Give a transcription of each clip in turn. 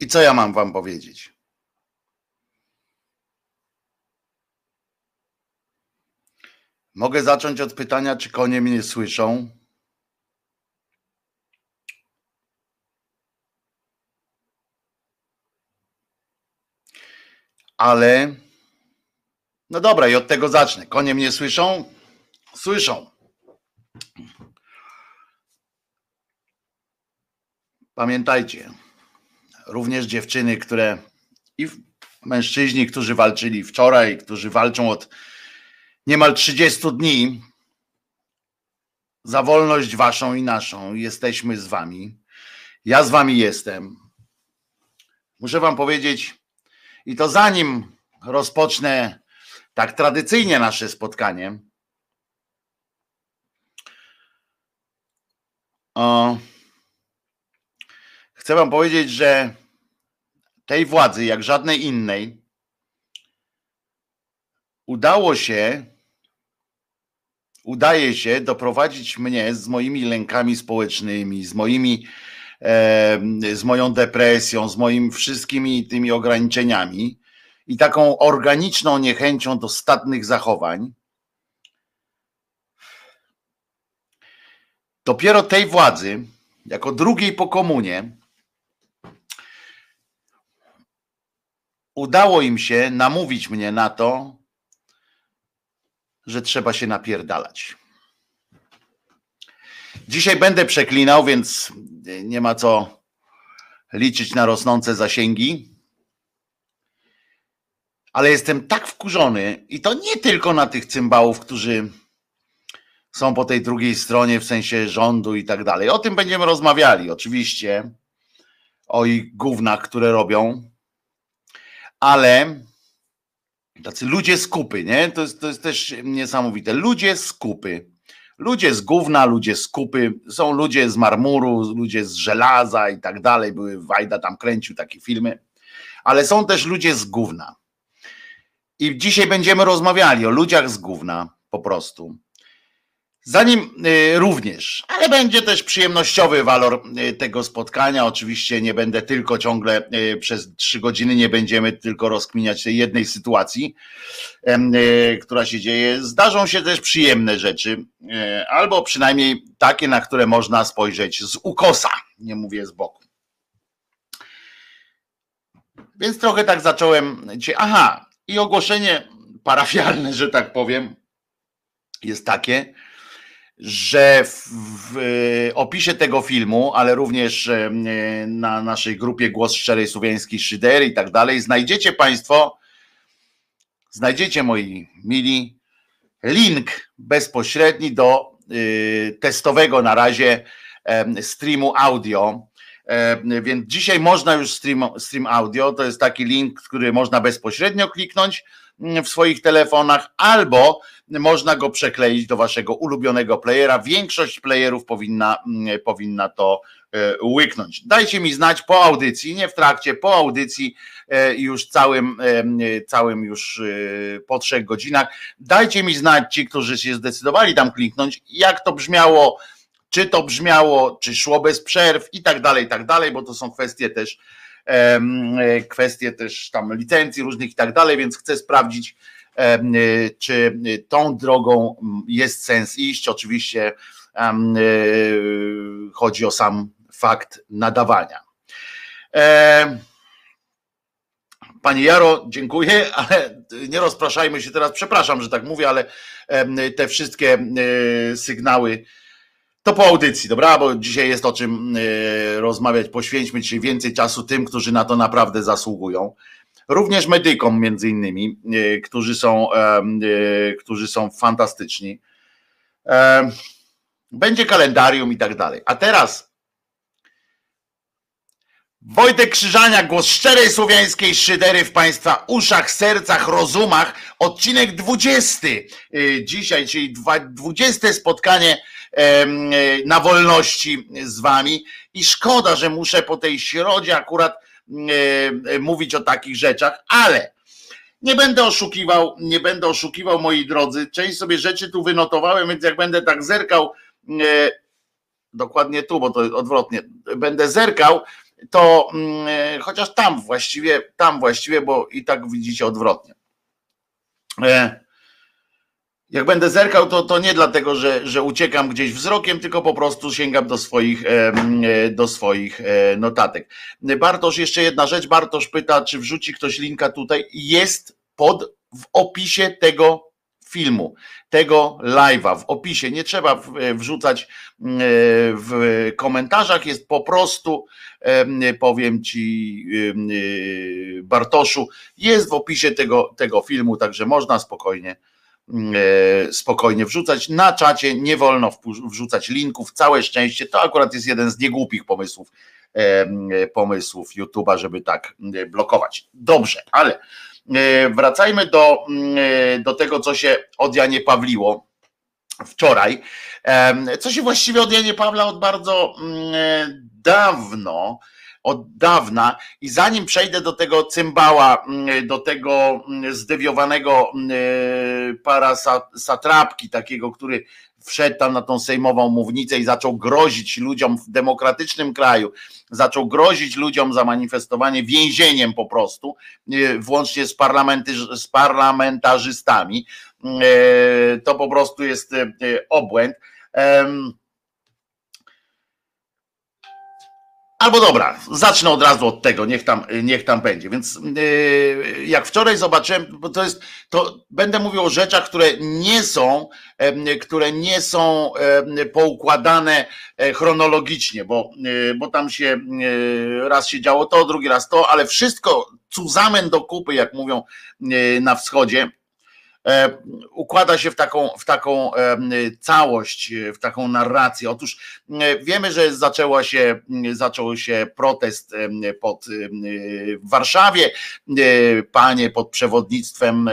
I co ja mam wam powiedzieć? Mogę zacząć od pytania, czy konie mnie słyszą? Ale no dobra, i od tego zacznę. Konie mnie słyszą? Słyszą. Pamiętajcie, również dziewczyny, które i mężczyźni, którzy walczyli wczoraj, którzy walczą od niemal 30 dni za wolność waszą i naszą. Jesteśmy z wami. Ja z wami jestem. Muszę wam powiedzieć, i to zanim rozpocznę tak tradycyjnie nasze spotkanie. O, chcę Wam powiedzieć, że tej władzy, jak żadnej innej, udało się, udaje się doprowadzić mnie z moimi lękami społecznymi, z moimi, e, z moją depresją, z moimi wszystkimi tymi ograniczeniami, i taką organiczną niechęcią do statnych zachowań, dopiero tej władzy, jako drugiej po komunie, udało im się namówić mnie na to, że trzeba się napierdalać. Dzisiaj będę przeklinał, więc nie ma co liczyć na rosnące zasięgi ale jestem tak wkurzony i to nie tylko na tych cymbałów, którzy są po tej drugiej stronie w sensie rządu i tak dalej. O tym będziemy rozmawiali, oczywiście, o ich gównach, które robią, ale tacy ludzie skupy, nie? To jest, to jest też niesamowite. Ludzie skupy. Ludzie z gówna, ludzie z kupy, są ludzie z marmuru, ludzie z żelaza i tak dalej. Były Wajda tam kręcił takie filmy, ale są też ludzie z gówna. I dzisiaj będziemy rozmawiali o ludziach z gówna, po prostu. Zanim y, również, ale będzie też przyjemnościowy walor y, tego spotkania. Oczywiście nie będę tylko ciągle y, przez trzy godziny, nie będziemy tylko rozkminiać tej jednej sytuacji, która się dzieje. Zdarzą się też przyjemne rzeczy, albo przynajmniej takie, na które można spojrzeć z ukosa, nie mówię z boku. Więc trochę tak zacząłem. Aha, i ogłoszenie parafialne, że tak powiem, jest takie, że w, w, opisie tego filmu, ale również e, na naszej grupie Głos Szczerej Słowiańskiej Szydery i tak dalej, znajdziecie Państwo, znajdziecie moi mili, link bezpośredni do y, testowego na razie streamu audio. E, więc dzisiaj można już stream, stream audio, to jest taki link, który można bezpośrednio kliknąć mm, w swoich telefonach, albo można go przekleić do waszego ulubionego playera. Większość playerów powinna, mm, powinna to e, łyknąć. Dajcie mi znać po audycji, nie w trakcie, po audycji e, już całym, całym już po trzech godzinach. Dajcie mi znać ci, którzy się zdecydowali tam kliknąć, jak to brzmiało czy to brzmiało, czy szło bez przerw i tak dalej, i tak dalej, bo to są kwestie też kwestie też tam licencji różnych i tak dalej, więc chcę sprawdzić, czy tą drogą jest sens iść. Oczywiście chodzi o sam fakt nadawania. Panie Jaro, dziękuję, ale nie rozpraszajmy się teraz. Przepraszam, że tak mówię, ale te wszystkie sygnały to po audycji, dobra? Bo dzisiaj jest o czym rozmawiać. Poświęćmy dzisiaj więcej czasu tym, którzy na to naprawdę zasługują. Również medykom, między innymi, e, którzy są, e, którzy są fantastyczni. Będzie kalendarium i tak dalej. A teraz Wojtek Krzyżania, głos szczerej słowiańskiej szydery w Państwa uszach, sercach, rozumach. Odcinek 20 dzisiaj, czyli 20 spotkanie na wolności z wami i szkoda, że muszę po tej środzie akurat mówić o takich rzeczach, ale nie będę oszukiwał, nie będę oszukiwał moi drodzy. Część sobie rzeczy tu wynotowałem, więc jak będę tak zerkał, dokładnie tu, bo to odwrotnie, będę zerkał to mm, chociaż tam właściwie, tam właściwie, bo i tak widzicie odwrotnie. Jak będę zerkał, to, to nie dlatego, że, że uciekam gdzieś wzrokiem, tylko po prostu sięgam do swoich, do swoich notatek. Bartosz, jeszcze jedna rzecz. Bartosz pyta, czy wrzuci ktoś linka tutaj. Jest pod w opisie tego filmu, tego live'a, w opisie. Nie trzeba wrzucać w komentarzach, jest po prostu, powiem ci, Bartoszu, jest w opisie tego, tego filmu, także można spokojnie E, spokojnie wrzucać. Na czacie nie wolno wrzucać linków. Całe szczęście to akurat jest jeden z niegłupich pomysłów e, pomysłów YouTube'a, żeby tak e, blokować. Dobrze, ale wracajmy do, do tego, co się od Janie Pawliło wczoraj. Co się właściwie od Janie Pawla od bardzo dawno od dawna i zanim przejdę do tego cymbała, mm, do tego mm, zdewiowanego mm, para satrapki takiego, który wszedł tam na tą sejmową mównicę i zaczął grozić ludziom w demokratycznym kraju, zaczął grozić ludziom za manifestowanie więzieniem po prostu, y, włącznie z, z parlamentarzystami, y, to po prostu jest obłęd. Albo dobra, zacznę od razu od tego, niech tam, niech tam będzie. Więc yy, jak wczoraj zobaczyłem, bo to jest, to będę mówił o rzeczach, które nie są, które nie są poukładane e, chronologicznie, bo, e, bo tam się e, raz się działo to, drugi raz to, ale wszystko cuzamen do kupy, jak mówią na wschodzie, układa się w taką, w taką e, całość, w taką narrację. Otóż e, wiemy, że zaczęła się, zaczął się protest pod, w Warszawie. Panie pod przewodnictwem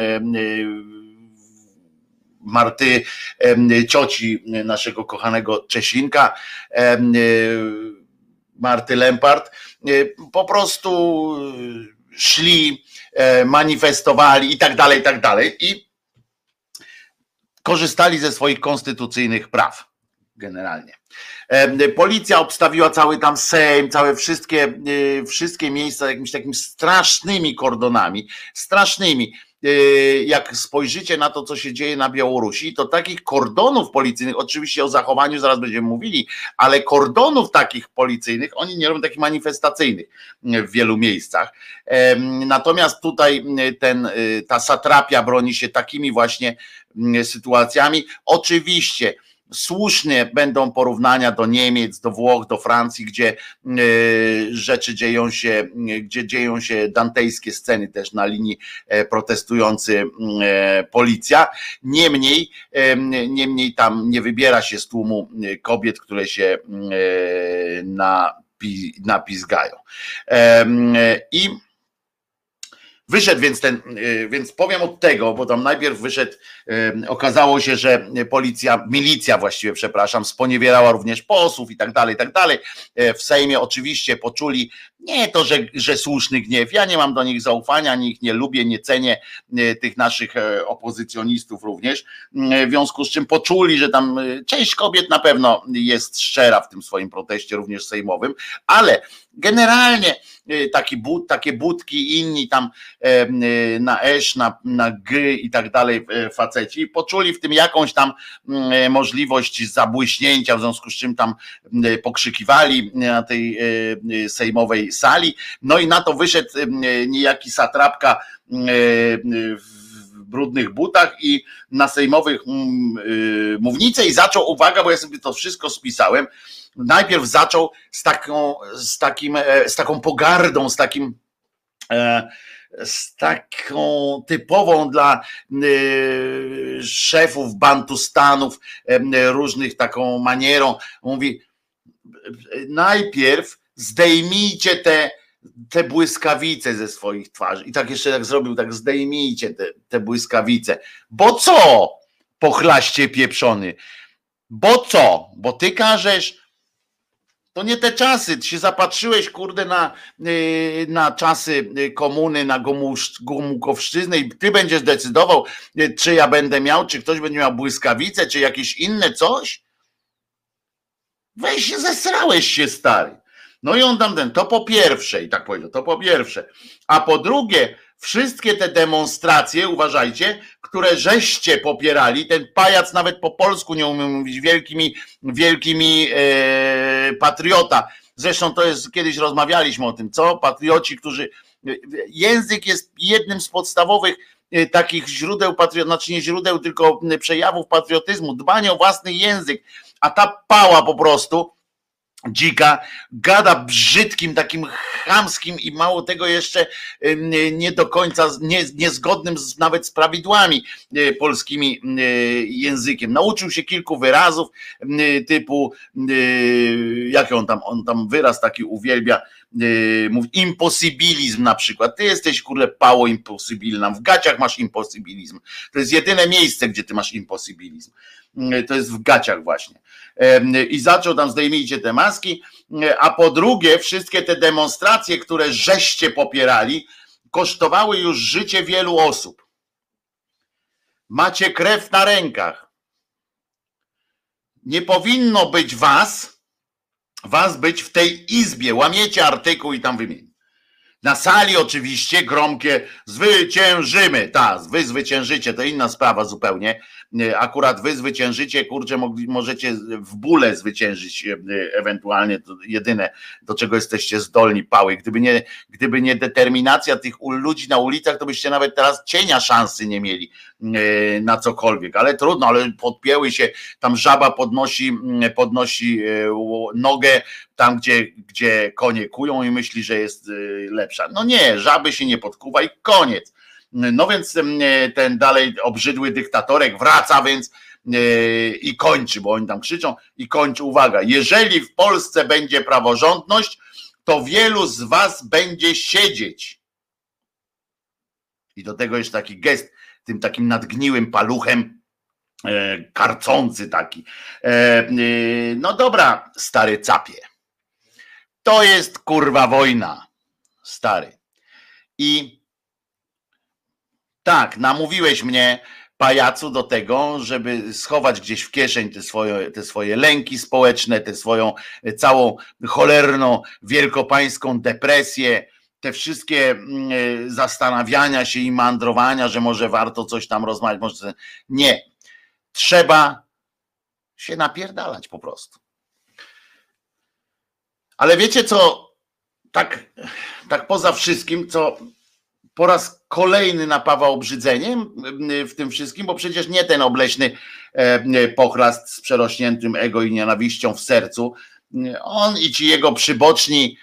Marty, cioci naszego kochanego Czesinka, Marty Lempart, po prostu szli, manifestowali i tak dalej, i tak dalej. I korzystali ze swoich konstytucyjnych praw generalnie. Policja obstawiła cały tam Sejm, całe wszystkie, e, wszystkie miejsca jakimiś takimi strasznymi kordonami, strasznymi. E, jak spojrzycie na to, co się dzieje na Białorusi, to takich kordonów policyjnych, oczywiście o zachowaniu zaraz będziemy mówili, ale kordonów takich policyjnych, oni nie robią takich manifestacyjnych w wielu miejscach. Natomiast tutaj ten, e, ta satrapia broni się takimi właśnie sytuacjami. Oczywiście, słusznie będą porównania do Niemiec, do Włoch, do Francji, gdzie e, rzeczy dzieją się, gdzie dzieją się dantejskie sceny też na linii e, protestujący e, policja. Niemniej, niemniej tam nie wybiera się z tłumu kobiet, które się napizgają. I Wyszedł więc ten, y, więc powiem od tego, bo tam najpierw wyszedł, y, okazało się, że policja, milicja właściwie, przepraszam, sponiewierała również posłów i tak dalej, i tak dalej. Y, w Sejmie oczywiście poczuli nie to, że, że słuszny gniew. Ja nie mam do nich zaufania, ani ich nie lubię, nie cenię tych naszych opozycjonistów również. W związku z czym poczuli, że tam część kobiet na pewno jest szczera w tym swoim proteście, również sejmowym, ale generalnie Y, taki but, takie budki, inni tam y, na esz, na, na g i tak dalej e, faceci, poczuli w tym jakąś tam mm, możliwość zabłyśnięcia, w związku z czym tam pokrzykiwali na tej e, sejmowej sali. No i na to wyszedł niejaki satrapka w brudnych butach i na sejmowych y, mównicę i zaczął, uwaga, bo ja sobie to wszystko spisałem, najpierw zaczął z taką, z takim, e, z taką pogardą, z takim e, z taką typową dla e, szefów Bantustanów różnych taką manierą. Mówi najpierw zdejmijcie te, te błyskawice ze swoich twarzy. I tak jeszcze tak zrobił, tak zdejmijcie te, te błyskawice. Bo co? Pochlaście pieprzony. Bo co? Bo ty każesz, to nie te czasy. Ty się zapatrzyłeś, kurde, na, y, na czasy y, komuny, na Gomukowszczyznę i ty będziesz decydował, y, czy ja będę miał, czy ktoś będzie miał błyskawice, czy jakieś inne coś? Weź się, zesrałeś się, stary. No i on tam ten, to po pierwsze, i tak powiedział, to po pierwsze. A po drugie, wszystkie te demonstracje, uważajcie, które żeście popierali, ten pajac nawet po polsku nie umie mówić, wielkimi, wielkimi e, patriota. Zresztą to jest, kiedyś rozmawialiśmy o tym, co? Patrioci, którzy, język jest jednym z podstawowych e, takich źródeł patriotyzmu, znaczy nie źródeł, tylko przejawów patriotyzmu, dbanie o własny język, a ta pała po prostu, dzika, gada brzydkim, takim chamskim i mało tego jeszcze nie do końca nie, niezgodnym z, nawet z prawidłami e, polskimi e, językiem. Nauczył się kilku wyrazów typu, e, jaki on tam, on tam wyraz taki uwielbia, mówi imposybilizm na przykład. Ty jesteś kurde pało imposybilna, w gaciach masz imposybilizm. To jest jedyne miejsce, gdzie ty masz imposybilizm. To jest w gaciach właśnie i zaczął tam zdejmijcie te maski, a po drugie wszystkie te demonstracje, które żeście popierali, kosztowały już życie wielu osób. Macie krew na rękach. Nie powinno być was, was być w tej izbie. Łamiecie artykuł i tam wymienić. Na sali oczywiście gromkie zwyciężymy. Tak, wy zwyciężycie, to inna sprawa zupełnie. Akurat wy zwyciężycie, kurczę, możecie w bóle zwyciężyć e, ewentualnie, to jedyne, do czego jesteście zdolni, pały. Gdyby nie, gdyby nie determinacja tych ludzi na ulicach, to byście nawet teraz cienia szansy nie mieli e, na cokolwiek. Ale trudno, ale podpięły się, tam żaba podnosi, podnosi e, nogę tam, gdzie, gdzie konie kują i myśli, że jest lepsza. No nie, żaby się nie podkuwa i koniec. No więc ten dalej obrzydły dyktatorek wraca więc e, i kończy, bo oni tam krzyczą i kończy. Uwaga, jeżeli w Polsce będzie praworządność, to wielu z was będzie siedzieć. I do tego jeszcze taki gest, tym takim nadgniłym paluchem, e, karcący taki. E, no dobra, stary capie. To jest kurwa wojna, stary. I tak, namówiłeś mnie, pajacu, do tego, żeby schować gdzieś w kieszeń te swoje, te swoje lęki społeczne, tę swoją całą cholerną, wielkopańską depresję, te wszystkie mm, e, zastanawiania się i mandrowania, że może warto coś tam rozmawiać. Może... Nie. Trzeba się napierdalać po prostu. Ale wiecie co, tak, tak poza wszystkim, co po raz kolejny napawa obrzydzeniem w tym wszystkim, bo przecież nie ten obleśny e, pochrast z przerośniętym ego i nienawiścią w sercu. On i ci jego przyboczni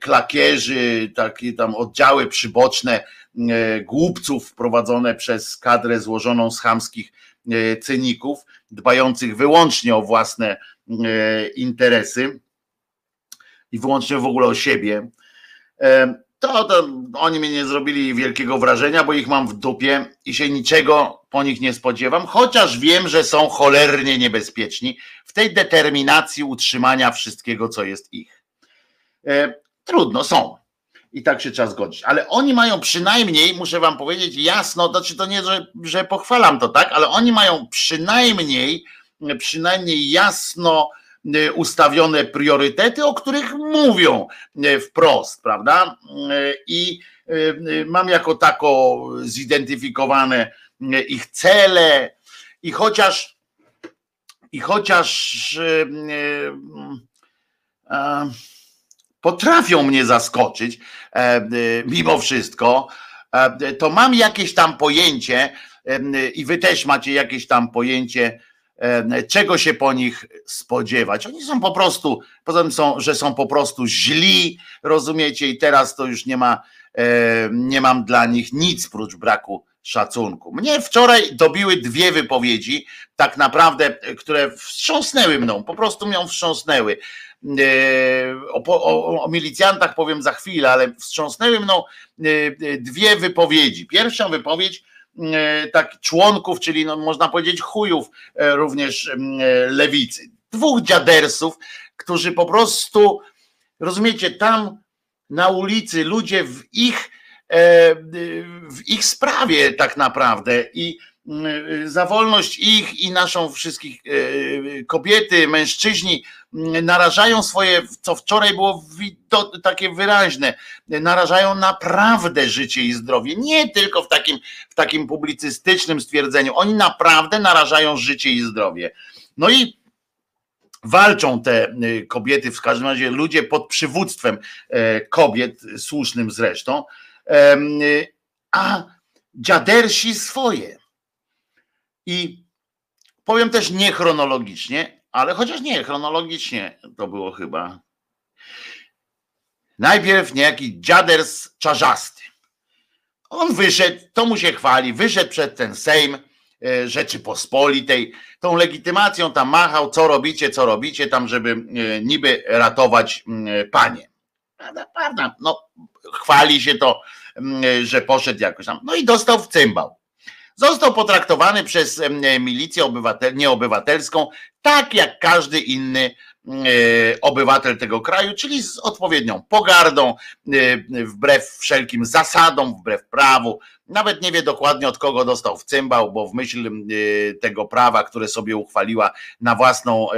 klakierzy, takie tam oddziały przyboczne e, głupców prowadzone przez kadrę złożoną z chamskich cyników, dbających wyłącznie o własne interesy i wyłącznie w ogóle o siebie to, to oni mnie nie zrobili wielkiego wrażenia, bo ich mam w dupie i się niczego po nich nie spodziewam, chociaż wiem, że są cholernie niebezpieczni w tej determinacji utrzymania wszystkiego, co jest ich. E, trudno, są. I tak się trzeba zgodzić. Ale oni mają przynajmniej, muszę wam powiedzieć jasno, to czy to nie, że, że pochwalam to, tak, ale oni mają przynajmniej, przynajmniej jasno Y, ustawione priorytety, o których mówią wprost, prawda? I mam jako tako zidentyfikowane ich cele i chociaż i chociaż potrafią mnie zaskoczyć mimo wszystko, to mam jakieś tam pojęcie i wy też macie jakieś tam pojęcie czego się po nich spodziewać. Oni są po prostu, poza tym są, że są po prostu źli, rozumiecie, i teraz to już nie ma, nie mam dla nich nic prócz braku szacunku. Mnie wczoraj dobiły dwie wypowiedzi, tak naprawdę, które wstrząsnęły mną, po prostu mnie wstrząsnęły. O, o, o, milicjantach powiem za chwilę, ale wstrząsnęły mną dwie wypowiedzi. Pierwsza wypowiedź E, tak członków, czyli no, można powiedzieć chujów e, również e, lewicy. Dwóch dziadersów, którzy po prostu, rozumiecie, tam na ulicy ludzie w ich, w ich sprawie tak naprawdę i za wolność ich i naszą wszystkich kobiety, mężczyźni narażają swoje, co wczoraj było takie wyraźne, narażają naprawdę życie i zdrowie. Nie tylko w takim, w takim publicystycznym stwierdzeniu. Oni naprawdę narażają życie i zdrowie. No i walczą te kobiety, w każdym razie ludzie pod przywództwem kobiet, słusznym zresztą, a dziadersi swoje. I powiem też niechronologicznie, ale chociaż nie, chronologicznie to było chyba. Najpierw niejaki dziaders czarzasty. On wyszedł, to mu się chwali, wyszedł przed ten Sejm e, Rzeczypospolitej, tą legitymacją tam machał, co robicie, co robicie, tam, żeby e, niby ratować panie. Prawda, prawda. No, chwali się to, że poszedł jakoś tam. No i dostał w cymbał. Został potraktowany przez milicję obywatel, nieobywatelską tak jak każdy inny obywatel tego kraju, czyli z odpowiednią pogardą, e, wbrew wszelkim zasadom, wbrew prawu. Nawet nie wie dokładnie od kogo dostał w cymbał, bo w myśl e, tego prawa, które sobie uchwaliła na własną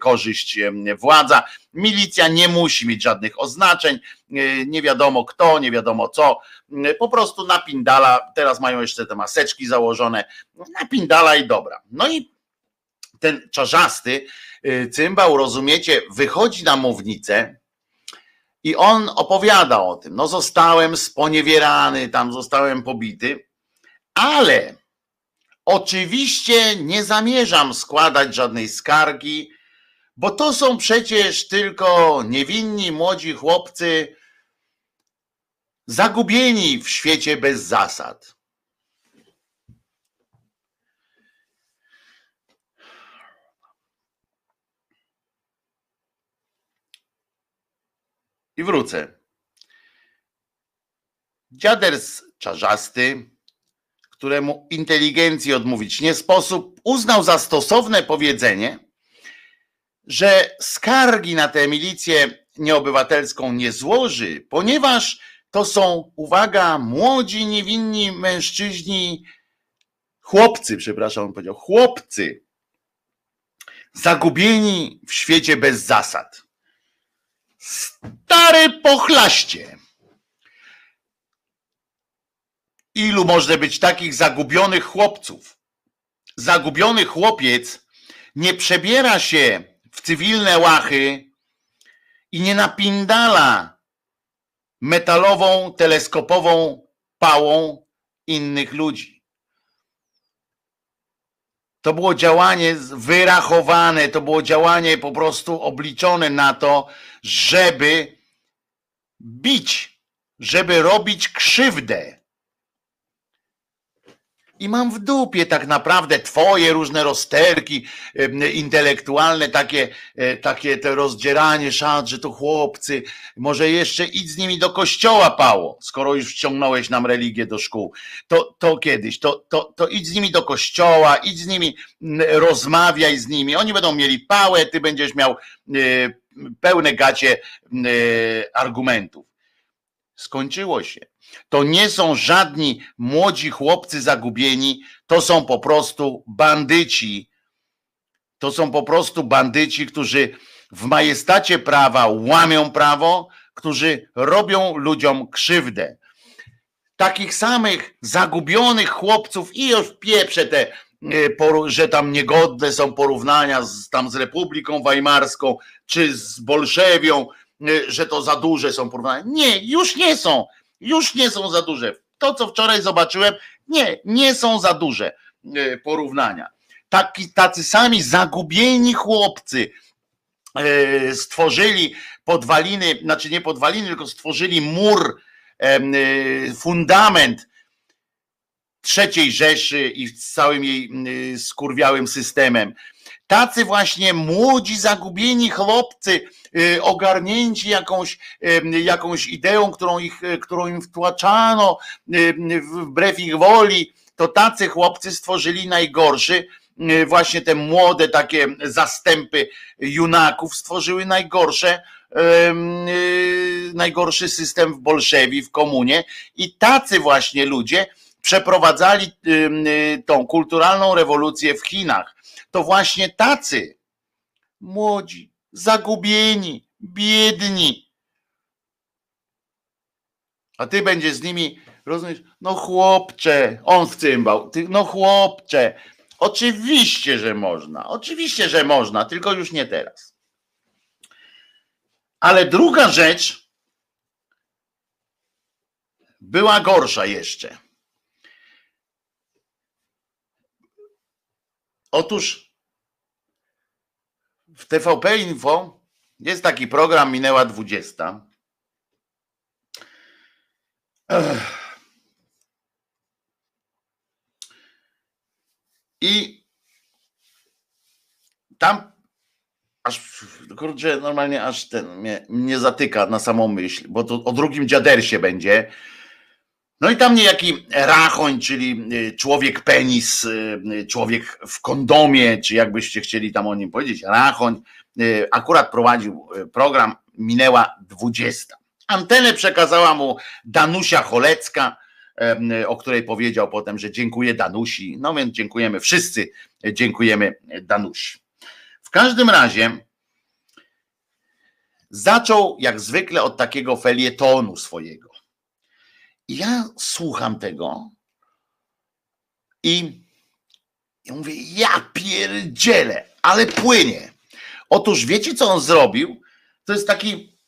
korzyść władza, milicja nie musi mieć żadnych oznaczeń, nie wiadomo kto, nie wiadomo co, po prostu napindala, teraz mają jeszcze te maseczki założone, napindala i dobra. No i ten czarzasty y, cymbał, rozumiecie, wychodzi na mównicę i on opowiada o tym. No, zostałem sponiewierany, tam zostałem pobity, ale oczywiście nie zamierzam składać żadnej skargi, bo to są przecież tylko niewinni młodzi chłopcy zagubieni w świecie bez zasad. I wrócę. Dziaders czarzasty, któremu inteligencji odmówić nie sposób, uznał za stosowne powiedzenie, że skargi na tę milicję nieobywatelską nie złoży, ponieważ to są, uwaga, młodzi, niewinni mężczyźni, chłopcy, przepraszam, on powiedział, chłopcy, zagubieni w świecie bez zasad. Stary pochlaście. Ilu może być takich zagubionych chłopców? Zagubiony chłopiec nie przebiera się w cywilne łachy i nie napindala metalową, teleskopową pałą innych ludzi. To było działanie wyrachowane, to było działanie po prostu obliczone na to, żeby bić, żeby robić krzywdę. I mam w dupie tak naprawdę twoje różne rozterki intelektualne, takie, e, takie te rozdzieranie szat, że to chłopcy, może jeszcze idź z nimi do kościoła, Pało, skoro już wciągnąłeś nam religię do szkół. To, to kiedyś, to, to, to idź z nimi do kościoła, idź z nimi, rozmawiaj z nimi. Oni będą mieli pałę, ty będziesz miał e, pełne gacie e, argumentów. Skończyło się. To nie są żadni młodzi chłopcy zagubieni, to są po prostu bandyci. To są po prostu bandyci, którzy w majestacie prawa łamią prawo, którzy robią ludziom krzywdę. Takich samych zagubionych chłopców i już pieprze te, że tam niegodne są porównania z, tam z Republiką Weimarską czy z Bolszewią, e, że to za duże są porównania. Nie, już nie są już nie są za duże. To, co wczoraj zobaczyłem, nie, nie są za duże e, porównania. Taki, tacy sami zagubieni chłopcy stworzyli podwaliny, znaczy nie podwaliny, tylko stworzyli mur, fundament trzeciej Rzeszy i z całym jej skurwiałym systemem. Tacy właśnie młodzi, zagubieni chłopcy, y, ogarnięci jakąś, jakąś ideą, którą, ich, y, którą im wtłaczano wbrew ich woli, to tacy chłopcy stworzyli najgorszy, y, właśnie te młode takie zastępy junaków stworzyły najgorsze, najgorszy system w Bolszewi, w komunie i tacy właśnie ludzie przeprowadzali tą kulturalną rewolucję w Chinach to właśnie tacy młodzi, zagubieni, biedni. A ty będziesz z nimi, rozumiesz? No chłopcze, on w cymbał, ty, no chłopcze. Oczywiście, że można, oczywiście, że można, tylko już nie teraz. Ale druga rzecz była gorsza jeszcze. Otóż w TVP Info jest taki program Minęła 20. Ech. I tam aż kurczę, normalnie aż ten mnie, mnie zatyka na samą myśl, bo to o drugim dziadersie będzie. No i tam niejaki rachoń, czyli y, człowiek penis, y, człowiek w kondomie, czy jakbyście chcieli tam o nim powiedzieć, rachoń, y, akurat prowadził program, minęła 20. Antenę przekazała mu Danusia Cholecka, o której powiedział potem, że dziękuję Danusi. No więc dziękujemy wszyscy, dziękujemy Danusi. W każdym razie zaczął jak zwykle od takiego felietonu swojego. Ja słucham tego i ja mówię, ja pierdzielę, ale płynie. Otóż wiecie, co on zrobił? To jest taki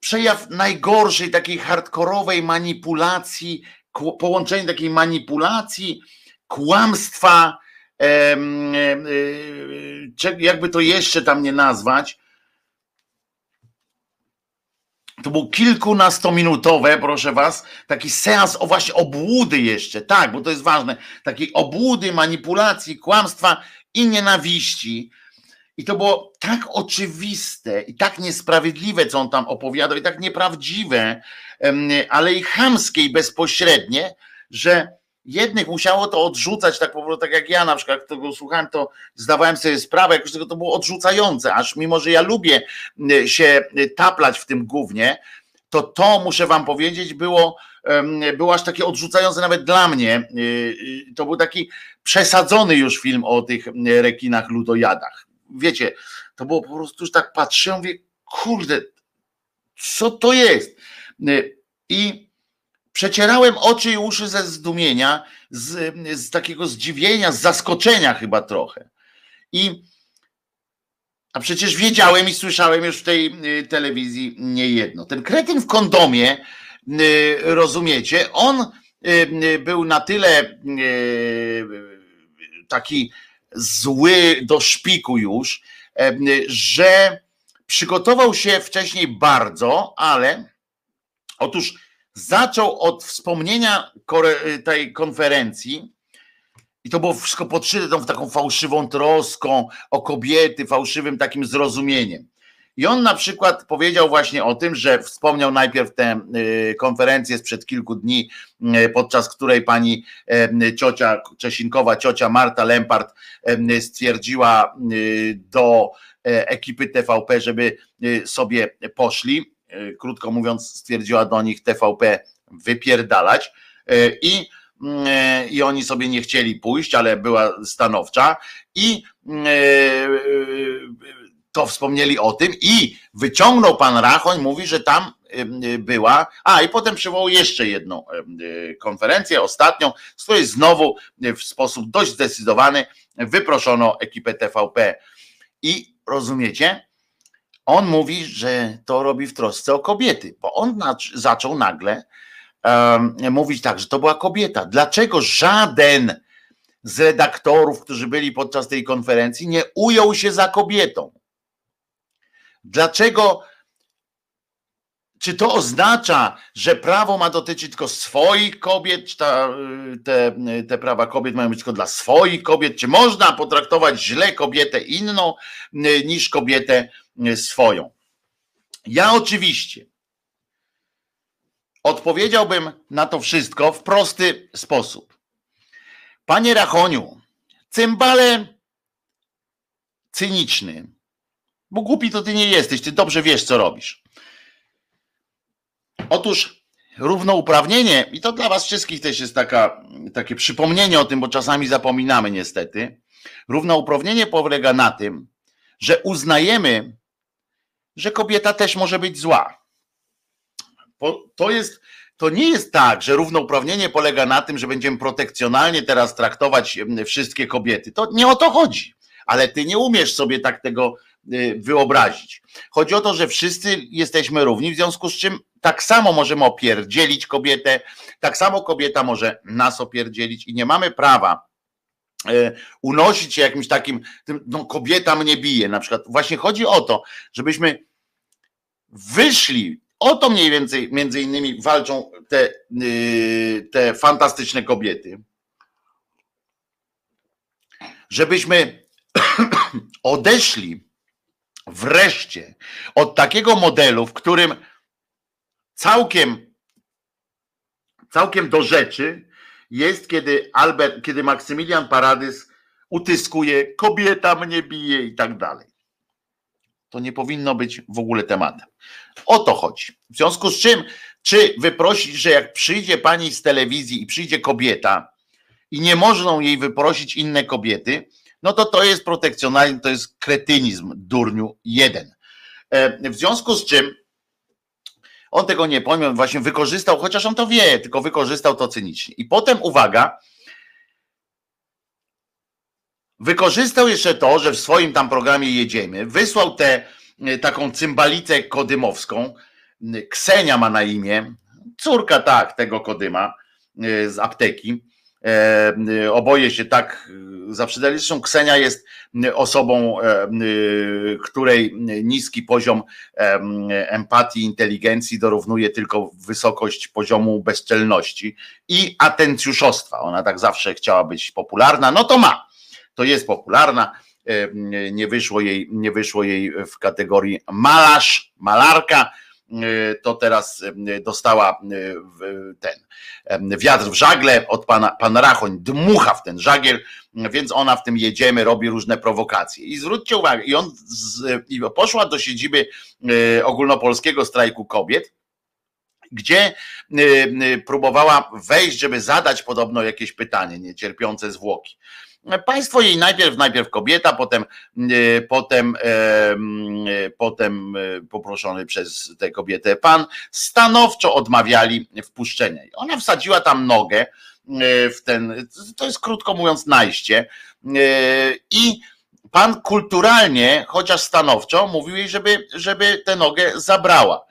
przejaw najgorszej, takiej hardkorowej manipulacji, połączenie takiej manipulacji, kłamstwa, e, jakby to jeszcze tam nie nazwać, to był kilkunastominutowe, proszę was, taki seans o właśnie obłudy jeszcze, tak, bo to jest ważne, takiej obłudy, manipulacji, kłamstwa i nienawiści. I to było tak oczywiste i tak niesprawiedliwe, co on tam opowiadał, i tak nieprawdziwe, ale i chamskie i bezpośrednie, że jednych musiało to odrzucać, tak po tak jak ja na przykład, jak tego słuchałem, to zdawałem sobie sprawę, tego to było odrzucające, aż mimo, że ja lubię się taplać w tym głównie, to to muszę wam powiedzieć było, było aż takie odrzucające nawet dla mnie. Y, y, to był taki przesadzony już film o tych rekinach ludojadach. Wiecie, to było po prostu już tak patrzę, mówię, kurde, co to jest? Y, I Przecierałem oczy i uszy ze zdumienia, z, z takiego zdziwienia, z zaskoczenia chyba trochę. I a przecież wiedziałem i słyszałem już w tej y, telewizji niejedno. Ten kretyn w kondomie, y, rozumiecie, on y, był na tyle taki zły do szpiku już, że przygotował się wcześniej bardzo, ale otóż zaczął od wspomnienia tej konferencji, i to było wszystko podszyte tą taką fałszywą troską o kobiety, fałszywym takim zrozumieniem. I on na przykład powiedział właśnie o tym, że wspomniał najpierw tę y, konferencję sprzed kilku dni, y, podczas której pani y, ciocia Czesinkowa, ciocia Marta Lempart stwierdziła do ekipy TVP, żeby sobie poszli E, krótko mówiąc, stwierdziła do nich TVP wypierdalać e, i, mm, e, i oni sobie nie chcieli pójść, ale była stanowcza i to wspomnieli o tym i wyciągnął pan Rachoń, mówi, że tam była, a i potem przywołał jeszcze jedną konferencję, ostatnią, z której znowu w sposób dość zdecydowany wyproszono ekipę TVP. I rozumiecie, on mówi, że to robi w trosce o kobiety, bo on zaczął nagle um, mówić tak, że to była kobieta. Dlaczego żaden z redaktorów, którzy byli podczas tej konferencji, nie ujął się za kobietą? Dlaczego? Czy to oznacza, że prawo ma dotyczyć tylko swoich kobiet, czy ta, te, te prawa kobiet mają być tylko dla swoich kobiet? Czy można potraktować źle kobietę inną niż kobietę swoją. Ja oczywiście odpowiedziałbym na to wszystko w prosty sposób. Panie Rachoniu, cymbale cyniczny, bo głupi to ty nie jesteś, ty dobrze wiesz, co robisz. Otóż równouprawnienie, i to dla was wszystkich też jest taka, takie przypomnienie o tym, bo czasami zapominamy niestety, równouprawnienie polega na tym, że uznajemy, że kobieta też może być zła. To jest, to nie jest tak, że równouprawnienie polega na tym, że będziemy protekcjonalnie teraz traktować wszystkie kobiety. To nie o to chodzi, ale ty nie umiesz sobie tak tego y, wyobrazić. Chodzi o to, że wszyscy jesteśmy równi, w związku z czym tak samo możemy opierdzielić kobietę, tak samo kobieta może nas opierdzielić i nie mamy prawa unosić się jakimś takim, no kobieta mnie bije na przykład. Właśnie chodzi o to, żebyśmy wyszli, o to mniej więcej między innymi walczą te, y, te fantastyczne kobiety, żebyśmy odeszli wreszcie od takiego modelu, w którym całkiem, całkiem do rzeczy jest, kiedy Albert, kiedy Maksymilian Paradys utyskuje, kobieta mnie bije i tak dalej. To nie powinno być w ogóle tematem. O to chodzi. W związku z czym, czy wyprosić, że jak przyjdzie pani z telewizji i przyjdzie kobieta i nie można jej wyprosić inne kobiety, no to to jest protekcjonalizm, to jest kretynizm, durniu jeden. E, w związku z czym on tego nie pojmie, właśnie wykorzystał, chociaż on to wie, tylko wykorzystał to cynicznie. I potem uwaga, wykorzystał jeszcze to, że w swoim tam programie jedziemy, wysłał tę e, taką cymbalicę kodymowską, Ksenia ma na imię, córka tak, tego kodyma e, z apteki, oboje się tak zaprzydali. Zresztą Ksenia jest osobą, e, której niski poziom empatii, inteligencji dorównuje tylko wysokość poziomu bezczelności i atencjuszostwa. Ona tak zawsze chciała być popularna, no to ma. To jest popularna. Nie wyszło jej, nie wyszło jej w kategorii malarz, malarka to teraz y, dostała y, ten wiatr w żagle od pana, pan Rachoń dmucha w ten żagiel, więc ona w tym jedziemy, robi różne prowokacje. I zwróćcie uwagę, i on z, i poszła do siedziby ogólnopolskiego strajku kobiet, gdzie próbowała wejść, żeby zadać podobno jakieś pytanie niecierpiące zwłoki. Państwo jej najpierw, najpierw kobieta, potem, e, potem, e, potem e, poproszony przez tę kobietę pan, stanowczo odmawiali wpuszczenia. Ona wsadziła tam nogę w ten, to jest krótko mówiąc najście i pan kulturalnie, chociaż stanowczo, mówił jej, żeby, żeby tę nogę zabrała.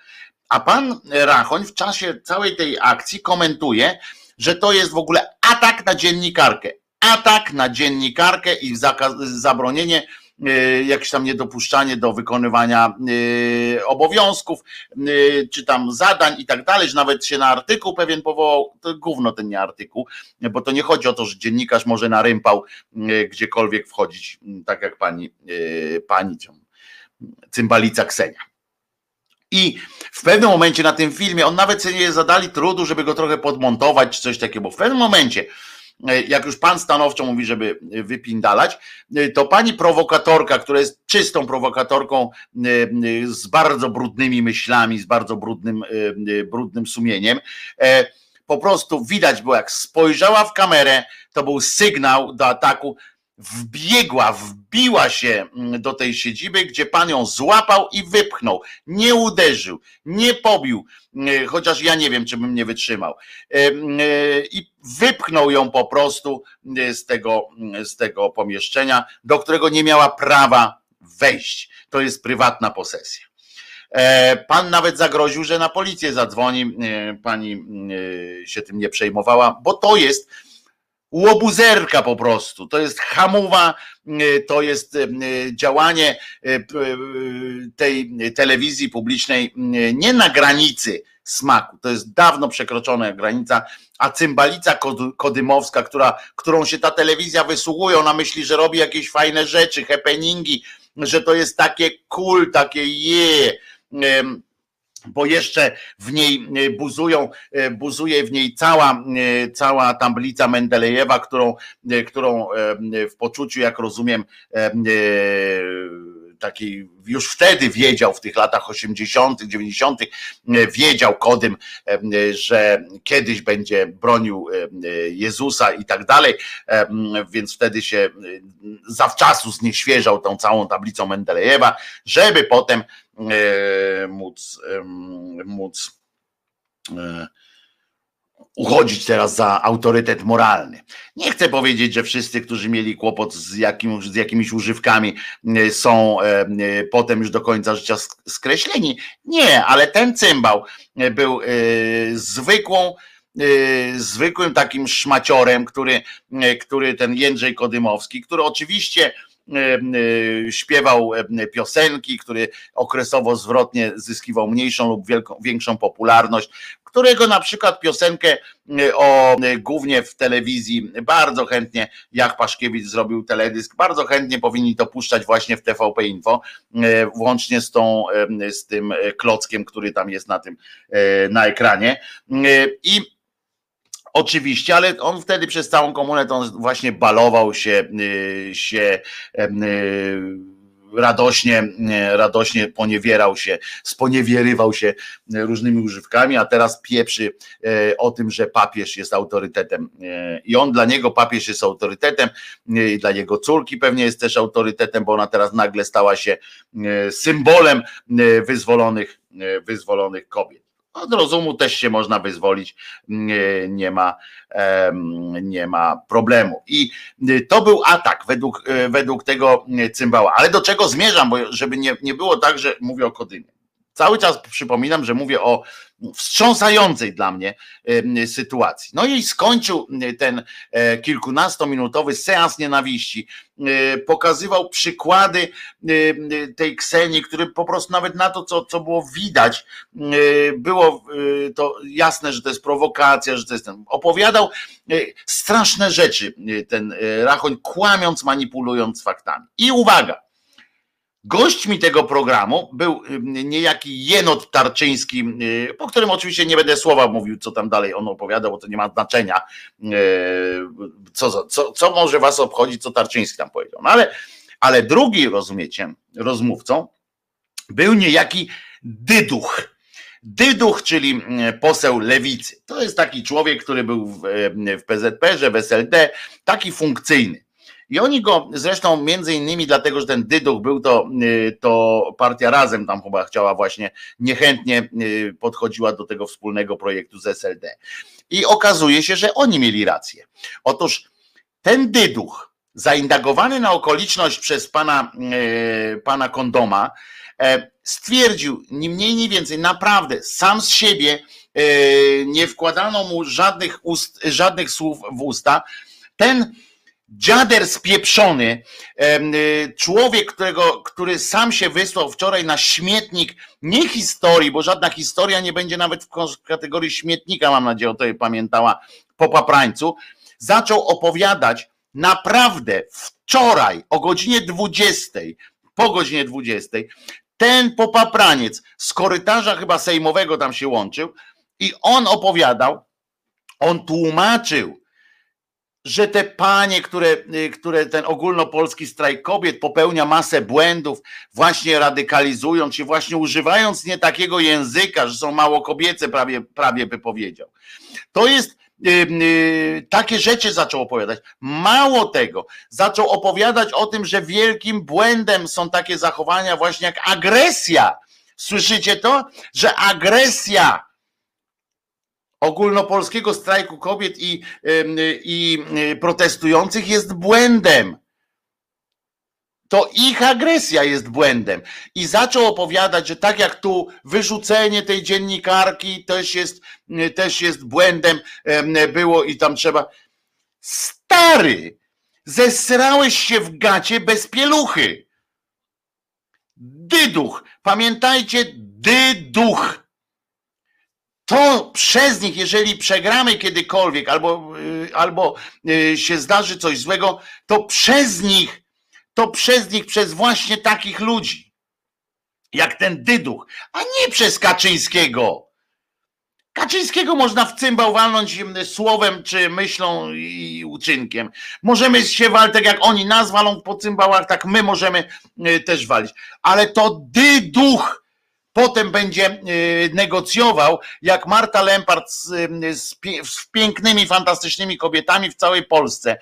A pan Rachoń w czasie całej tej akcji komentuje, że to jest w ogóle atak na dziennikarkę atak na dziennikarkę i zabronienie y, jakieś tam niedopuszczanie do wykonywania y, obowiązków, y, czy tam zadań i tak dalej, że nawet się na artykuł pewien powołał, to gówno ten nie artykuł, bo to nie chodzi o to, że dziennikarz może na rympał gdziekolwiek wchodzić, tak jak pani, pani cymbalica Ksenia. I w pewnym momencie na tym filmie, on nawet sobie nie zadali trudu, żeby go trochę podmontować, czy coś takiego, bo w pewnym momencie jak już pan stanowczo mówi, żeby wypindalać, e, to pani prowokatorka, która jest czystą prowokatorką e, z bardzo brudnymi myślami, z bardzo brudnym, brudnym sumieniem, po prostu widać było, jak spojrzała w kamerę, to był sygnał do ataku, wbiegła, wbiła się mm, do tej siedziby, gdzie pan ją złapał i wypchnął. Nie uderzył, nie pobił, mm, chociaż ja nie wiem, czy bym nie wytrzymał. E, mm, e, I wypchnął ją po prostu z tego, z tego pomieszczenia, do którego nie miała prawa wejść. To jest prywatna posesja. E, pan nawet zagroził, że na policję zadzwoni. Pani się tym nie przejmowała, bo to jest łobuzerka po prostu. To jest hamowa, y, to jest y, działanie y, tej telewizji publicznej nie na granicy smaku. To jest dawno przekroczona granica, a cymbalica kodymowska, która, którą się ta telewizja wysługuje, ona myśli, że robi jakieś fajne rzeczy, happeningi, że to jest takie cool, takie je. Yeah bo jeszcze w niej e, buzują, e, buzuje w niej cała, e, cała tablica Mendelejewa, którą, którą w poczuciu, jak rozumiem, taki już wtedy wiedział w tych latach 80., 90., wiedział kodym, że kiedyś będzie bronił Jezusa i tak dalej, więc wtedy się zawczasu znieświeżał tą całą tablicą Mendelejewa, żeby potem móc, móc uchodzić teraz za autorytet moralny. Nie chcę powiedzieć, że wszyscy, którzy mieli kłopot z, jakim, z jakimiś używkami, e, są e, e, potem już do końca życia skreśleni. Nie, ale ten cymbał był zwykłą, zwykłym takim szmaciorem, który, który ten Jędrzej Kodymowski, który oczywiście śpiewał piosenki, który okresowo zwrotnie zyskiwał mniejszą lub wielką, większą popularność, którego na przykład piosenkę o głównie w telewizji bardzo chętnie, jak Paszkiewicz zrobił teledysk, bardzo chętnie powinni to puszczać właśnie w TVP Info, włącznie z tą, z tym klockiem, który tam jest na tym, na ekranie. I Oczywiście, ale on wtedy przez całą komunę to właśnie balował się, się radośnie, radośnie poniewierał się, sponiewierywał się różnymi używkami, a teraz pieprzy o tym, że papież jest autorytetem. I on dla niego papież jest autorytetem, i dla jego córki pewnie jest też autorytetem, bo ona teraz nagle stała się symbolem wyzwolonych, wyzwolonych kobiet. Od rozumu też się można wyzwolić, nie, ma, nie ma problemu. I y, to był atak według, y, według tego cymbała. Ale do czego zmierzam, bo żeby nie, nie było tak, że mówię o Kodymie. Cały czas przypominam, że mówię o wstrząsającej dla mnie sytuacji. No i skończył ten e, kilkunastominutowy seans nienawiści. E, pokazywał przykłady tej Ksenii, który po prostu nawet na to, co, co było widać, było to jasne, że to jest prowokacja, że to jest ten. Opowiadał e, straszne rzeczy ten Rachoń, kłamiąc, manipulując faktami. I uwaga, Gośćmi tego programu był niejaki Jenot Tarczyński, y, po którym oczywiście nie będę słowa mówił, co tam dalej on opowiada, bo to nie ma znaczenia, y, co, co, co może was obchodzić, co Tarczyński tam powiedział. No ale, ale drugi, rozumiecie, rozmówcą był niejaki Dyduch. Dyduch, czyli poseł lewicy. To jest taki człowiek, który był w, w PZP, w SLD, taki funkcyjny. I oni go zresztą między innymi dlatego, że ten Dyduch był to, y, to partia razem tam chyba chciała właśnie niechętnie y, podchodziła do tego wspólnego projektu z SLD. I okazuje się, że oni mieli rację. Otóż ten Dyduch, zaindagowany na okoliczność przez pana, y, pana Kondoma, e, stwierdził, ni mniej, ni więcej, naprawdę sam z siebie nie wkładano mu żadnych, ust, żadnych słów w usta. Ten dziader spieprzony, y, człowiek, którego, który sam się wysłał wczoraj na śmietnik, nie historii, bo żadna historia nie będzie nawet w kategorii śmietnika, mam nadzieję, o to pamiętała po paprańcu, zaczął opowiadać naprawdę wczoraj o godzinie 20, po godzinie 20, ten popapraniec z korytarza chyba sejmowego tam się łączył i on opowiadał, on tłumaczył, że te panie, które, y, które ten ogólnopolski strajk kobiet popełnia masę błędów, właśnie radykalizując się, właśnie używając nie takiego języka, że są mało kobiece, prawie, prawie by powiedział. To jest yy, yy, takie rzeczy zaczął opowiadać. Mało tego, zaczął opowiadać o tym, że wielkim błędem są takie zachowania właśnie jak agresja. Słyszycie to? Że agresja ogólnopolskiego strajku kobiet i, i protestujących jest błędem. To ich agresja jest błędem. I zaczął opowiadać, że tak jak tu wyrzucenie tej dziennikarki też jest, też jest błędem było i tam trzeba. Stary, zesrałeś się w gacie bez pieluchy. Dyduch. Pamiętajcie, dyduch to przez nich, jeżeli przegramy kiedykolwiek, albo, y, albo y, się zdarzy coś złego, to przez nich, to przez nich, przez właśnie takich ludzi, jak ten Dyduch, a nie przez Kaczyńskiego. Kaczyńskiego można w cymbał walnąć słowem, czy myślą i uczynkiem. Możemy się walczyć, jak oni nas walą po cymbałach, tak my możemy y, też walić. Ale to dyduch potem będzie y, negocjował, jak Marta Lempart z, y, z, z, pięknymi, fantastycznymi kobietami w całej Polsce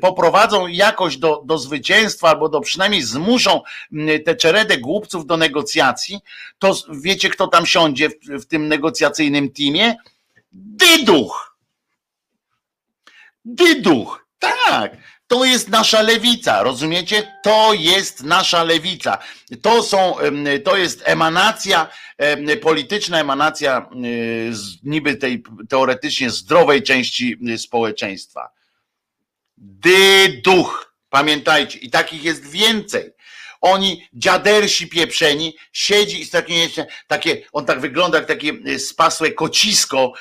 poprowadzą jakoś do, do zwycięstwa, albo do przynajmniej zmuszą y, tę czeredę głupców do negocjacji, to wiecie, kto tam siądzie w, w tym negocjacyjnym teamie? Dyduch! Dyduch! Tak! To jest nasza lewica, rozumiecie? To jest nasza lewica. To są, to jest emanacja, polityczna emanacja niby tej teoretycznie zdrowej części społeczeństwa. Dyduch, pamiętajcie, i takich jest więcej. Oni, dziadersi pieprzeni, siedzi i takie takie, on tak wygląda jak takie spasłe kocisko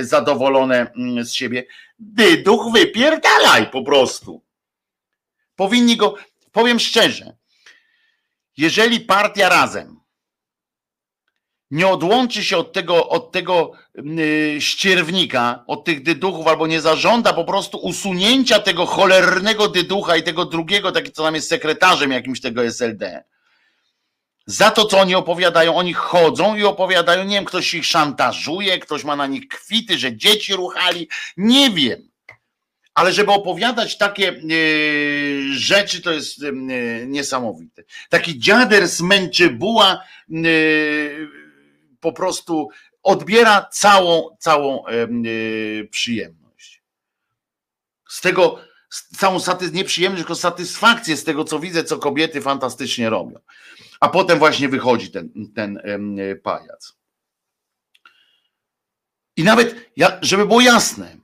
zadowolone z siebie. Dyduch wypierdalaj po prostu. Powinni go, powiem szczerze, jeżeli partia razem nie odłączy się od tego, od tego yy, ścierwnika, od tych dyduchów, albo nie zażąda po prostu usunięcia tego cholernego dyducha i tego drugiego, taki co tam jest sekretarzem jakimś tego SLD. Za to, co oni opowiadają, oni chodzą i opowiadają, nie wiem, ktoś ich szantażuje, ktoś ma na nich kwity, że dzieci ruchali, nie wiem ale żeby opowiadać takie e, rzeczy, to jest e, niesamowite. Taki dziader z Męczybuła e, po prostu odbiera całą, całą przyjemność. Z tego, całą satys- nie przyjemność, tylko satysfakcję z tego, co widzę, co kobiety fantastycznie robią. A potem właśnie wychodzi ten, ten pajac. I nawet, żeby było jasne,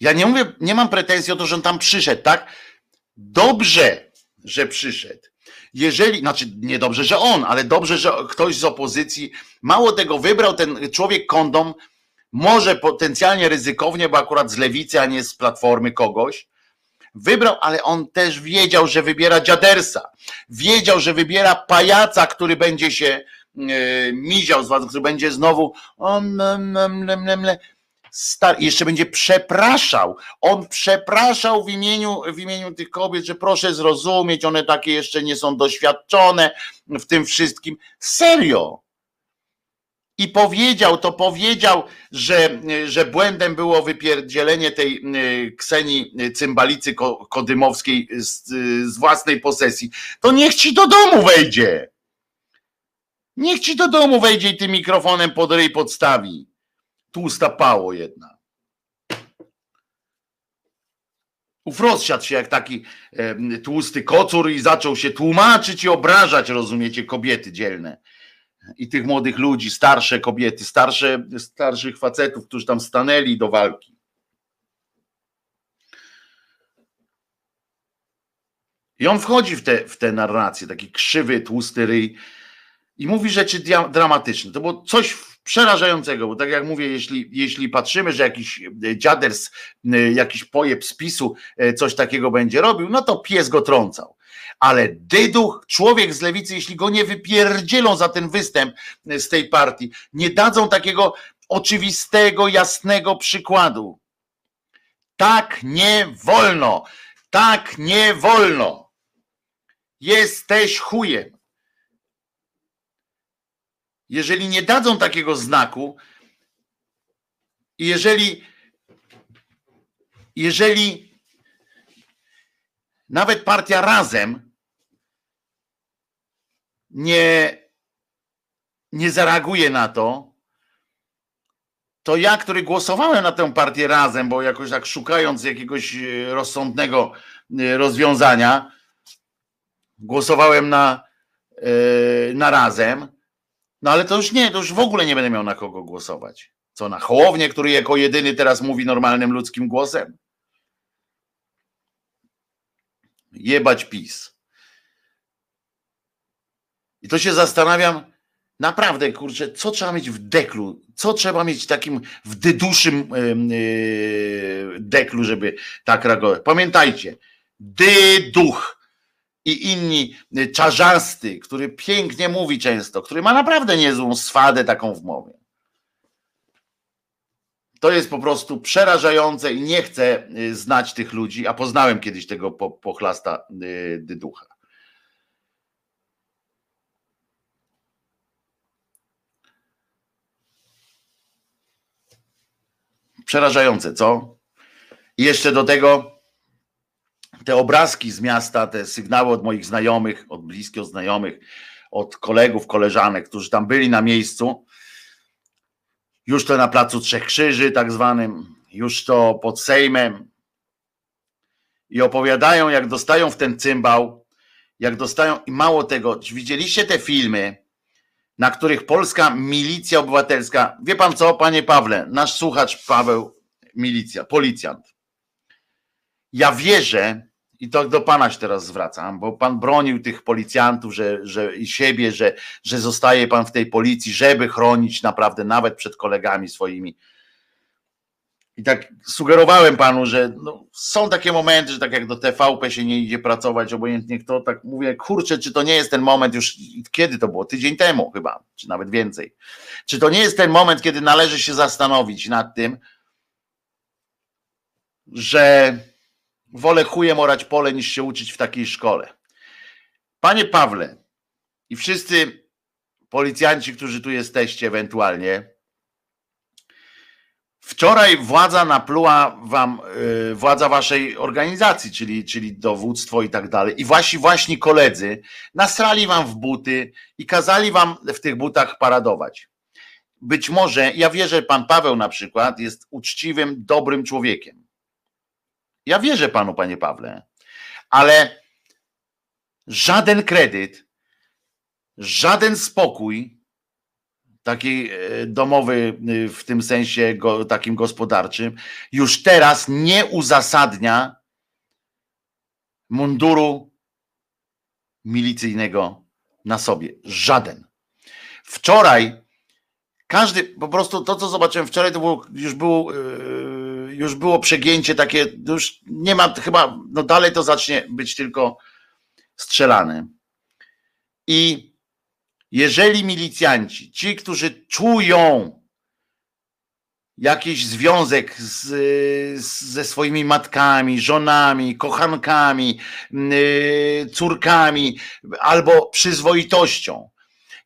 ja nie mówię, nie mam pretensji o to, że on tam przyszedł, tak? Dobrze, że przyszedł. Jeżeli, znaczy nie dobrze, że on, ale dobrze, że ktoś z opozycji, mało tego wybrał ten człowiek kondom, może potencjalnie ryzykownie, bo akurat z lewicy, a nie z platformy kogoś, wybrał, ale on też wiedział, że wybiera dziadersa. Wiedział, że wybiera pajaca, który będzie się e, miział z was, który będzie znowu jeszcze będzie przepraszał. On przepraszał w imieniu, w imieniu tych kobiet, że proszę zrozumieć, one takie jeszcze nie są doświadczone w tym wszystkim. Serio. I powiedział, to powiedział, że, że błędem było wypierdzielenie tej y, Kseni Cymbalicy Kodymowskiej z, z własnej posesji. To niech ci do domu wejdzie. Niech ci do domu wejdzie i tym mikrofonem pod ryj podstawi tłusta pało jedna. Ów rozsiadł się jak taki e, tłusty kocur i zaczął się tłumaczyć i obrażać, rozumiecie, kobiety dzielne. I tych młodych ludzi, starsze kobiety, starsze, starszych facetów, którzy tam stanęli do walki. I on wchodzi w te, w te narracje, taki krzywy, tłusty ryj i mówi rzeczy dramatyczne. To było coś przerażającego, bo tak jak mówię, jeśli, jeśli patrzymy, że jakiś e, dziaders, e, jakiś pojeb z e, coś takiego będzie robił, no to pies go trącał. Ale dyduch, człowiek z lewicy, jeśli go nie wypierdzielą za ten występ z tej partii, nie dadzą takiego oczywistego, jasnego przykładu. Tak nie wolno. Tak nie wolno. Jesteś chujem jeżeli nie dadzą takiego znaku, jeżeli, jeżeli nawet partia razem nie, nie zareaguje na to, to ja, który głosowałem na tę partię razem, bo jakoś tak szukając jakiegoś e, rozsądnego e, rozwiązania, głosowałem na, e, na razem, no ale to już nie, to już w ogóle nie będę miał na kogo głosować. Co na Hołownię, który jako jedyny teraz mówi normalnym ludzkim głosem? Jebać PiS. I to się zastanawiam, naprawdę, kurczę, co trzeba mieć w deklu, co trzeba mieć takim w dyduszym yy, deklu, żeby tak reagować. Pamiętajcie, dyduch i inni, y, czarzasty, który pięknie mówi często, który ma naprawdę niezłą swadę taką w mowie. to jest po prostu przerażające i nie chcę znać tych ludzi, a poznałem kiedyś tego pochlasta dyducha. Przerażające, co? I jeszcze do tego te obrazki z miasta, te sygnały od moich znajomych, od bliskich znajomych, od kolegów, koleżanek, którzy tam byli na miejscu, już to na placu Trzech Krzyży, tak zwanym, już to pod Sejmem. I opowiadają, jak dostają w ten cymbał, jak dostają, i mało tego, widzieliście te filmy, na których polska milicja obywatelska, wie pan co, panie Pawle, nasz słuchacz Paweł, milicja, policjant. Ja wierzę, i to do pana się teraz zwracam, bo pan bronił tych policjantów, że, że i siebie, że, że zostaje pan w tej policji, żeby chronić naprawdę nawet przed kolegami swoimi. I tak sugerowałem panu, że no, są takie momenty, że tak jak do TVP się nie idzie pracować, obojętnie kto, tak mówię, kurczę, czy to nie jest ten moment już, kiedy to było? Tydzień temu chyba, czy nawet więcej. Czy to nie jest ten moment, kiedy należy się zastanowić nad tym, że wolę chujem orać pole niż się uczyć w takiej szkole. Panie Pawle i wszyscy policjanci, którzy tu jesteście ewentualnie, wczoraj władza napluła wam, yy, władza waszej organizacji, czyli, czyli dowództwo i tak dalej, i wasi właśnie koledzy nasrali wam w buty i kazali wam w tych butach paradować. Być może, ja wierzę, pan Paweł na przykład jest uczciwym, dobrym człowiekiem ja wierzę panu, panie Pawle, ale żaden kredyt, żaden spokój, taki e, domowy e, w tym sensie go, takim gospodarczym, już teraz nie uzasadnia munduru milicyjnego na sobie. Żaden. Wczoraj każdy, po prostu to, co zobaczyłem wczoraj, to było, już było. Już było przegięcie takie, już nie ma chyba, no dalej to zacznie być tylko strzelane. I jeżeli milicjanci, ci, którzy czują jakiś związek z, z, ze swoimi matkami, żonami, kochankami, yy, córkami albo przyzwoitością,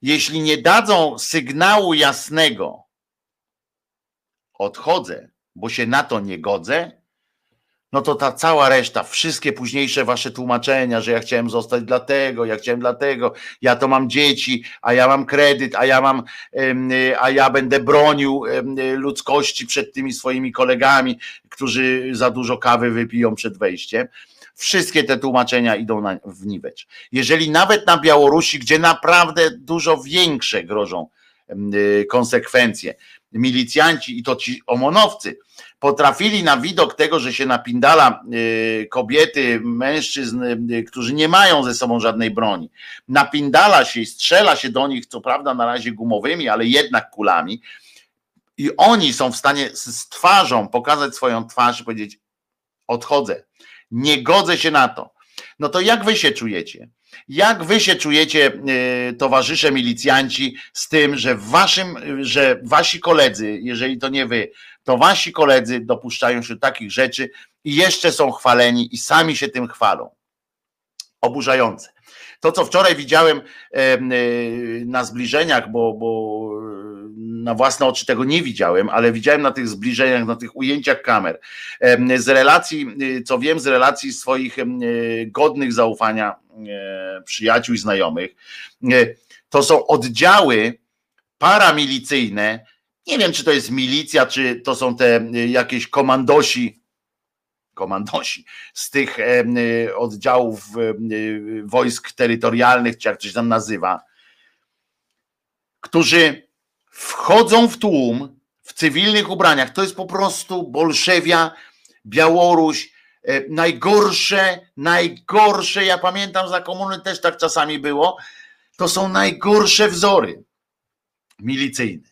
jeśli nie dadzą sygnału jasnego, odchodzę, bo się na to nie godzę, no to ta cała reszta, wszystkie późniejsze wasze tłumaczenia, że ja chciałem zostać dlatego, ja chciałem dlatego, ja to mam dzieci, a ja mam kredyt, a ja mam, a ja będę bronił ludzkości przed tymi swoimi kolegami, którzy za dużo kawy wypiją przed wejściem. Wszystkie te tłumaczenia idą na, w niwecz. Jeżeli nawet na Białorusi, gdzie naprawdę dużo większe grożą konsekwencje, milicjanci i to ci omonowcy potrafili na widok tego, że się napindala y, kobiety, mężczyzn, y, którzy nie mają ze sobą żadnej broni, napindala się i strzela się do nich, co prawda na razie gumowymi, ale jednak kulami, i oni są w stanie z twarzą pokazać swoją twarz i powiedzieć: Odchodzę, nie godzę się na to. No to jak wy się czujecie? Jak wy się czujecie, e, towarzysze milicjanci, z tym, że waszym, że wasi koledzy, jeżeli to nie wy, to wasi koledzy dopuszczają się takich rzeczy i jeszcze są chwaleni i sami się tym chwalą. Oburzające. To, co wczoraj widziałem e, na zbliżeniach, bo, bo na własne oczy tego nie widziałem, ale widziałem na tych zbliżeniach, na tych ujęciach kamer. Z relacji, co wiem, z relacji swoich godnych zaufania E, przyjaciół i znajomych. E, to są oddziały paramilicyjne. Nie wiem, czy to jest milicja, czy to są te e, jakieś komandosi, komandosi z tych oddziałów wojsk terytorialnych, czy jak coś tam nazywa, którzy wchodzą w tłum w cywilnych ubraniach. To jest po prostu Bolszewia, Białoruś, E, najgorsze, najgorsze, ja pamiętam za komuny też tak czasami było, to są najgorsze wzory milicyjne.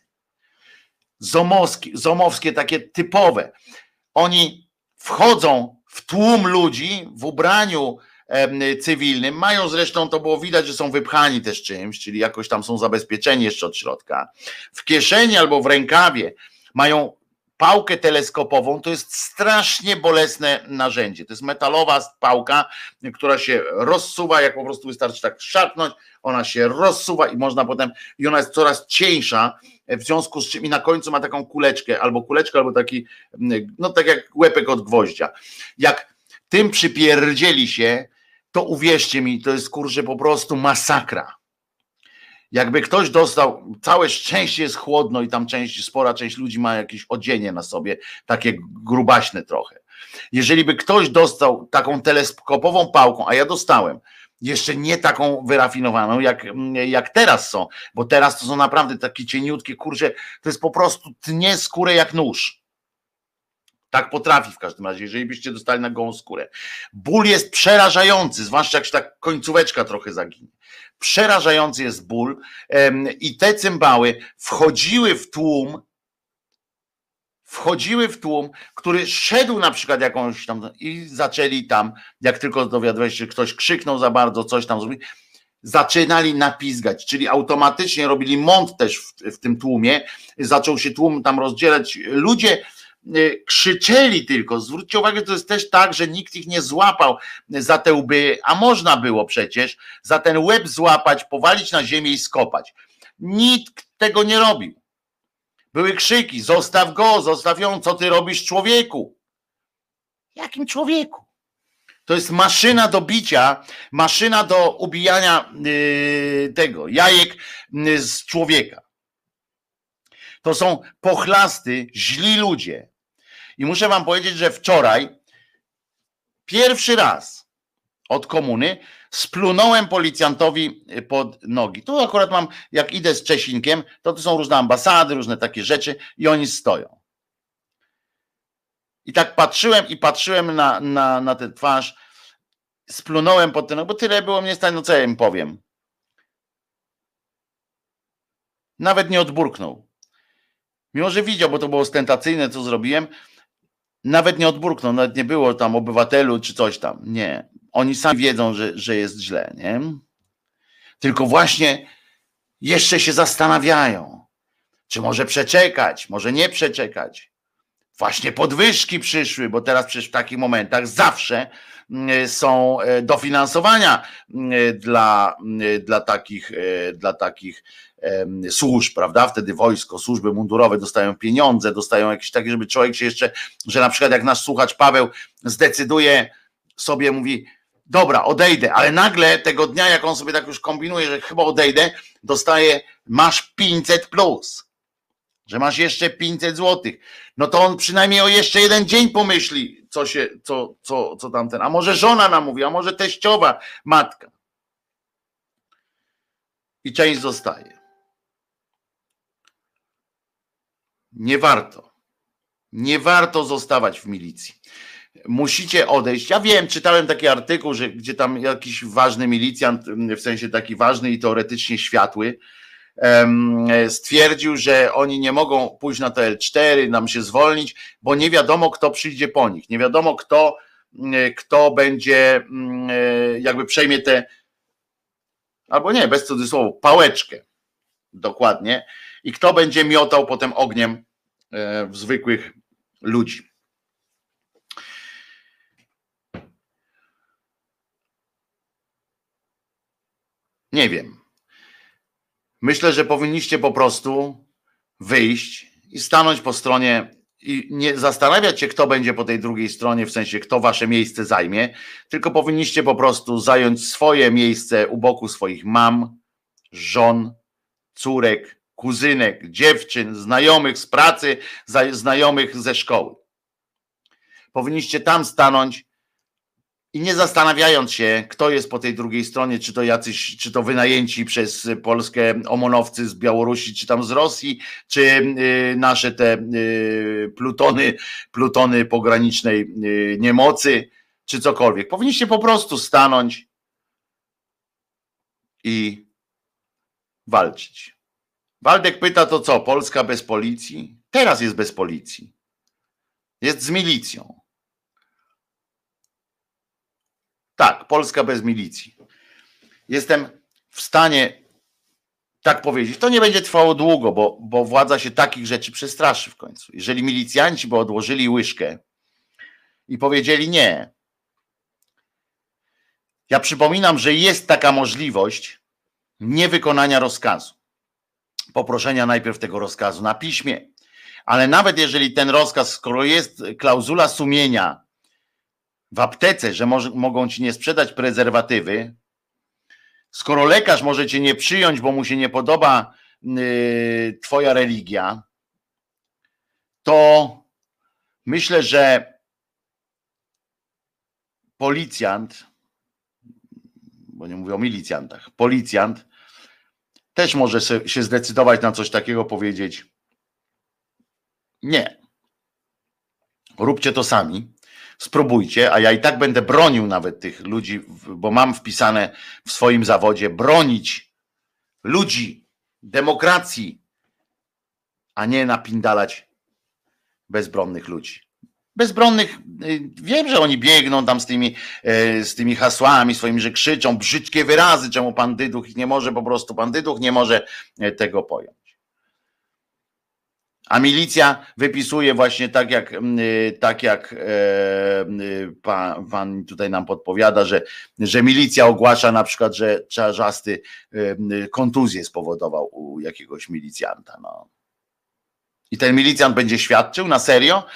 Zomowskie, zomowskie takie typowe. Oni wchodzą w tłum ludzi w ubraniu cywilnym, mają zresztą, to było widać, że są wypchani też czymś, czyli jakoś tam są zabezpieczeni jeszcze od środka. W kieszeni albo w rękawie mają pałkę teleskopową, to jest strasznie bolesne narzędzie. To jest metalowa pałka, która się rozsuwa, jak po prostu wystarczy tak szarpnąć, ona się rozsuwa i można potem, i ona jest coraz cieńsza, w związku z czym i na końcu ma taką kuleczkę, albo kuleczkę, albo taki, no tak jak łepek od gwoździa. Jak tym przypierdzieli się, to uwierzcie mi, to jest kurczę po prostu masakra. Jakby ktoś dostał, całe szczęście jest chłodno i tam część, spora część ludzi ma jakieś odzienie na sobie, takie grubaśne trochę. Jeżeli by ktoś dostał taką teleskopową pałką, a ja dostałem, jeszcze nie taką wyrafinowaną, jak, jak teraz są, bo teraz to są naprawdę takie cieniutkie, kurcze, to jest po prostu tnie skórę jak nóż. Tak potrafi w każdym razie, jeżeli byście dostali na gołą skórę. Ból jest przerażający, zwłaszcza jak się tak końcóweczka trochę zaginie. Przerażający jest ból i te cymbały wchodziły w tłum, wchodziły w tłum, który szedł na przykład jakąś tam i zaczęli tam, jak tylko dowiadywałeś się, ktoś krzyknął za bardzo, coś tam zrobił, zaczynali napizgać, czyli automatycznie robili mąt też w, w tym tłumie, zaczął się tłum tam rozdzielać. Ludzie krzyczeli tylko. Zwróćcie uwagę, to jest też tak, że nikt ich nie złapał za te łby, a można było przecież za ten łeb złapać, powalić na ziemię i skopać. Nikt tego nie robił. Były krzyki: zostaw go, zostaw ją, co ty robisz człowieku? Jakim człowieku? To jest maszyna do bicia, maszyna do ubijania yy, tego jajek yy, z człowieka. To są pochlasty, źli ludzie. I muszę wam powiedzieć, że wczoraj pierwszy raz od komuny splunąłem policjantowi pod nogi. Tu akurat mam, jak idę z Czesinkiem, to to są różne ambasady, różne takie rzeczy i oni stoją. I tak patrzyłem i patrzyłem na, na, na tę twarz, splunąłem pod ten, bo tyle było mnie stać, no co ja im powiem. Nawet nie odburknął. Mimo, że widział, bo to było ostentacyjne, co zrobiłem, nawet nie odburknął, nawet nie było tam obywatelu czy coś tam. Nie. Oni sami wiedzą, że, że jest źle, nie? Tylko właśnie jeszcze się zastanawiają, czy może przeczekać, może nie przeczekać. Właśnie podwyżki przyszły, bo teraz przecież w takich momentach zawsze mm, są e, dofinansowania mm, dla, mm, dla takich, e, dla takich służb, prawda? Wtedy wojsko, służby mundurowe dostają pieniądze, dostają jakieś takie, żeby człowiek się jeszcze, że na przykład jak nasz słuchacz Paweł zdecyduje sobie, mówi, dobra, odejdę, ale nagle tego dnia, jak on sobie tak już kombinuje, że chyba odejdę, dostaje, masz 500 plus, że masz jeszcze 500 złotych, no to on przynajmniej o jeszcze jeden dzień pomyśli, co się, co, co, co tamten, a może żona namówi, a może teściowa, matka. I część zostaje. Nie warto. Nie warto zostawać w milicji. Musicie odejść. Ja wiem, czytałem taki artykuł, że gdzie tam jakiś ważny milicjant, w sensie taki ważny i teoretycznie światły, stwierdził, że oni nie mogą pójść na TL4, nam się zwolnić, bo nie wiadomo, kto przyjdzie po nich. Nie wiadomo, kto, kto będzie, jakby przejmie te, albo nie, bez cudzysłowu, pałeczkę. Dokładnie. I kto będzie miotał potem ogniem E, w zwykłych ludzi. Nie wiem. Myślę, że powinniście po prostu wyjść i stanąć po stronie i nie zastanawiać się, kto będzie po tej drugiej stronie, w sensie kto wasze miejsce zajmie, tylko powinniście po prostu zająć swoje miejsce u boku swoich mam, żon, córek, kuzynek, dziewczyn, znajomych z pracy, znajomych ze szkoły. Powinniście tam stanąć i nie zastanawiając się, kto jest po tej drugiej stronie, czy to jacyś, czy to wynajęci przez Polskę omonowcy z Białorusi, czy tam z Rosji, czy y, nasze te y, plutony, plutony pogranicznej y, niemocy, czy cokolwiek. Powinniście po prostu stanąć i walczyć. Waldek pyta to co, Polska bez policji? Teraz jest bez policji. Jest z milicją. Tak, Polska bez milicji. Jestem w stanie tak powiedzieć. To nie będzie trwało długo, bo, bo władza się takich rzeczy przestraszy w końcu. Jeżeli milicjanci by odłożyli łyżkę i powiedzieli nie. Ja przypominam, że jest taka możliwość niewykonania rozkazu. Poproszenia najpierw tego rozkazu na piśmie, ale nawet jeżeli ten rozkaz, skoro jest klauzula sumienia w aptece, że może, mogą ci nie sprzedać prezerwatywy, skoro lekarz może cię nie przyjąć, bo mu się nie podoba yy, twoja religia, to myślę, że policjant, bo nie mówię o milicjantach, policjant też może się zdecydować na coś takiego, powiedzieć: Nie. Róbcie to sami, spróbujcie, a ja i tak będę bronił nawet tych ludzi, bo mam wpisane w swoim zawodzie bronić ludzi, demokracji, a nie napindalać bezbronnych ludzi bezbronnych, y, wiem, że oni biegną tam z tymi, e, z tymi hasłami swoimi, że krzyczą brzydkie wyrazy, czemu pan Dyduch ich nie może, po prostu pan Dyduch nie może e, tego pojąć. A milicja wypisuje właśnie tak jak, y, tak jak e, y, pan, pan tutaj nam podpowiada, że, że milicja ogłasza na przykład, że czarzasty kontuzję spowodował u jakiegoś milicjanta. No. I ten milicjant będzie świadczył na serio?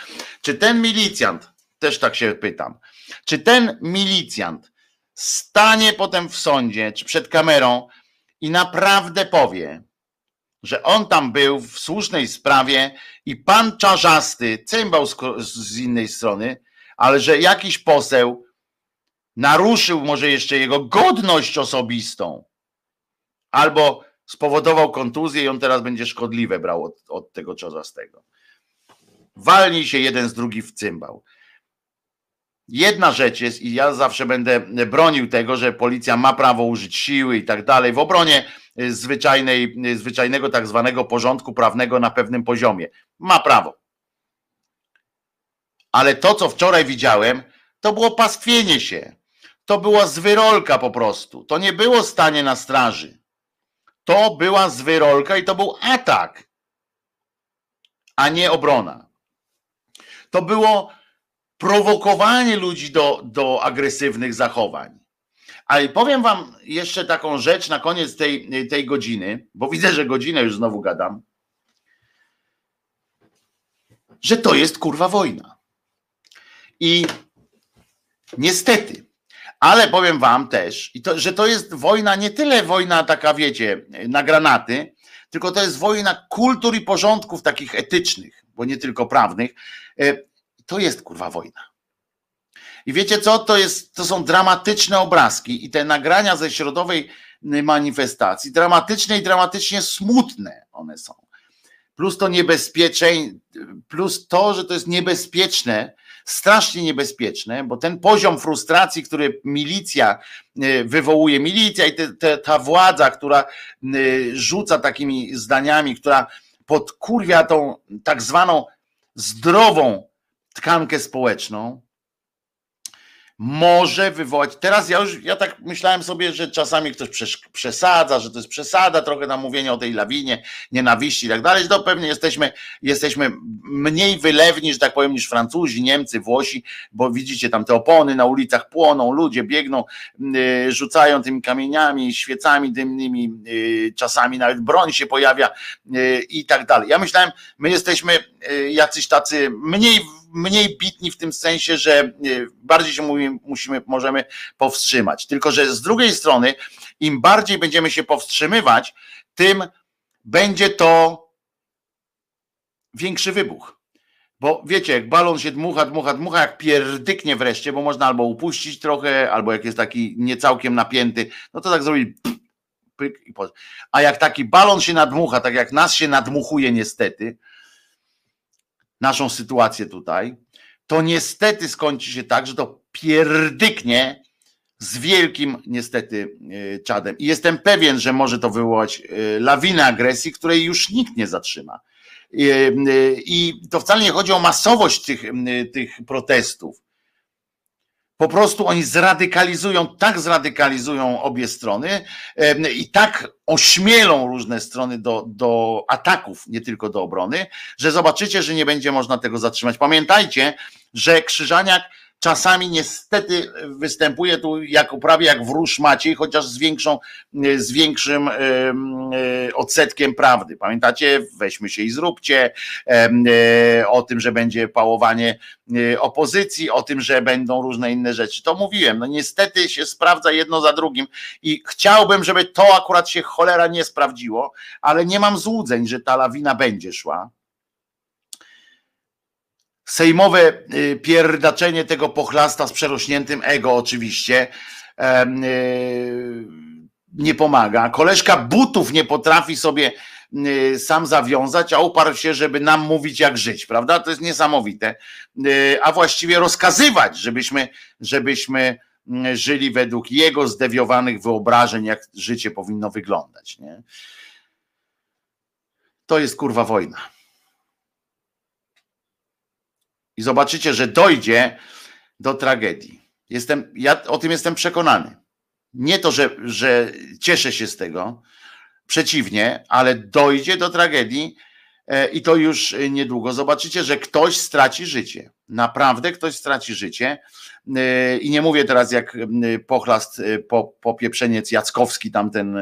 Czy ten milicjant, też tak się pytam, czy ten milicjant stanie potem w sądzie czy przed kamerą i naprawdę powie, że on tam był w słusznej sprawie i pan czarzasty, cymbał z, z innej strony, ale że jakiś poseł naruszył może jeszcze jego godność osobistą albo spowodował kontuzję i on teraz będzie szkodliwe brał od, od tego czorzastego. Walnij się jeden z drugi w cymbał. Jedna rzecz jest, i ja zawsze będę bronił tego, że policja ma prawo użyć siły i tak dalej, w obronie zwyczajnej, zwyczajnego tak zwanego porządku prawnego na pewnym poziomie. Ma prawo. Ale to, co wczoraj widziałem, to było pastwienie się. To była zwyrolka po prostu. To nie było stanie na straży. To była zwyrolka i to był atak, a nie obrona. To było prowokowanie ludzi do, do agresywnych zachowań. Ale powiem wam jeszcze taką rzecz na koniec tej, tej godziny, bo widzę, że godzinę już znowu gadam, że to jest kurwa wojna. I niestety, ale powiem wam też, że to jest wojna, nie tyle wojna taka, wiecie, na granaty, tylko to jest wojna kultur i porządków takich etycznych, bo nie tylko prawnych. E, to jest kurwa wojna. I wiecie co? To, jest, to są dramatyczne obrazki i te nagrania ze środowej manifestacji, dramatyczne i dramatycznie smutne one są. Plus to niebezpieczne, plus to, że to jest niebezpieczne, strasznie niebezpieczne, bo ten poziom frustracji, który milicja e, wywołuje, milicja i te, te, ta władza, która e, rzuca takimi zdaniami, która podkurwia tą tak zwaną zdrową tkankę społeczną, może wywołać. Teraz ja już, ja tak myślałem sobie, że czasami ktoś przesadza, że to jest przesada, trochę nam mówienie o tej lawinie, nienawiści i tak dalej. To pewnie jesteśmy, jesteśmy mniej wylewni, że tak powiem, niż Francuzi, Niemcy, Włosi, bo widzicie tam te opony na ulicach płoną, ludzie biegną, yy, rzucają tymi kamieniami, świecami dymnymi, yy, czasami nawet broń się pojawia yy, i tak dalej. Ja myślałem, my jesteśmy jacyś tacy mniej mniej bitni w tym sensie, że e, bardziej się musimy, możemy powstrzymać. Tylko, że z drugiej strony, im bardziej będziemy się powstrzymywać, tym będzie to większy wybuch. Bo wiecie, jak balon się dmucha, dmucha, dmucha, jak pierdyknie wreszcie, bo można albo upuścić trochę, albo jak jest taki niecałkiem napięty, no to tak zrobić. A jak taki balon się nadmucha, tak jak nas się nadmuchuje niestety, naszą sytuację tutaj, to niestety skończy się tak, że to pierdyknie z wielkim niestety e, czadem. I jestem pewien, że może to wywołać e, lawinę agresji, której już nikt nie zatrzyma. E, I to wcale nie chodzi o masowość tych, tych protestów, po prostu oni zradykalizują, tak zradykalizują obie strony i tak ośmielą różne strony do, do ataków, nie tylko do obrony, że zobaczycie, że nie będzie można tego zatrzymać. Pamiętajcie, że Krzyżaniak czasami niestety występuje tu jako prawie jak wróż Maciej, chociaż z, większą, z większym odsetkiem prawdy. Pamiętacie? Weźmy się i zróbcie e, o tym, że będzie pałowanie e, opozycji, o tym, że będą różne inne rzeczy. To mówiłem. No niestety się sprawdza jedno za drugim i chciałbym, żeby to akurat się cholera nie sprawdziło, ale nie mam złudzeń, że ta lawina będzie szła sejmowe y, pierdaczenie tego pochlasta z przerośniętym ego oczywiście y, nie pomaga. Koleżka butów nie potrafi sobie y, sam zawiązać, a uparł się, żeby nam mówić jak żyć, prawda? To jest niesamowite. A właściwie rozkazywać, żebyśmy, żebyśmy żyli według jego zdewiowanych wyobrażeń, jak życie powinno wyglądać. Nie? To jest kurwa wojna i zobaczycie, że dojdzie do tragedii. Jestem, ja o tym jestem przekonany. Nie to, że, że cieszę się z tego, przeciwnie, ale dojdzie do tragedii e, i to już niedługo. Zobaczycie, że ktoś straci życie. Naprawdę ktoś straci życie. E, I nie mówię teraz jak pochlast, e, po, popieprzeniec Jackowski, tamten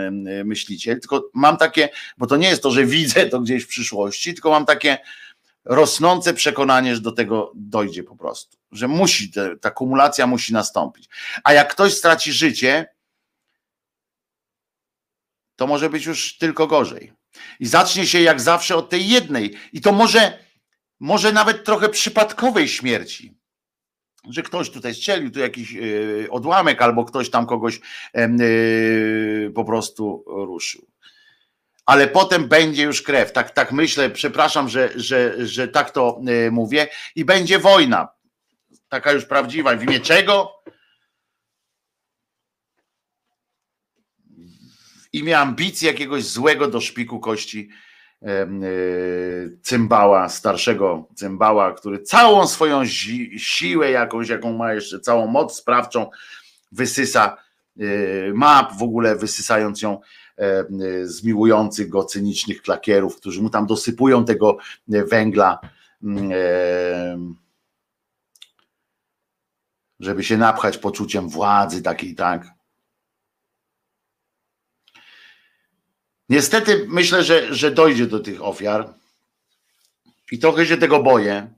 myśliciel, tylko mam takie, bo to nie jest to, że widzę to gdzieś w przyszłości, tylko mam takie rosnące przekonanie, że do tego dojdzie po prostu, że musi, ta kumulacja musi nastąpić. A jak ktoś straci życie, to może być już tylko gorzej. I zacznie się jak zawsze od tej jednej, i to może, może nawet trochę przypadkowej śmierci. Że ktoś tutaj strzelił, tu jakiś yy, odłamek, albo ktoś tam kogoś yy, po prostu ruszył ale potem będzie już krew. Tak, tak myślę, przepraszam, że, że, że tak to y, mówię, i będzie wojna. Taka już prawdziwa. W imię czego? W imię ambicji jakiegoś złego do szpiku kości y, cymbała, starszego cymbała, który całą swoją siłę jakąś, jaką ma jeszcze, całą moc sprawczą wysysa, y, ma w ogóle wysysając ją zmiłujących go cynicznych klakierów, którzy mu tam dosypują tego węgla, mm, e, żeby się napchać poczuciem władzy takiej, tak. Niestety myślę, że, że dojdzie do tych ofiar i trochę się tego boję,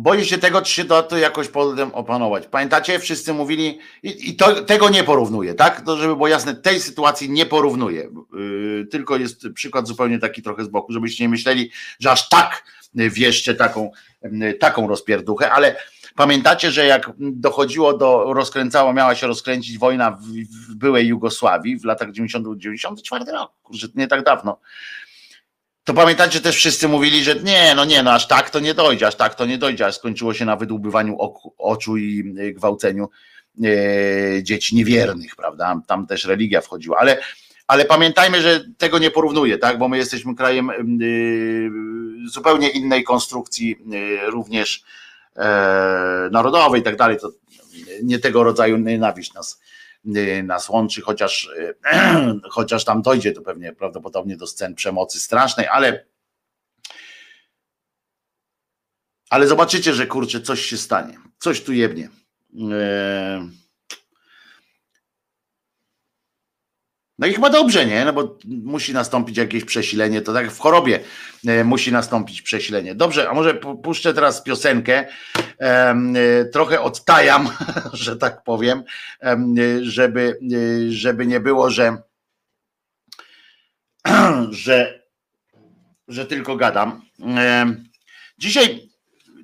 Boję się tego, czy się da to jakoś potem opanować. Pamiętacie, wszyscy mówili, i, i to, tego nie porównuję, tak? To żeby było jasne, tej sytuacji nie porównuję. Yy, tylko jest przykład zupełnie taki trochę z boku, żebyście nie myśleli, że aż tak wierzcie taką, yy, taką rozpierduchę, ale pamiętacie, że jak dochodziło do, rozkręcała, miała się rozkręcić wojna w, w byłej Jugosławii w latach 90 94 roku, że nie tak dawno to pamiętacie, też wszyscy mówili, że nie, no nie, no aż tak to nie dojdzie, aż tak to nie dojdzie, aż skończyło się na wydłubywaniu oczu i y, gwałceniu e, dzieci niewiernych, prawda? Tam też religia wchodziła, ale, ale pamiętajmy, że tego nie porównuję, tak? Bo my jesteśmy krajem y, zupełnie innej konstrukcji, również e, narodowej i tak dalej. To nie tego rodzaju nienawiść nas nas łączy, chociaż, y, chociaż tam dojdzie to pewnie prawdopodobnie do scen przemocy strasznej, ale ale zobaczycie, że kurczę, coś się stanie. Coś tu jebnie. Y, No i chyba dobrze, nie? No bo musi nastąpić jakieś przesilenie, to tak w chorobie e, musi nastąpić przesilenie. Dobrze, a może puszczę teraz piosenkę, e, trochę odtajam, że tak powiem, żeby, e, żeby nie było, że, że, że tylko gadam. Dzisiaj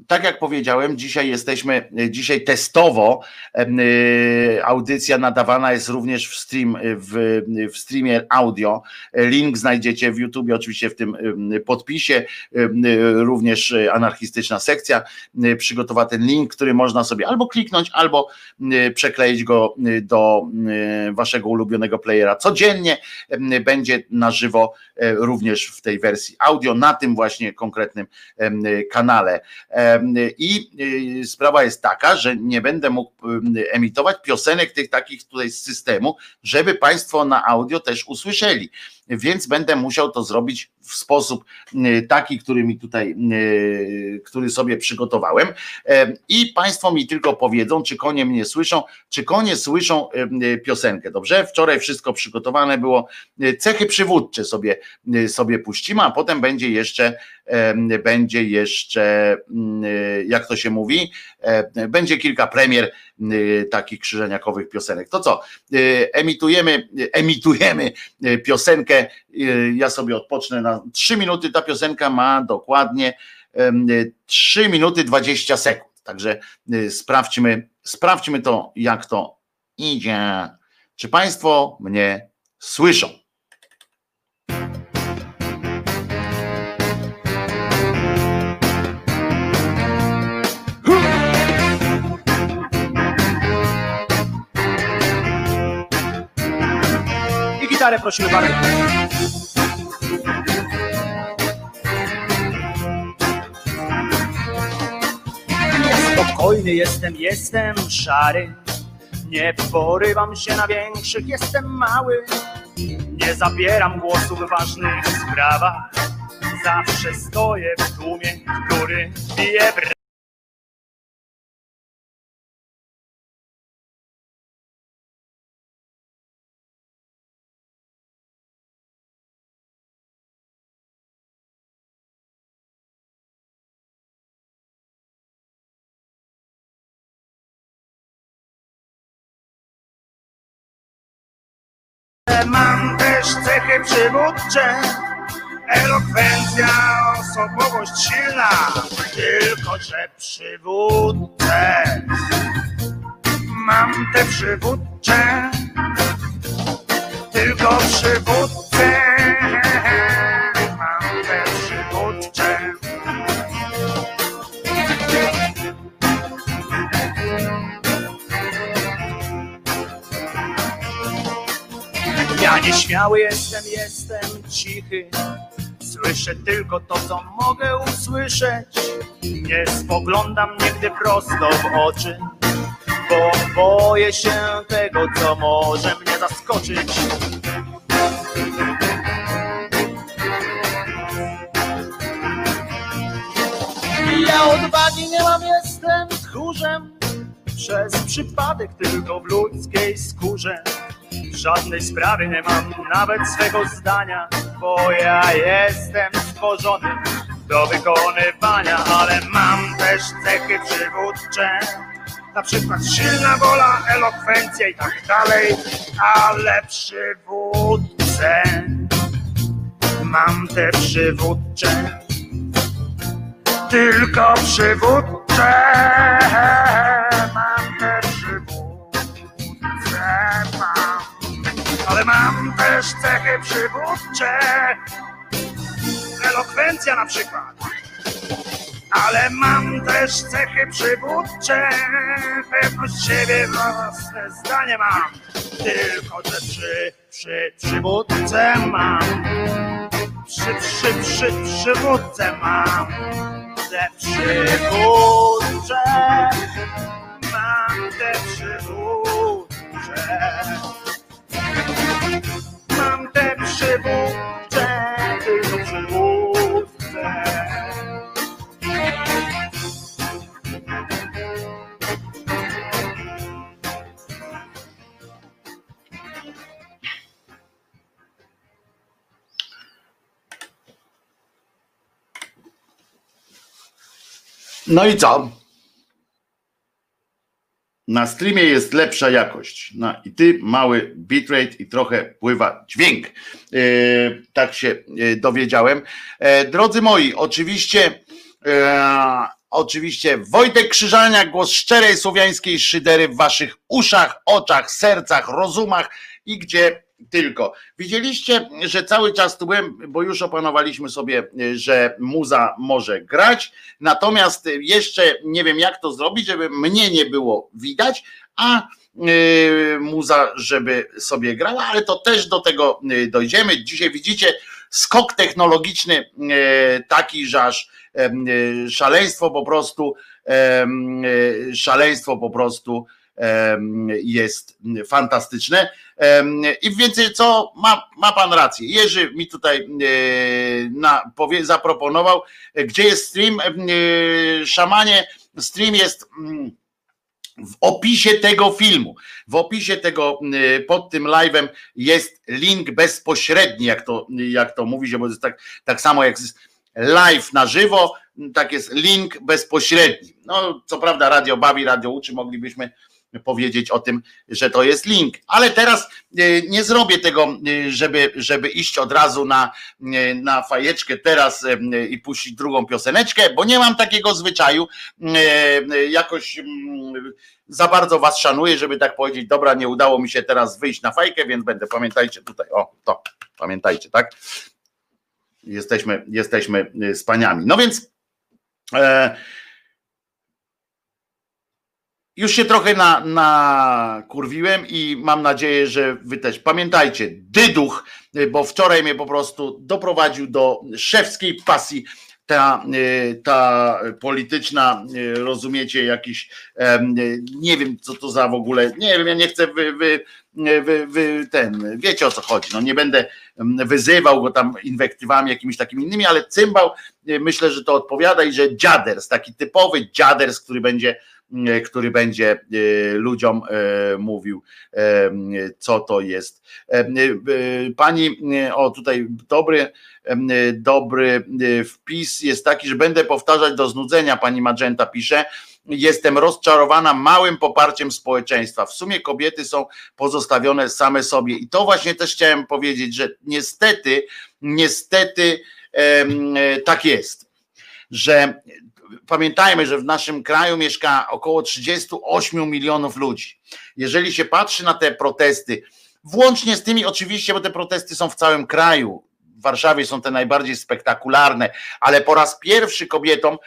tak jak powiedziałem, dzisiaj jesteśmy, dzisiaj testowo y, audycja nadawana jest również w stream, w, w streamie audio. Link znajdziecie w YouTube, oczywiście w tym podpisie, również anarchistyczna sekcja przygotowa ten link, który można sobie albo kliknąć, albo przekleić go do waszego ulubionego playera. Codziennie będzie na żywo również w tej wersji audio, na tym właśnie konkretnym kanale. I sprawa jest taka, że nie będę mógł emitować piosenek tych takich tutaj z systemu, żeby Państwo na audio też usłyszeli. Więc będę musiał to zrobić w sposób taki, który mi tutaj, który sobie przygotowałem. I Państwo mi tylko powiedzą, czy konie mnie słyszą, czy konie słyszą piosenkę. Dobrze? Wczoraj wszystko przygotowane było. Cechy przywódcze sobie, sobie puścimy, a potem będzie jeszcze, będzie jeszcze, jak to się mówi, będzie kilka premier takich krzyżeniakowych piosenek. To co? Emitujemy, emitujemy piosenkę. Ja sobie odpocznę na 3 minuty. Ta piosenka ma dokładnie 3 minuty 20 sekund. Także sprawdźmy, sprawdźmy to, jak to idzie. Czy Państwo mnie słyszą? Gitarę prosimy bardzo. Spokojny jestem, jestem szary. Nie porywam się na większych, jestem mały. Nie zabieram głosu w ważnych sprawach. Zawsze stoję w tłumie, który bije Mam też cechy przywódcze, elokwencja, osobowość silna, tylko że przywódcę. Mam te przywódcze, tylko przywódcę. Nieśmiały jestem, jestem cichy. Słyszę tylko to, co mogę usłyszeć. Nie spoglądam nigdy prosto w oczy, bo boję się tego, co może mnie zaskoczyć. Ja odwagi nie mam, jestem tchórzem. Przez przypadek tylko w ludzkiej skórze. Żadnej sprawie nie mam nawet swego zdania, bo ja jestem stworzony do wykonywania, ale mam też cechy przywódcze. Na przykład silna wola, elokwencja i tak dalej, ale przywódcę. Mam te przywódcze, tylko przywódcze. Mam te przywódcze ale mam też cechy przywódcze. Elokwencja na przykład. Ale mam też cechy przywódcze. Pewność siebie, własne zdanie mam. Tylko, że przy, przy przywódce mam. Przy, przy, przy przywódce mam. Te przywódcze. Mam te przywódcze. Mam te przywódcze, tylko przywódce. No i co? Na streamie jest lepsza jakość. No i ty, mały bitrate i trochę pływa dźwięk. E, tak się e, dowiedziałem. E, drodzy moi, oczywiście, e, oczywiście Wojtek Krzyżania, głos szczerej słowiańskiej szydery w waszych uszach, oczach, sercach, rozumach i gdzie tylko. Widzieliście, że cały czas tu byłem, bo już opanowaliśmy sobie, że muza może grać, natomiast jeszcze nie wiem jak to zrobić, żeby mnie nie było widać, a yy, muza, żeby sobie grała, ale to też do tego dojdziemy. Dzisiaj widzicie, skok technologiczny taki, że aż szaleństwo po prostu, szaleństwo po prostu jest fantastyczne. I więcej co, ma, ma pan rację. Jerzy mi tutaj e, na, powie, zaproponował, gdzie jest stream. E, szamanie, stream jest mm, w opisie tego filmu, w opisie tego, e, pod tym live'em jest link bezpośredni, jak to, jak to mówi się, bo jest tak, tak samo jak jest live na żywo, tak jest link bezpośredni. No, co prawda radio bawi, radio uczy, moglibyśmy powiedzieć o tym, że to jest link. Ale teraz e, nie zrobię tego, e, żeby, żeby iść od razu na, e, na fajeczkę teraz i puścić drugą pioseneczkę, bo nie mam takiego zwyczaju. Jakoś za bardzo was szanuję, żeby tak powiedzieć, dobra, nie udało mi się teraz wyjść na fajkę, więc będę, pamiętajcie tutaj, o, to, pamiętajcie, tak? Jesteśmy, jesteśmy z paniami. No więc e, już się trochę na, nakurwiłem i mam nadzieję, że wy też. Pamiętajcie, dyduch, bo wczoraj mnie po prostu doprowadził do szewskiej pasji ta, ta polityczna, rozumiecie, jakiś, nie wiem co to za w ogóle, nie wiem, ja nie chcę wy, wy, wy, wy ten, wiecie o co chodzi, no nie będę wyzywał go tam inwektywami jakimiś takimi innymi, ale cymbał, myślę, że to odpowiada i że dziaders, taki typowy dziaders, który będzie który będzie e, ludziom e, mówił, co to jest. Pani, o tutaj dobry, dobry wpis jest taki, że będę powtarzać do znudzenia, pani Magenta pisze. Jestem rozczarowana małym poparciem społeczeństwa. W sumie kobiety są pozostawione same sobie. I to właśnie też chciałem powiedzieć, że niestety, niestety tak jest, że pamiętajmy, że w naszym kraju mieszka około 38 milionów ludzi. Jeżeli się patrzy na te protesty, włącznie z tymi oczywiście, bo te protesty są w całym kraju, w Warszawie są te najbardziej spektakularne, ale po raz pierwszy kobietom,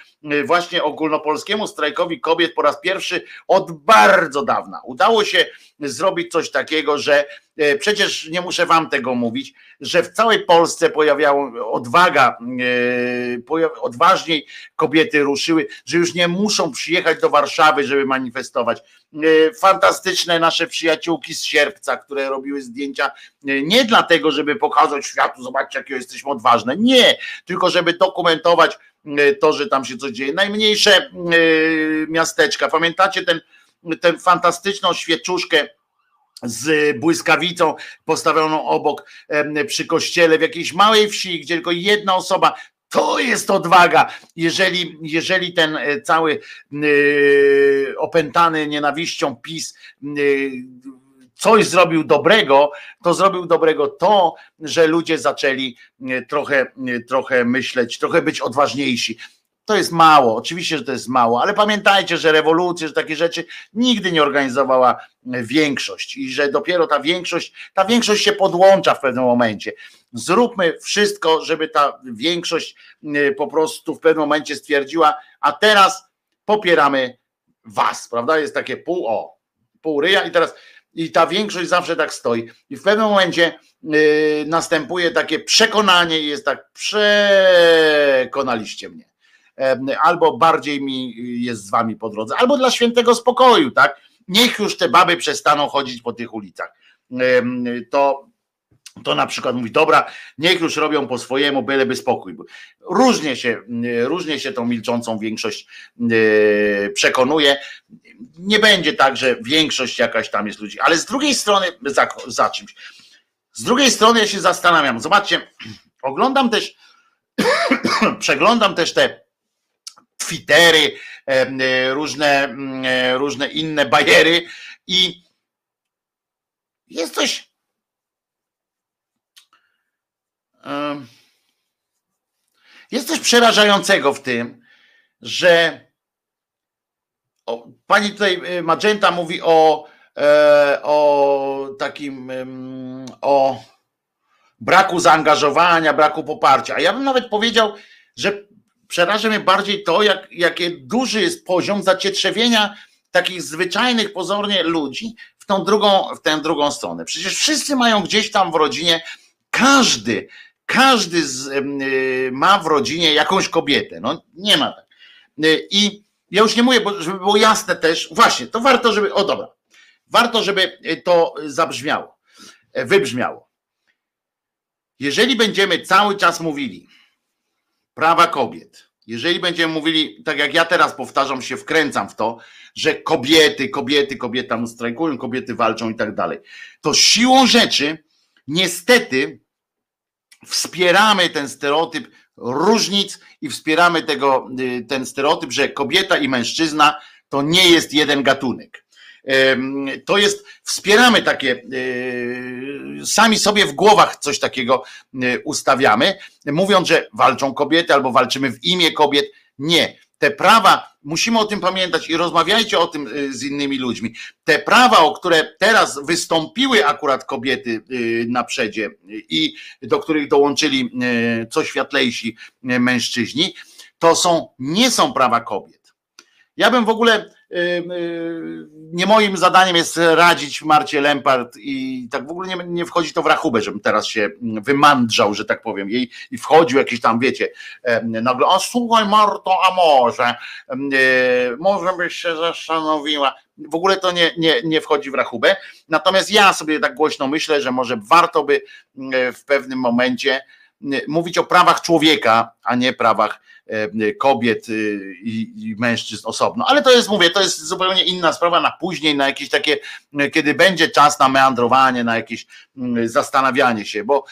właśnie ogólnopolskiemu strajkowi kobiet, po raz pierwszy od bardzo dawna udało się zrobić coś takiego, że e, przecież nie muszę wam tego mówić, że w całej Polsce pojawiała odwaga, e, odważniej kobiety ruszyły, że już nie muszą przyjechać do Warszawy, żeby manifestować. Fantastyczne nasze przyjaciółki z sierpca, które robiły zdjęcia nie dlatego, żeby pokazać światu, zobaczcie, jakie jesteśmy odważne. Nie, tylko żeby dokumentować to, że tam się coś dzieje. Najmniejsze miasteczka. Pamiętacie ten tę fantastyczną świeczuszkę z błyskawicą postawioną obok przy kościele w jakiejś małej wsi, gdzie tylko jedna osoba. To jest odwaga. Jeżeli, jeżeli ten e, cały yy, opętany nienawiścią PiS yy, coś zrobił dobrego, to zrobił dobrego to, że ludzie zaczęli trochę, trochę myśleć, trochę być odważniejsi. To jest mało, oczywiście, że to jest mało, ale pamiętajcie, że rewolucje, że takie rzeczy nigdy nie organizowała większość i że dopiero ta większość, ta większość się podłącza w pewnym momencie. Zróbmy wszystko, żeby ta większość po prostu w pewnym momencie stwierdziła, a teraz popieramy was, prawda? Jest takie pół o, pół ryja i teraz i ta większość zawsze tak stoi. I w pewnym momencie yy, następuje takie przekonanie i jest tak, przekonaliście mnie albo bardziej mi jest z wami po drodze, albo dla świętego spokoju, tak? Niech już te baby przestaną chodzić po tych ulicach. To, to na przykład mówi, dobra, niech już robią po swojemu, byleby spokój. Różnie się, różnie się tą milczącą większość e, przekonuje. Nie będzie tak, że większość jakaś tam jest ludzi, ale z drugiej strony za, za czymś. Z drugiej strony ja się zastanawiam, zobaczcie, oglądam też, przeglądam też te Twittery, e, różne, mm, e, różne inne bajery i jest coś jest coś przerażającego w tym, że o, pani tutaj e, Magenta mówi o, o takim o braku zaangażowania, braku poparcia. A ja bym nawet powiedział, że przeraża mnie bardziej to, jak, jakie duży jest poziom zacietrzewienia takich zwyczajnych pozornie ludzi w tą drugą, w tę drugą stronę. Przecież wszyscy mają gdzieś tam w rodzinie, każdy, Każdy z, y, ma w rodzinie jakąś kobietę. No nie ma tak. Y, I ja już nie mówię, bo żeby było jasne też, właśnie, to warto, żeby, o dobra, warto, żeby to zabrzmiało, e, wybrzmiało. Jeżeli będziemy cały czas mówili prawa kobiet, jeżeli będziemy mówili, tak jak ja teraz powtarzam, się wkręcam w to, że kobiety, kobiety, kobiety tam strajkują, kobiety walczą i tak dalej, to siłą rzeczy niestety wspieramy ten stereotyp różnic i wspieramy tego, y, ten stereotyp, że kobieta i mężczyzna to nie jest jeden gatunek. To jest, wspieramy takie, y, sami sobie w głowach coś takiego y, ustawiamy, mówiąc, że walczą kobiety albo walczymy w imię kobiet. Nie. Te prawa, musimy o tym pamiętać i rozmawiajcie o tym z innymi ludźmi. Te prawa, o które teraz wystąpiły akurat kobiety na przedzie i do których dołączyli co światlejsi mężczyźni, to są, nie są prawa kobiet. Ja bym w ogóle nie moim zadaniem jest radzić Marcie Lempart i tak w ogóle nie, nie wchodzi to w rachubę, żebym teraz się wymandrzał, że tak powiem, jej i wchodził jakiś tam, wiecie, nagle, a słuchaj Marto, a może, może byś się zastanowiła. W ogóle to nie, nie, nie wchodzi w rachubę. Natomiast ja sobie tak głośno myślę, że może warto by w pewnym momencie mówić o prawach człowieka, a nie prawach kobiet y, i, mężczyzn osobno. Ale to jest, mówię, to jest zupełnie inna sprawa na później, na jakieś takie, kiedy będzie czas na meandrowanie, na jakieś mm, zastanawianie się, bo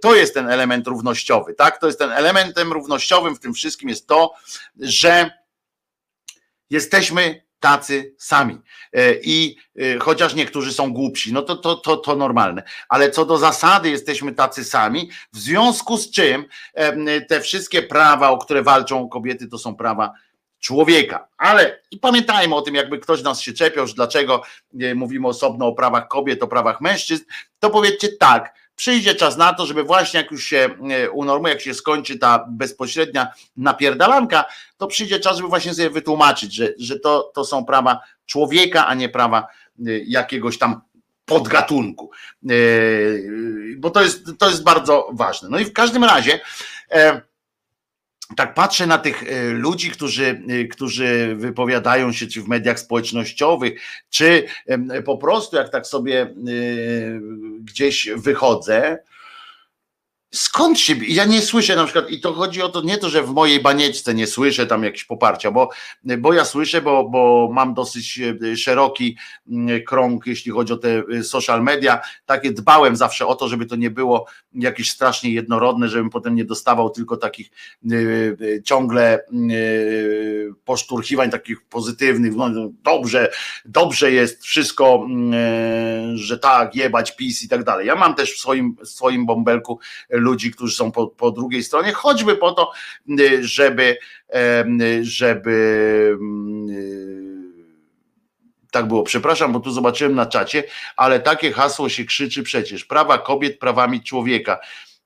to jest ten element równościowy, tak? To jest ten elementem równościowym w tym wszystkim jest to, że jesteśmy tacy sami. E, I e, chociaż niektórzy są głupsi, no to, to, to, to normalne. Ale co do zasady jesteśmy tacy sami, w związku z czym e, te wszystkie prawa, o które walczą kobiety, to są prawa człowieka. Ale i pamiętajmy o tym, jakby ktoś nas się czepiał, że dlaczego mówimy osobno o prawach kobiet, o prawach mężczyzn, to powiedzcie tak, przyjdzie czas na to, żeby właśnie jak już się e, unormuje, jak się skończy ta bezpośrednia napierdalanka, to przyjdzie czas, żeby właśnie sobie wytłumaczyć, że, że to, to są prawa człowieka, a nie prawa e, jakiegoś tam podgatunku. E, bo to jest, to jest bardzo ważne. No i w każdym razie tak patrzę na tych e, ludzi, którzy, e, którzy wypowiadają się czy w mediach społecznościowych, czy po prostu jak tak sobie e, gdzieś wychodzę, Skąd się. Ja nie słyszę na przykład, i to chodzi o to, nie to, że w mojej banieczce nie słyszę tam jakieś poparcia, bo, bo ja słyszę, bo, bo mam dosyć e, szeroki mm, krąg, jeśli chodzi o te e, social media. Takie dbałem zawsze o to, żeby to nie było jakieś strasznie jednorodne, żebym potem nie dostawał tylko takich e, ciągle poszturchiwań, takich pozytywnych. No, dobrze, dobrze jest wszystko, mm, że tak, jebać PiS i tak dalej. Ja mam też w swoim, w swoim bąbelku ludzi, którzy są po, po drugiej stronie, choćby po to, y, żeby, żeby y, tak było, przepraszam, bo tu zobaczyłem na czacie, ale takie hasło się krzyczy przecież, prawa kobiet prawami człowieka.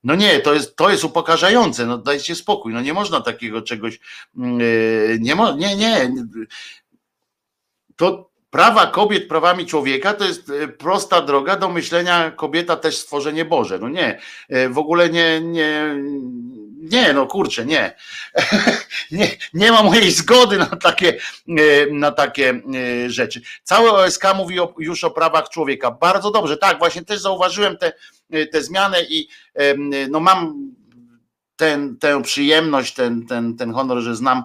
No nie, to jest, to jest upokarzające, no dajcie spokój, no nie można takiego czegoś, y, nie, nie, nie, to prawa kobiet prawami człowieka to jest e, prosta droga do myślenia kobieta też stworzenie Boże. No nie, e, w ogóle nie, nie, nie, no kurczę, nie. nie. Nie ma mojej zgody na takie, e, na takie rzeczy. Całe OSK mówi o, już o prawach człowieka. Bardzo dobrze, tak, właśnie też zauważyłem te, te zmiany i no mam ten, tę przyjemność, ten, ten, ten honor, że znam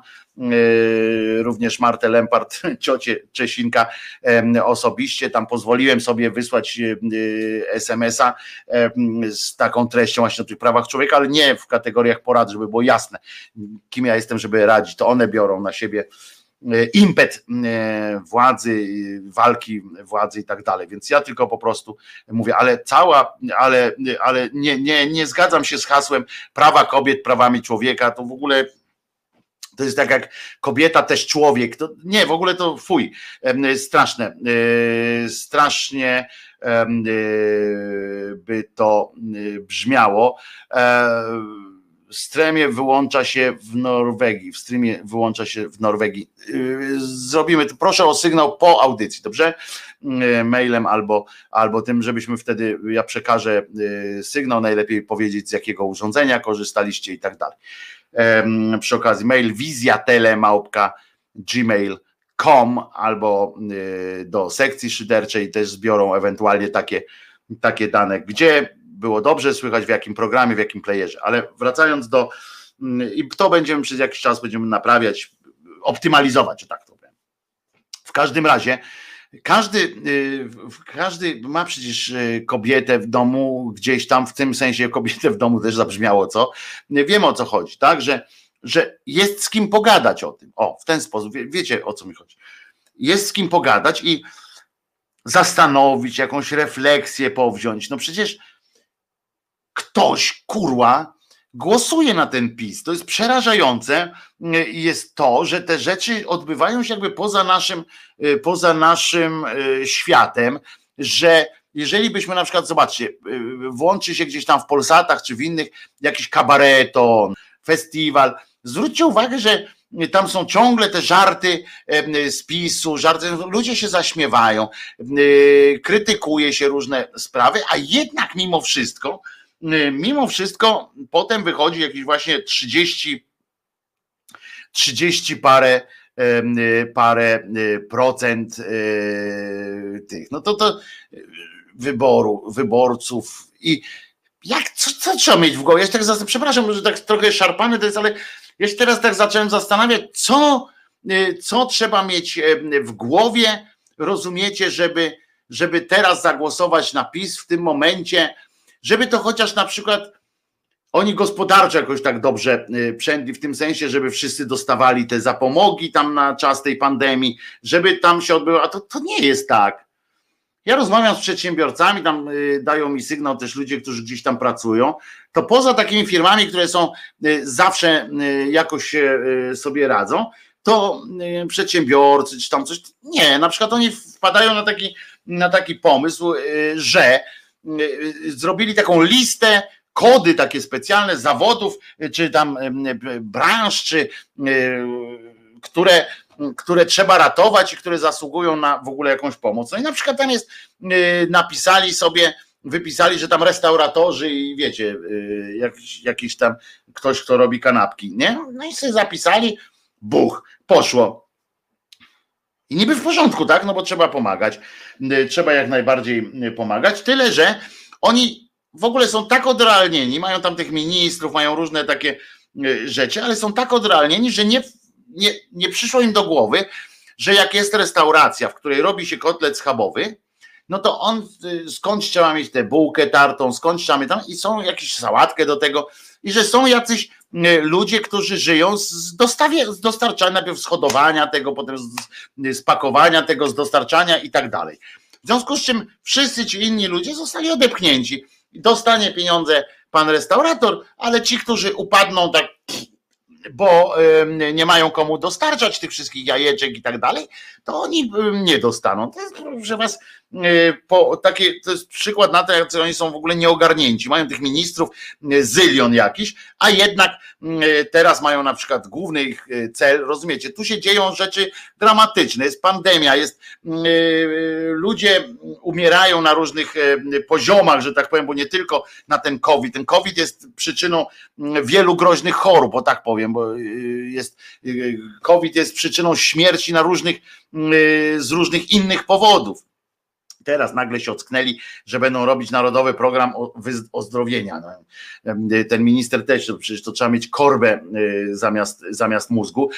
również Martę Lempart, ciocie Czesinka osobiście. Tam pozwoliłem sobie wysłać yy, SMS-a z taką treścią właśnie o tych prawach człowieka, ale nie w kategoriach porad, żeby było jasne, kim ja jestem, żeby radzić. To one biorą na siebie yy, impet władzy, walki władzy i tak dalej. Więc ja tylko po prostu mówię, ale cała, ale, ale nie, nie, nie zgadzam się z hasłem prawa kobiet, prawami człowieka. To w ogóle to jest tak jak kobieta też człowiek. To nie, w ogóle to fuj. Straszne. E, strasznie e, by to e, brzmiało. w streamie wyłącza się w Norwegii. W streamie wyłącza się w Norwegii. Zrobimy to. Proszę o sygnał po audycji, dobrze? Mailem albo, albo tym, żebyśmy wtedy, ja przekażę sygnał, najlepiej powiedzieć z jakiego urządzenia korzystaliście i tak dalej. Przy okazji mail wizjatelemałpka gmail.com albo do sekcji szyderczej też zbiorą ewentualnie takie, takie dane, gdzie było dobrze słychać, w jakim programie, w jakim playerze. Ale wracając do, mm, i to będziemy przez jakiś czas będziemy naprawiać, optymalizować, że tak to powiem. W każdym razie, każdy, y, każdy ma przecież y, kobietę w domu, gdzieś tam w tym sensie kobietę w domu też zabrzmiało, co? Wiemy o co chodzi, tak? Że, że jest z kim pogadać o tym. O, w ten sposób, wiecie o co mi chodzi. Jest z kim pogadać i zastanowić, jakąś refleksję powziąć. No przecież ktoś, kurła, głosuje na ten PiS. To jest przerażające y, jest to, że te rzeczy odbywają się jakby poza naszym, y, poza naszym y, światem, że jeżeli byśmy na przykład, zobaczcie, włączy się gdzieś tam w Polsatach czy w innych jakiś kabareton, festiwal, zwróćcie uwagę, że tam są ciągle te żarty z PiSu, żarty, ludzie się zaśmiewają, krytykuje się różne sprawy, a jednak mimo wszystko Y, mimo wszystko potem wychodzi jakieś właśnie 30, 30 parę y, parę y, procent tych, no to to wyboru, wyborców i jak, co, co trzeba mieć w głowie? Ja tak, przepraszam, że tak trochę szarpany to jest, ale ja teraz tak zacząłem zastanawiać, co, co trzeba mieć w głowie, rozumiecie, żeby, żeby teraz zagłosować na PiS w tym momencie, żeby to chociaż na przykład oni gospodarczo jakoś tak dobrze y, przędli, w tym sensie, żeby wszyscy dostawali te zapomogi tam na czas tej pandemii, żeby tam się odbyło, a to, to nie jest tak. Ja rozmawiam z przedsiębiorcami, tam y, dają mi sygnał też ludzie, którzy gdzieś tam pracują, to poza takimi firmami, które są y, zawsze jakoś sobie radzą, to przedsiębiorcy czy tam coś, nie, na przykład oni wpadają na taki, na taki pomysł, że zrobili taką listę, kody takie specjalne zawodów, czy tam branż, czy które, które trzeba ratować i które zasługują na w ogóle jakąś pomoc. No i na przykład tam jest, y, napisali sobie, wypisali, że tam restauratorzy i wiecie, y, jakiś, jakiś tam ktoś, kto robi kanapki, nie? No i sobie zapisali, buch, poszło. I niby w porządku, tak? No bo trzeba pomagać. Y, trzeba jak najbardziej y, pomagać. Tyle, że oni w ogóle są tak odrealnieni, mają tam tych ministrów, mają różne takie y, rzeczy, ale są tak odrealnieni, że nie, nie, nie przyszło im do głowy, że jak jest restauracja, w której robi się kotlet schabowy, no to on skąd trzeba mieć tę bułkę tartą, skąd trzeba mieć tam i są jakieś sałatkę do tego i że są jacyś E, ludzie, którzy żyją z, dostawie, z dostarczania, najpierw z hodowania tego, potem z, z pakowania tego, z dostarczania i tak dalej. W związku z czym wszyscy ci inni ludzie zostali odepchnięci. Dostanie pieniądze pan restaurator, ale ci, którzy upadną tak bo nie mają komu dostarczać tych wszystkich jajeczek i tak dalej, to oni nie dostaną. To jest, proszę was, e, po, takie, to jest przykład na to, jak oni są w ogóle nieogarnięci. Mają tych ministrów e, zylion jakiś, a jednak teraz mają na przykład główny ich cel, rozumiecie, tu się dzieją rzeczy dramatyczne, jest pandemia, jest ludzie umierają na różnych poziomach, że tak powiem, bo nie tylko na ten COVID. Ten COVID jest przyczyną wielu groźnych chorób, bo tak powiem, bo jest COVID jest przyczyną śmierci na różnych z różnych innych powodów teraz nagle się ocknęli, że będą robić narodowy program ozdrowienia. No, ten minister też, przecież to trzeba mieć korbę y, zamiast, zamiast mózgu.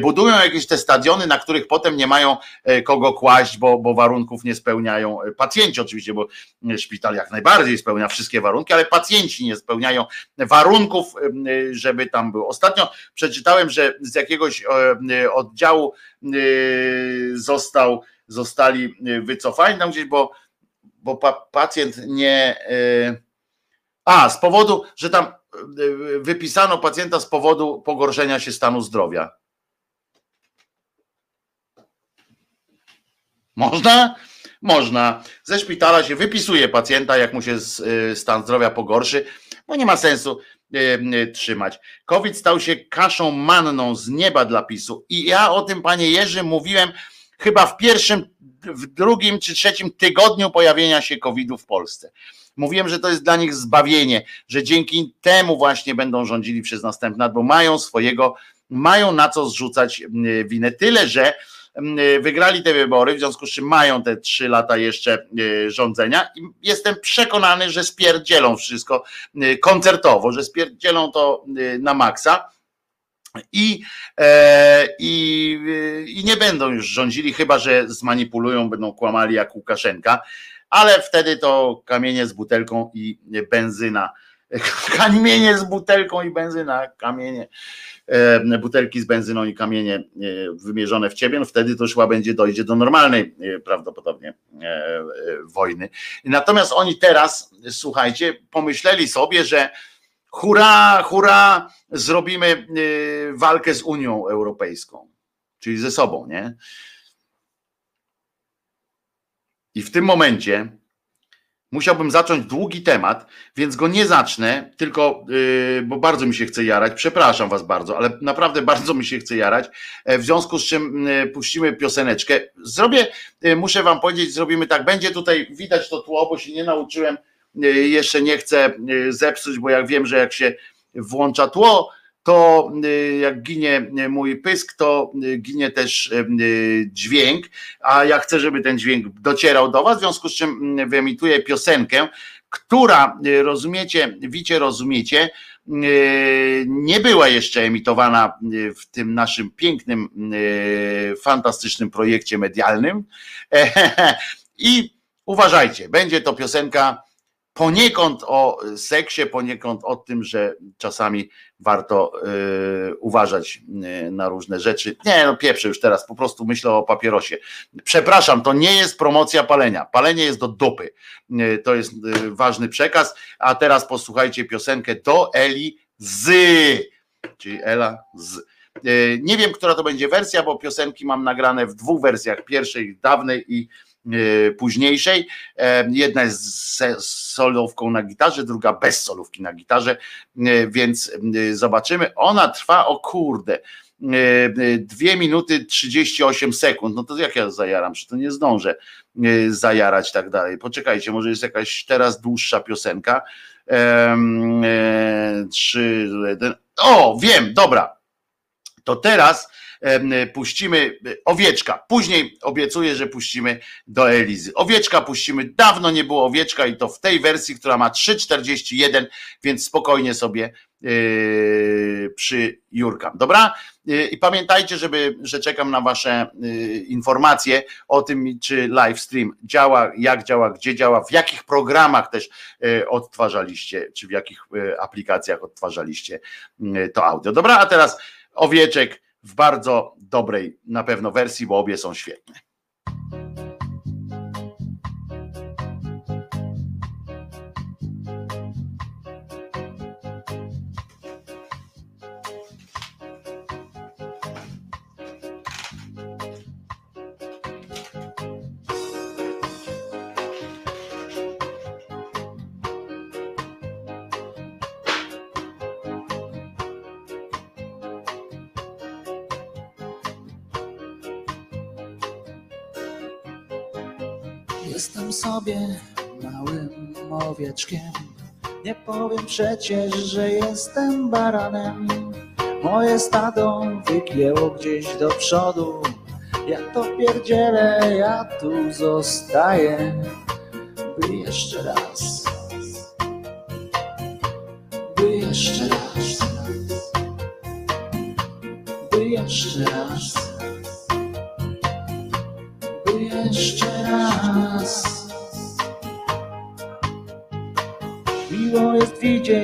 Budują jakieś te stadiony, na których potem nie mają e, kogo kłaść, bo, bo warunków nie spełniają e, pacjenci oczywiście, bo e, szpital jak najbardziej spełnia wszystkie warunki, ale pacjenci nie spełniają warunków, żeby tam było. Ostatnio przeczytałem, że z jakiegoś oddziału został zostali y, wycofani tam gdzieś, bo, bo pa, pacjent nie. Y, a, z powodu, że tam y, wypisano pacjenta z powodu pogorszenia się stanu zdrowia. Można? Można. Ze szpitala się wypisuje pacjenta, jak mu się stan zdrowia pogorszy, bo nie ma sensu trzymać. COVID stał się kaszą manną z nieba dla PiSu. I ja o tym, panie Jerzy, mówiłem chyba w pierwszym, w drugim czy trzecim tygodniu pojawienia się COVID-u w Polsce. Mówiłem, że to jest dla nich zbawienie, że dzięki temu właśnie będą rządzili przez następne bo mają swojego, mają na co zrzucać winę. Tyle, że wygrali te wybory, w związku z czym mają te trzy lata jeszcze e, rządzenia i jestem przekonany, że spierdzielą wszystko koncertowo, że spierdzielą to e, na maksa. I, i, I nie będą już rządzili, chyba że zmanipulują, będą kłamali jak Łukaszenka, ale wtedy to kamienie z butelką i benzyna. Kamienie z butelką i benzyna, kamienie E, butelki z benzyną i kamienie e, wymierzone w ciebie, no wtedy to szła będzie dojdzie do normalnej e, prawdopodobnie wojny. Natomiast oni teraz, słuchajcie, pomyśleli sobie, że hurra, hurra, zrobimy walkę z Unią Europejską, czyli ze sobą, nie? I w tym momencie Musiałbym zacząć długi temat, więc go nie zacznę, tylko, yy, bo bardzo mi się chce jarać. Przepraszam Was bardzo, ale naprawdę bardzo mi się chce jarać. E, w związku z czym yy, puścimy pioseneczkę. Zrobię, muszę Wam powiedzieć, zrobimy tak. Będzie tutaj widać to tło, bo się nie nauczyłem. Y, jeszcze nie chcę y, zepsuć, bo jak wiem, że jak się włącza tło, to y, jak ginie mój pysk, to ginie też dźwięk, a ja chcę, żeby ten dźwięk docierał do Was, w związku z czym mm, wyemituję piosenkę, która, rozumiecie, wicie, rozumiecie, nie była jeszcze emitowana w tym naszym pięknym, fantastycznym projekcie medialnym. I uważajcie, będzie to piosenka poniekąd o seksie, poniekąd o tym, że czasami warto y, uważać y, na różne rzeczy. Nie, no pieprzę już teraz, po prostu myślę o papierosie. Przepraszam, to nie jest promocja palenia. Palenie jest do dupy. Y, to jest ważny przekaz. A teraz posłuchajcie piosenkę do Eli z, czyli Ela z. Nie wiem, która to będzie wersja, bo piosenki mam nagrane w dwóch wersjach. Pierwszej, dawnej i późniejszej. E, jedna jest z solówką na gitarze, druga bez solówki na gitarze, e, więc zobaczymy. Ona trwa, o kurde, dwie minuty 38 sekund. No to jak ja zajaram, że to nie zdążę zajarać tak dalej. Poczekajcie, może jest jakaś teraz dłuższa piosenka. Trzy, jeden. O, wiem, dobra. To teraz puścimy owieczka. Później obiecuję, że puścimy do Elizy. Owieczka puścimy. Dawno nie było owieczka i to w tej wersji, która ma 3,41, więc spokojnie sobie yy, przy Jurkam. Dobra? Yy, I pamiętajcie, żeby, że czekam na Wasze informacje o tym, czy live stream działa, jak działa, gdzie działa, w jakich programach też odtwarzaliście, czy w jakich aplikacjach odtwarzaliście to audio. Dobra, a teraz owieczek w bardzo dobrej na pewno wersji, bo obie są świetne. Owieczkiem. Nie powiem przecież, że jestem baranem. Moje stado wygięło gdzieś do przodu. Ja to pierdzielę, ja tu zostaję, by jeszcze raz, by jeszcze raz, by jeszcze raz.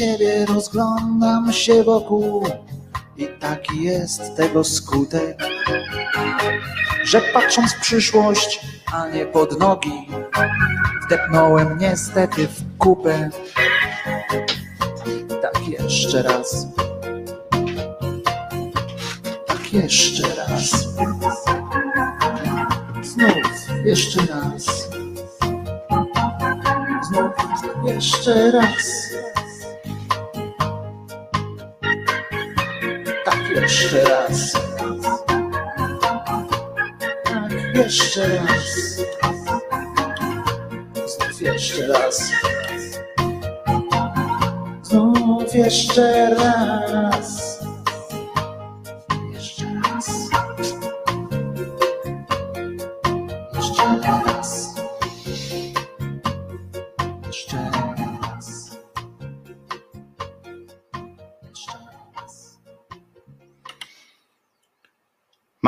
Siebie, rozglądam się wokół i taki jest tego skutek, że patrząc w przyszłość, a nie pod nogi, wdepnąłem niestety w kupę tak jeszcze raz. Tak jeszcze raz. Znów jeszcze raz. Znów jeszcze raz.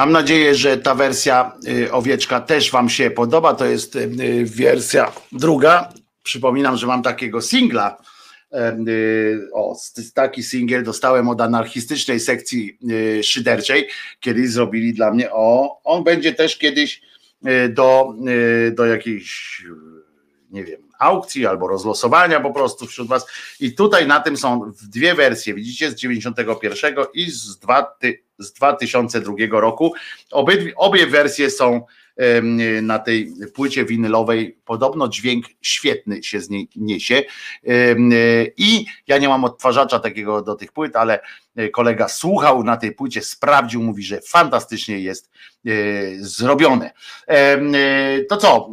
Mam nadzieję, że ta wersja y, owieczka też Wam się podoba. To jest y, wersja druga. Przypominam, że mam takiego singla. y, O, taki singiel dostałem od anarchistycznej sekcji y, szyderczej. Kiedyś zrobili dla mnie. O, on będzie też kiedyś y, do, y, do jakiejś, y, nie wiem, aukcji albo rozlosowania po prostu wśród Was. I tutaj na tym są dwie wersje. Widzicie, z 91 i z, dwa, z 2002 roku. Obydwie, obie wersje są na tej płycie winylowej. Podobno dźwięk świetny się z niej niesie. I ja nie mam odtwarzacza takiego do tych płyt, ale e, kolega słuchał na tej płycie, sprawdził, mówi, że fantastycznie jest e, zrobione. E, To co?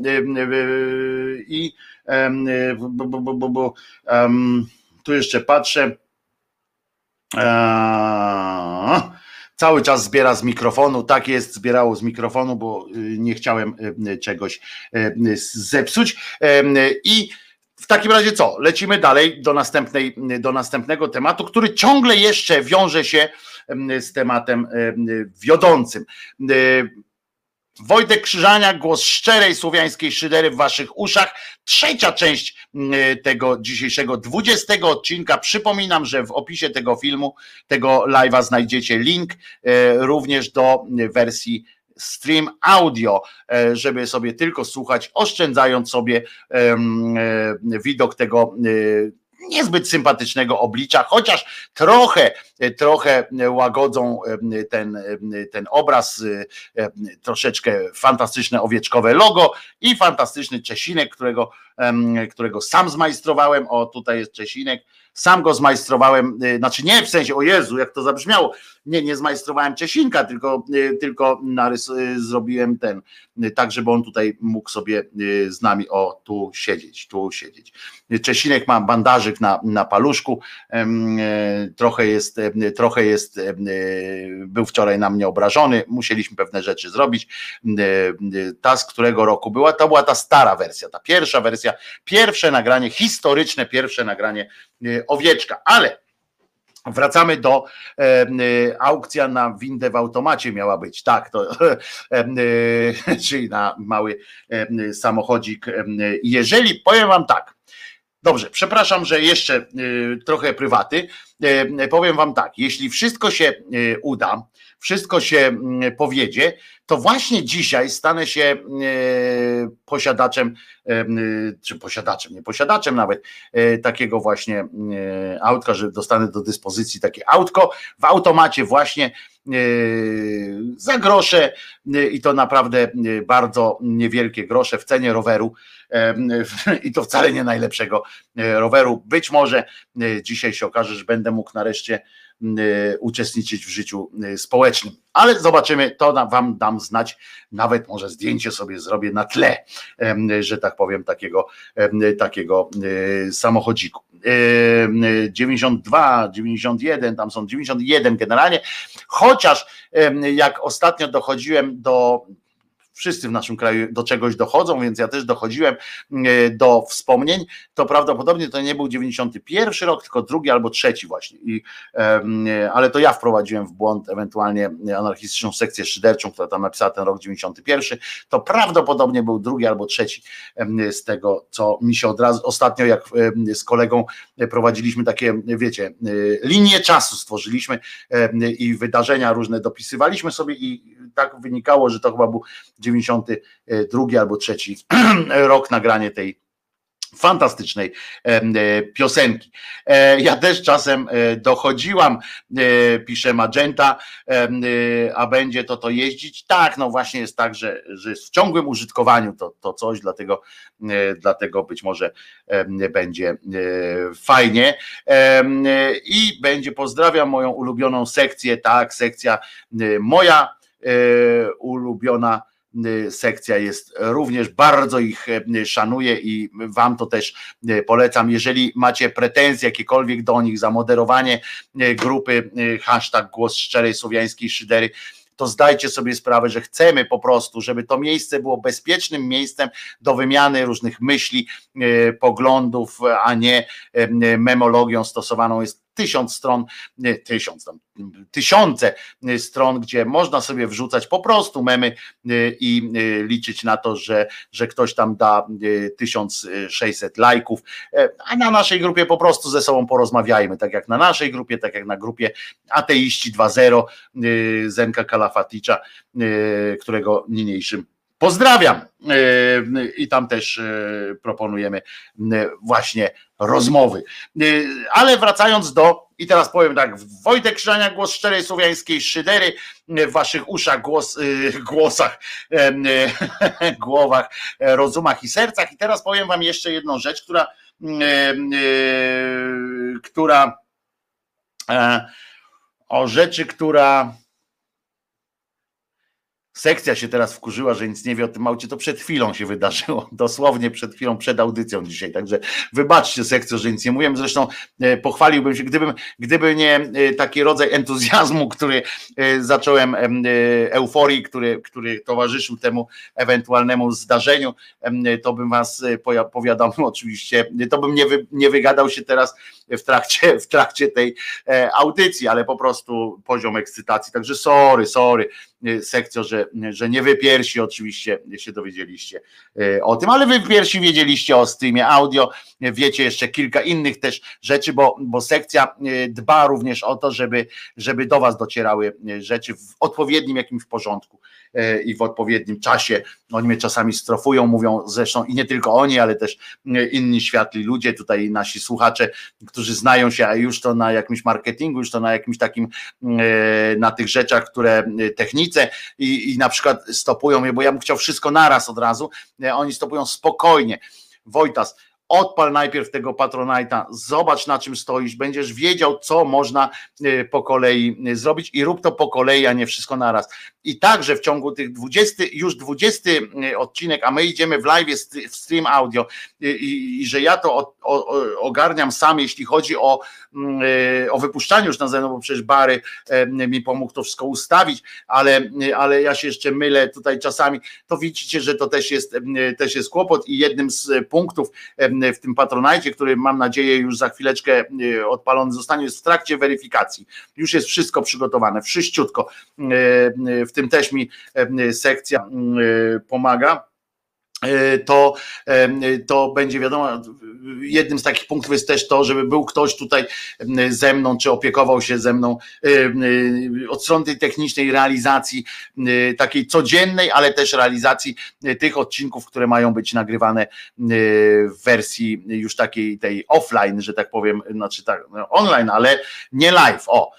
I e, bu- bu- bu- bu- bu- em, tu jeszcze patrzę. Eee, Cały czas zbiera z mikrofonu, tak jest, zbierało z mikrofonu, bo y, nie chciałem y, czegoś y, zepsuć. I w takim razie co? Lecimy dalej do, następnej, do następnego tematu, który ciągle jeszcze wiąże się z tematem em, wiodącym. Wojtek Krzyżaniak, głos szczerej słowiańskiej szydery w waszych uszach. Trzecia część mm, tego dzisiejszego 20 odcinka. Przypominam, że w opisie tego filmu, tego live'a znajdziecie link e, również do wersji stream audio, e, żeby sobie tylko słuchać, oszczędzając sobie e, widok tego niezbyt sympatycznego oblicza, chociaż trochę, trochę łagodzą ten, ten obraz, e, troszeczkę fantastyczne owieczkowe logo i fantastyczny Czesinek, którego, którego sam zmajstrowałem. O, tutaj jest Czesinek. Sam go zmajstrowałem, y, znaczy nie w sensie, o Jezu, jak to zabrzmiało. Nie, nie zmajstrowałem Czesinka, tylko, y, tylko narys, y, zrobiłem ten, y, tak, żeby on tutaj mógł sobie z nami, o, tu siedzieć, tu siedzieć. Czesinek ma bandażyk na, na paluszku, e, trochę jest, e, trochę jest, e, był wczoraj na mnie obrażony, musieliśmy pewne rzeczy zrobić. Ta z którego roku była, to była ta stara wersja, ta pierwsza wersja, pierwsze nagranie, historyczne pierwsze nagranie Owieczka, ale Wracamy do e, e, aukcja na windę w automacie miała być, tak, to, e, e, czyli na mały e, samochodzik. E, jeżeli powiem wam tak, dobrze, przepraszam, że jeszcze trochę prywaty, powiem wam tak, jeśli wszystko się uda, wszystko się powiedzie, to właśnie dzisiaj stanę się e, posiadaczem, e, czy posiadaczem, nie posiadaczem nawet, e, takiego właśnie autka, że dostanę do dyspozycji takie autko w automacie właśnie za grosze i to naprawdę bardzo niewielkie grosze w cenie roweru i to wcale nie najlepszego roweru. Być może dzisiaj się okaże, że będę mógł nareszcie uczestniczyć w życiu społecznym. Ale zobaczymy, to wam dam znać, nawet może zdjęcie sobie zrobię na tle, że tak powiem, takiego, takiego samochodziku. 92, 91, tam są 91 generalnie, chociaż jak ostatnio dochodziłem do wszyscy w naszym kraju do czegoś dochodzą, więc ja też dochodziłem e, do wspomnień, to prawdopodobnie to nie był 91 rok, tylko drugi albo trzeci właśnie. I, ale to ja wprowadziłem w błąd ewentualnie anarchistyczną sekcję szyderczą, która tam napisała ten rok 91, to prawdopodobnie był drugi albo trzeci z tego, co mi się od razu, ostatnio jak z kolegą prowadziliśmy takie, wiecie, e, linie czasu stworzyliśmy i wydarzenia różne dopisywaliśmy sobie i tak wynikało, że to chyba był 92 albo 3 rok nagranie tej fantastycznej e, piosenki. E, ja też czasem e, dochodziłam, pisze Magenta, a będzie to to jeździć. Tak, no właśnie jest tak, że, że w ciągłym użytkowaniu to, to coś, dlatego, dlatego być może będzie fajnie. I będzie, pozdrawiam moją ulubioną sekcję, tak, sekcja moja ulubiona sekcja jest również, bardzo ich y, szanuję i wam to też y, polecam. Jeżeli macie pretensje jakiekolwiek do nich za moderowanie grupy hashtag głos szczerej słowiańskiej szydery, to zdajcie sobie sprawę, że chcemy po prostu, żeby to miejsce było bezpiecznym miejscem do wymiany różnych myśli, poglądów, a nie memologią stosowaną jest tysiąc stron, tysiąc tam, tysiące stron, gdzie można sobie wrzucać po prostu memy y, i y, liczyć na to, że, że ktoś tam da 1600 y, lajków, e, a na naszej grupie po prostu ze sobą porozmawiajmy, tak jak na naszej grupie, tak jak na grupie Ateiści 2.0 Zenka Kalafaticza, którego niniejszym Pozdrawiam i tam też proponujemy właśnie rozmowy. Ale wracając do, i teraz powiem tak, Wojtek Krzyżania, głos szczerej słowiańskiej szydery, w waszych uszach, głos, głosach, głowach, rozumach i sercach. I teraz powiem wam jeszcze jedną rzecz, która, która e, o rzeczy, która Sekcja się teraz wkurzyła, że nic nie wie o tym aucie. To przed chwilą się wydarzyło. Dosłownie przed chwilą, przed audycją dzisiaj. Także wybaczcie sekcję, że nic nie mówiłem. Zresztą e, pochwaliłbym się, gdybym, gdyby nie e, taki rodzaj entuzjazmu, który e, zacząłem, euforii, który, który towarzyszył temu ewentualnemu zdarzeniu, to bym was powiadomił oczywiście, to bym nie, wy, nie wygadał się teraz w trakcie, w trakcie tej audycji, ale po prostu poziom ekscytacji. Także sorry, sorry Y, sekcjo, że, że nie wy pierwsi oczywiście się dowiedzieliście y, o tym, ale wy pierwsi wiedzieliście o streamie audio, wiecie jeszcze kilka innych też rzeczy, bo, bo sekcja dba również o to, żeby, żeby do was docierały rzeczy w odpowiednim jakimś porządku i w odpowiednim czasie. Oni mnie czasami strofują, mówią zresztą i nie tylko oni, ale też inni światli ludzie, tutaj nasi słuchacze, którzy znają się, a już to na jakimś marketingu, już to na jakimś takim, na tych rzeczach, które technicznie i, i na przykład stopują mnie, bo ja bym chciał wszystko naraz od razu, e, oni stopują spokojnie. Wojtas, odpal najpierw tego Patronite'a, zobacz na czym stoisz, będziesz wiedział, co można e, po kolei e, zrobić i rób to po kolei, a nie wszystko naraz. I także w ciągu tych 20, już 20 odcinek, a my idziemy w live, w stream audio i, i że ja to o, o, ogarniam sam, jeśli chodzi o, mm, o wypuszczanie już na zewnątrz, bo przecież Bary mi pomógł to wszystko ustawić, ale, ale ja się jeszcze mylę tutaj czasami, to widzicie, że to też jest, też jest kłopot i jednym z punktów w tym patronajcie, który mam nadzieję już za chwileczkę odpalony zostanie, jest w trakcie weryfikacji. Już jest wszystko przygotowane, wszyściutko. W tym też mi sekcja pomaga. To, to będzie wiadomo, jednym z takich punktów jest też to, żeby był ktoś tutaj ze mną, czy opiekował się ze mną od strony tej technicznej realizacji, takiej codziennej, ale też realizacji tych odcinków, które mają być nagrywane w wersji już takiej tej offline, że tak powiem, znaczy tak, no, online, ale nie live, o,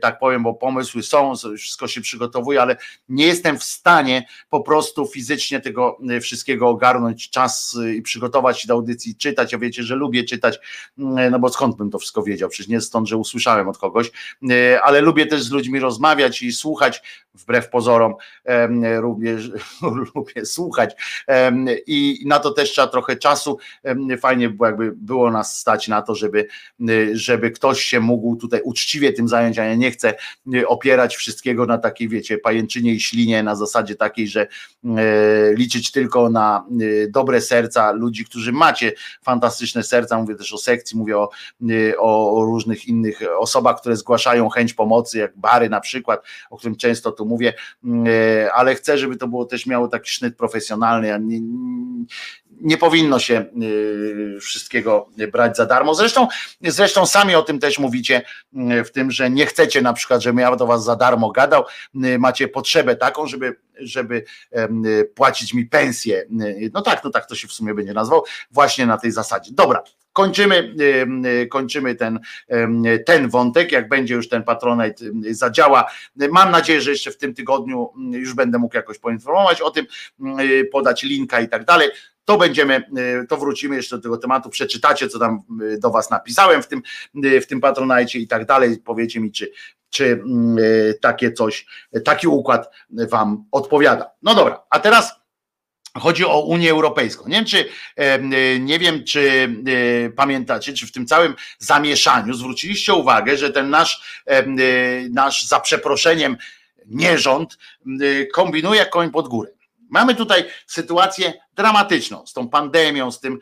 tak powiem, bo pomysły są, wszystko się przygotowuje, ale nie jestem w stanie po prostu fizycznie tego wszystkiego ogarnąć, czas i przygotować się do audycji, czytać, wiecie, że lubię czytać, no bo skąd bym to wszystko wiedział, przecież nie stąd, że usłyszałem od kogoś, ale lubię też z ludźmi rozmawiać i słuchać, wbrew pozorom, również lubię słuchać i na to też trzeba trochę czasu, fajnie było jakby było nas stać na to, żeby, żeby ktoś się mógł tutaj uczciwie tym zająć, a ja nie chcę opierać wszystkiego na takiej, wiecie, pajęczynie i ślinie na zasadzie takiej, że liczyć tylko na dobre serca ludzi, którzy macie fantastyczne serca, mówię też o sekcji, mówię o, o różnych innych osobach, które zgłaszają chęć pomocy, jak Bary na przykład, o którym często tu mówię, ale chcę, żeby to było też miało taki sznyt profesjonalny, nie, nie powinno się wszystkiego brać za darmo. Zresztą, zresztą sami o tym też mówicie, w tym, że nie chcecie na przykład, żebym ja do was za darmo gadał, macie potrzebę taką, żeby żeby płacić mi pensję. No tak, no tak to się w sumie będzie nazwał, właśnie na tej zasadzie. Dobra, kończymy, kończymy ten, ten wątek, jak będzie już ten patronat zadziała. Mam nadzieję, że jeszcze w tym tygodniu już będę mógł jakoś poinformować o tym, podać linka i tak dalej to będziemy, to wrócimy jeszcze do tego tematu, przeczytacie, co tam do Was napisałem w tym, w tym patronajcie i tak dalej. Powiecie mi, czy, czy takie coś, taki układ Wam odpowiada. No dobra, a teraz Chodzi o Unię Europejską. Nie wiem, czy, e, nie wiem, czy e, pamiętacie, czy w tym całym zamieszaniu zwróciliście uwagę, że ten nasz, nasz za przeproszeniem nierząd kombinuje koń pod górę. Mamy tutaj sytuację dramatyczną z tą pandemią, z tym,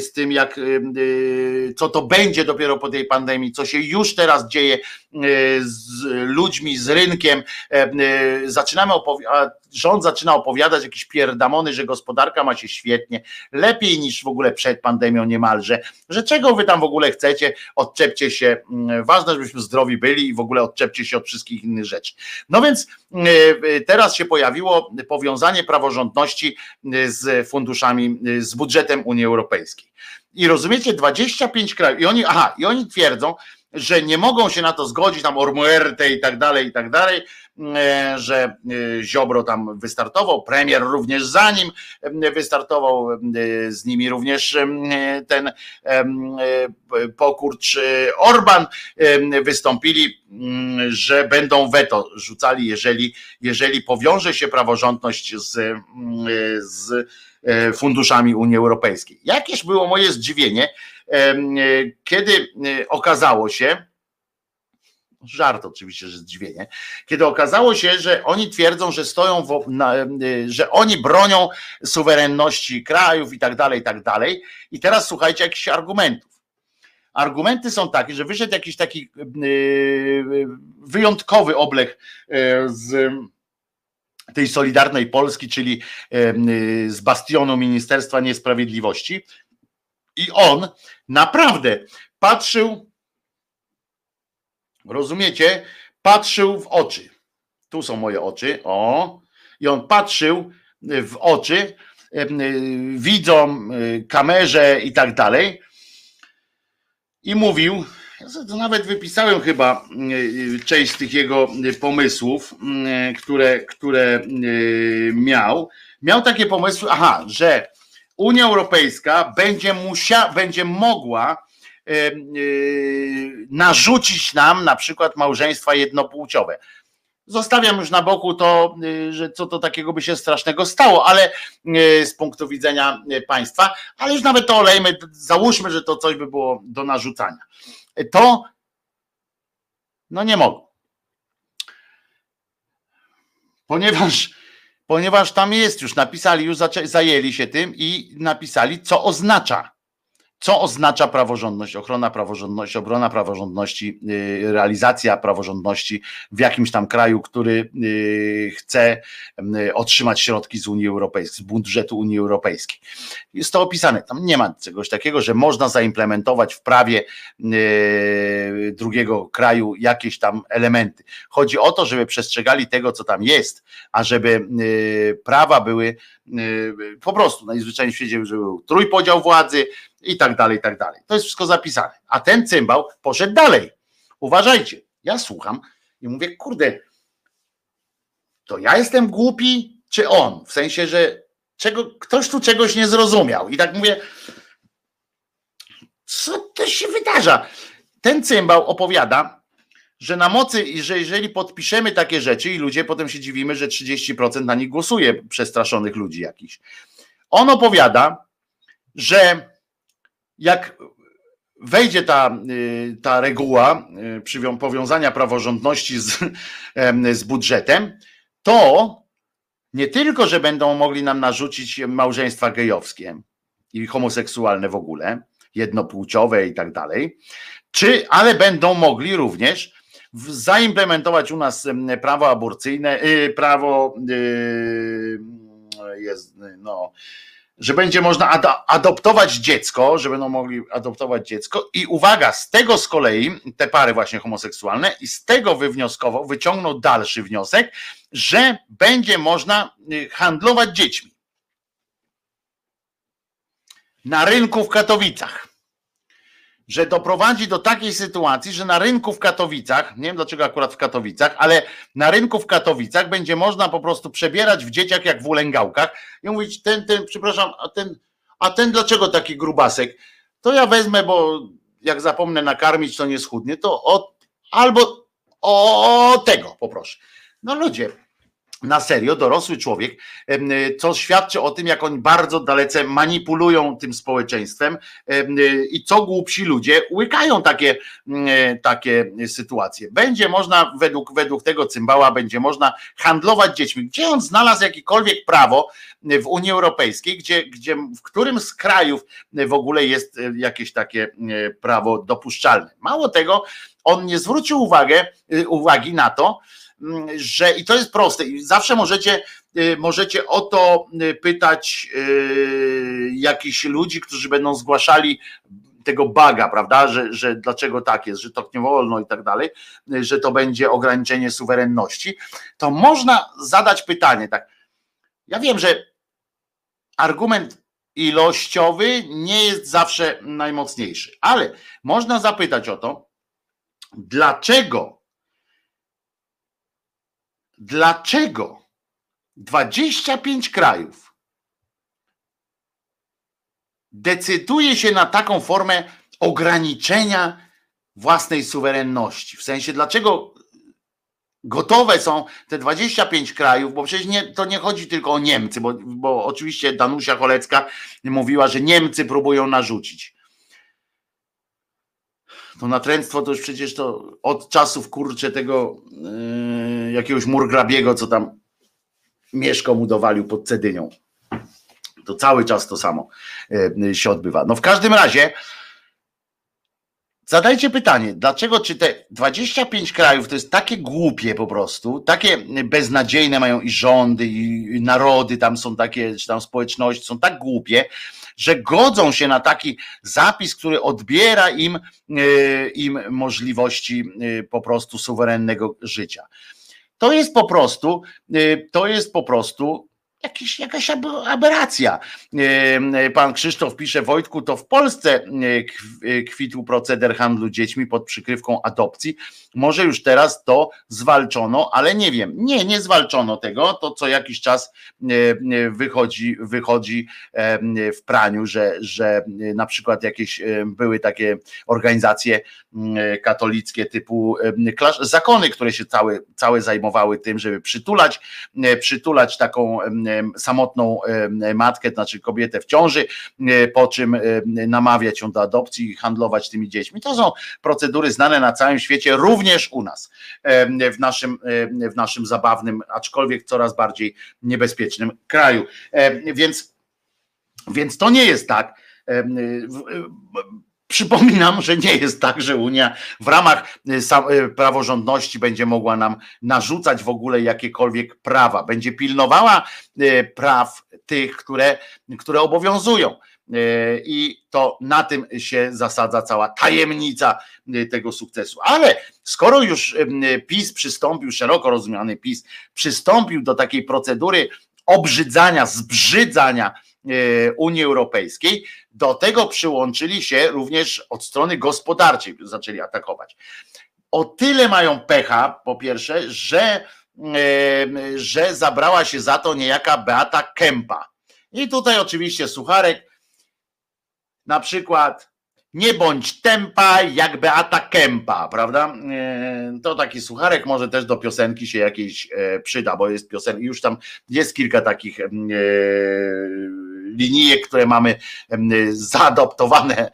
z tym jak, y, co to będzie dopiero po tej pandemii, co się już teraz dzieje y, z ludźmi, z rynkiem. Y, zaczynamy opowiadać, rząd zaczyna opowiadać jakieś pierdamony, że gospodarka ma się świetnie, lepiej niż w ogóle przed pandemią niemalże, że czego wy tam w ogóle chcecie, odczepcie się, mm, ważne, żebyśmy zdrowi byli i w ogóle odczepcie się od wszystkich innych rzeczy. No więc teraz się pojawiło powiązanie praworządności z funduszami, y, z budżetem Unii Europejskiej. I rozumiecie, 25 krajów, i oni, aha, i oni twierdzą, że nie mogą się na to zgodzić, tam Ormuerte i tak dalej, i tak dalej, e, że e, Ziobro tam wystartował, premier również za nim wystartował, z nimi również ten pokurcz Orban wystąpili, że będą weto rzucali, jeżeli, jeżeli powiąże się praworządność z, z funduszami Unii Europejskiej. Jakież było moje zdziwienie, e, kiedy e, okazało się, żart oczywiście, że zdziwienie, kiedy okazało się, że oni twierdzą, że stoją, w, na, że oni bronią suwerenności krajów i tak dalej, i tak dalej. I teraz słuchajcie jakichś argumentów. Argumenty są takie, że wyszedł jakiś taki wyjątkowy oblech z tej Solidarnej Polski, czyli y, z bastionu Ministerstwa Niesprawiedliwości. I on naprawdę patrzył, rozumiecie, patrzył w oczy. Tu są moje oczy, o. I on patrzył w oczy, y, widzą y, kamerze i tak dalej. I mówił, to nawet wypisałem chyba e, część z tych jego pomysłów, e, które, które miał. Miał takie pomysły, aha, że Unia Europejska będzie musiała, będzie mogła narzucić nam na przykład małżeństwa jednopłciowe. Zostawiam już na boku to, że co to takiego by się strasznego stało, ale z punktu widzenia państwa, ale już nawet to olejmy, załóżmy, że to coś by było do narzucania to no nie mogą. Ponieważ, ponieważ tam jest już, napisali, już zajęli się tym i napisali, co oznacza. Co oznacza praworządność, ochrona praworządności, obrona praworządności, y, realizacja praworządności w jakimś tam kraju, który y, chce y, otrzymać środki z Unii Europejskiej, z budżetu Unii Europejskiej. Jest to opisane. Tam nie ma czegoś takiego, że można zaimplementować w prawie drugiego kraju jakieś tam elementy. Chodzi o to, żeby przestrzegali tego, co tam jest, a żeby prawa były po prostu najzwyczajniej w świecie, żeby był trójpodział władzy, i tak dalej, i tak dalej. To jest wszystko zapisane. A ten cymbał poszedł dalej. Uważajcie, ja słucham i mówię, kurde, to ja jestem głupi, czy on? W sensie, że czego, ktoś tu czegoś nie zrozumiał. I tak mówię, co to się wydarza? Ten cymbał opowiada, że na mocy, że jeżeli podpiszemy takie rzeczy i ludzie potem się dziwimy, że 30% na nich głosuje przestraszonych ludzi jakiś. On opowiada, że jak wejdzie ta, y, ta reguła y, powiązania praworządności z, z budżetem, to nie tylko, że będą mogli nam narzucić małżeństwa gejowskie i homoseksualne w ogóle, jednopłciowe i tak dalej, czy, ale będą mogli również zaimplementować u nas prawo aborcyjne, y, prawo jest, no, że będzie można adoptować dziecko, że będą mogli adoptować dziecko. I uwaga, z tego z kolei te pary właśnie homoseksualne i z tego wywnioskował, wyciągnął dalszy wniosek, że będzie można y, handlować dziećmi. Na rynku w Katowicach że doprowadzi do takiej sytuacji, że na rynku w Katowicach, nie wiem dlaczego akurat w Katowicach, ale na rynku w Katowicach będzie można po prostu przebierać w dzieciach jak w ulęgałkach i mówić, ten, ten, przepraszam, a ten, a ten dlaczego taki grubasek? To ja wezmę, bo jak zapomnę nakarmić, to nie schudnie, to od, albo o tego poproszę. No ludzie, na serio dorosły człowiek, co świadczy o tym, jak oni bardzo dalece manipulują tym społeczeństwem i co głupsi ludzie łykają takie, takie sytuacje. Będzie można, według, według tego cymbała, będzie można handlować dziećmi. Gdzie on znalazł jakiekolwiek prawo w Unii Europejskiej, gdzie, gdzie w którym z krajów w ogóle jest jakieś takie prawo dopuszczalne? Mało tego, on nie zwrócił uwagę, uwagi na to, że i to jest proste, i zawsze możecie, y, możecie o to y, pytać y, jakichś ludzi, którzy będą zgłaszali tego baga, prawda, że, że dlaczego tak jest, że to nie wolno i tak dalej, że to będzie ograniczenie suwerenności, to można zadać pytanie tak. Ja wiem, że argument ilościowy nie jest zawsze najmocniejszy, ale można zapytać o to, dlaczego dlaczego 25 krajów decyduje się na taką formę ograniczenia własnej suwerenności. W sensie, dlaczego gotowe są te 25 krajów, bo przecież nie, to nie chodzi tylko o Niemcy, bo, bo oczywiście Danusia Cholecka mówiła, że Niemcy próbują narzucić to natręctwo to już przecież to od czasów kurczę tego yy, jakiegoś murgrabiego, co tam mieszkał mu dowalił pod Cedynią. To cały czas to samo yy, się odbywa. No w każdym razie zadajcie pytanie, dlaczego czy te 25 krajów to jest takie głupie po prostu, takie beznadziejne mają i rządy, i narody tam są takie, czy tam społeczności są tak głupie, że godzą się na taki zapis, który odbiera im, e, im możliwości e, po prostu suwerennego życia. To jest po prostu, e, to jest po prostu jakiś, jakaś aberracja. Pan Krzysztof pisze, Wojtku, to w Polsce kwitł proceder handlu dziećmi pod przykrywką adopcji. Może już teraz to zwalczono, ale nie wiem. Nie, nie zwalczono tego. To co jakiś czas wychodzi, wychodzi w praniu, że, że na przykład jakieś były takie organizacje katolickie typu zakony, które się całe, całe zajmowały tym, żeby przytulać, przytulać taką samotną matkę, znaczy kobietę w ciąży, po czym namawiać ją do adopcji i handlować tymi dziećmi. To są procedury znane na całym świecie, również u nas, w naszym, w naszym zabawnym, aczkolwiek coraz bardziej niebezpiecznym kraju. Więc, więc to nie jest tak, Przypominam, że nie jest tak, że Unia w ramach praworządności będzie mogła nam narzucać w ogóle jakiekolwiek prawa. Będzie pilnowała praw tych, które, które obowiązują. I to na tym się zasadza cała tajemnica tego sukcesu. Ale skoro już PiS przystąpił, szeroko rozumiany PiS, przystąpił do takiej procedury obrzydzania, zbrzydzania Unii Europejskiej, do tego przyłączyli się również od strony gospodarczej, zaczęli atakować. O tyle mają pecha, po pierwsze, że, e, że zabrała się za to niejaka Beata Kempa. I tutaj oczywiście Sucharek, na przykład nie bądź tempa jak Beata Kempa, prawda? E, to taki sucharek może też do piosenki się jakiejś e, przyda, bo jest piosenka, już tam jest kilka takich e, linijek, które mamy zaadoptowane,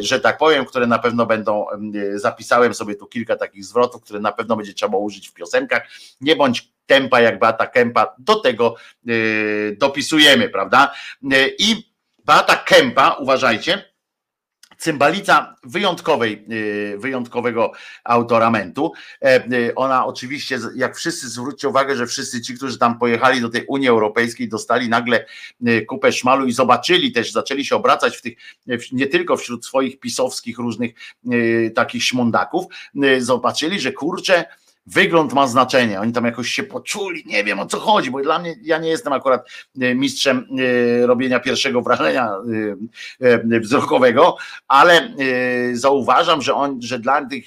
że tak powiem, które na pewno będą, zapisałem sobie tu kilka takich zwrotów, które na pewno będzie trzeba użyć w piosenkach. Nie bądź tempa jak Beata Kempa, do tego dopisujemy, prawda? I Beata Kempa, uważajcie, cymbalica wyjątkowej, y, wyjątkowego autoramentu. E, y, ona oczywiście, jak wszyscy, zwróćcie uwagę, że wszyscy ci, którzy tam pojechali do tej Unii Europejskiej, dostali nagle y, kupę szmalu i zobaczyli też, zaczęli się obracać w tych, nie tylko wśród swoich pisowskich różnych takich śmundaków, zobaczyli, że kurczę, wygląd ma znaczenie. Oni tam jakoś się poczuli, nie wiem o co chodzi, bo dla mnie, ja nie jestem akurat e, mistrzem e, robienia pierwszego wrażenia e, wzrokowego, ale zauważam, że, on, że dla, tych,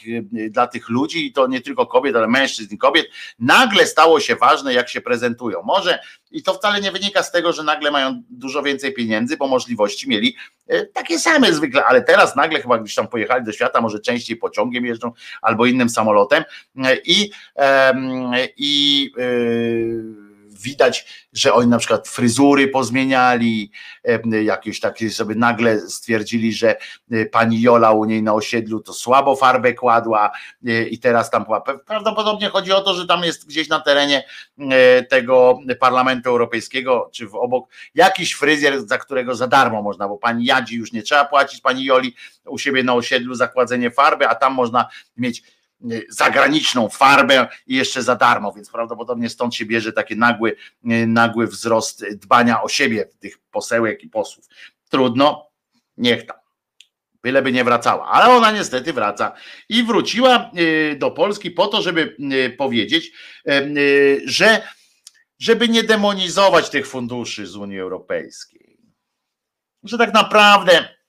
dla tych ludzi, to nie tylko kobiet, ale mężczyzn i kobiet, nagle stało się ważne, jak się prezentują. Może i to wcale nie wynika z tego, że nagle mają dużo więcej pieniędzy, bo możliwości mieli takie same zwykle, ale teraz nagle chyba gdzieś tam pojechali do świata, może częściej pociągiem jeżdżą albo innym samolotem. I i y, widać, że oni na przykład fryzury pozmieniali, jakieś takie sobie nagle stwierdzili, że y, pani Jola u niej na osiedlu to słabo farbę kładła y, i teraz tam była. Prawdopodobnie chodzi o to, że tam jest gdzieś na terenie tego Parlamentu Europejskiego, czy w obok jakiś fryzjer, za którego za darmo można, bo pani Jadzi już nie trzeba płacić, pani Joli u siebie na osiedlu zakładzenie farby, a tam można mieć zagraniczną farbę i jeszcze za darmo, więc prawdopodobnie stąd się bierze taki nagły, y, nagły wzrost dbania o siebie tych posełek i posłów. Trudno, niech tam. Byleby nie wracała, ale ona niestety wraca i wróciła y, do Polski po to, żeby powiedzieć, że żeby nie demonizować tych funduszy z Unii Europejskiej. Że tak naprawdę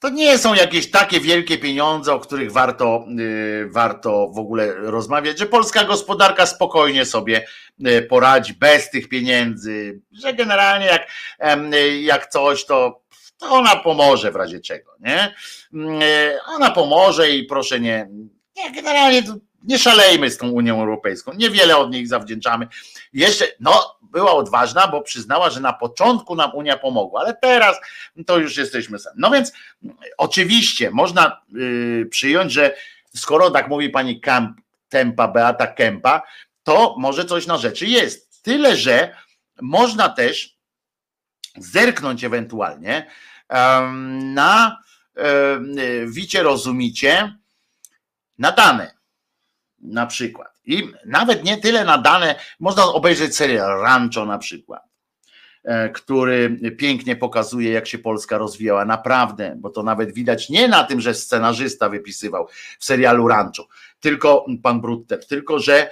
to nie są jakieś takie wielkie pieniądze, o których warto, y, warto w ogóle rozmawiać, że polska gospodarka spokojnie sobie y, poradzi bez tych pieniędzy, że generalnie jak, jak coś, to, to ona pomoże w razie czego, nie? Mm, y, ona pomoże i proszę nie, nie generalnie nie szalejmy z tą Unią Europejską, niewiele od nich zawdzięczamy. Jeszcze, no, była odważna, bo przyznała, że na początku nam Unia pomogła, ale teraz to już jesteśmy sami. No więc oczywiście można yy, przyjąć, że skoro tak mówi pani Kamp, Tempa, Beata Kempa, to może coś na rzeczy jest. Tyle, że można też zerknąć ewentualnie na um, wicie rozumicie na dane na przykład. I nawet nie tyle na dane, można obejrzeć serial Rancho na przykład, e, który pięknie pokazuje, jak się Polska rozwijała. Naprawdę, bo to nawet widać nie na tym, że scenarzysta wypisywał w serialu Rancho, tylko pan Brutter, tylko że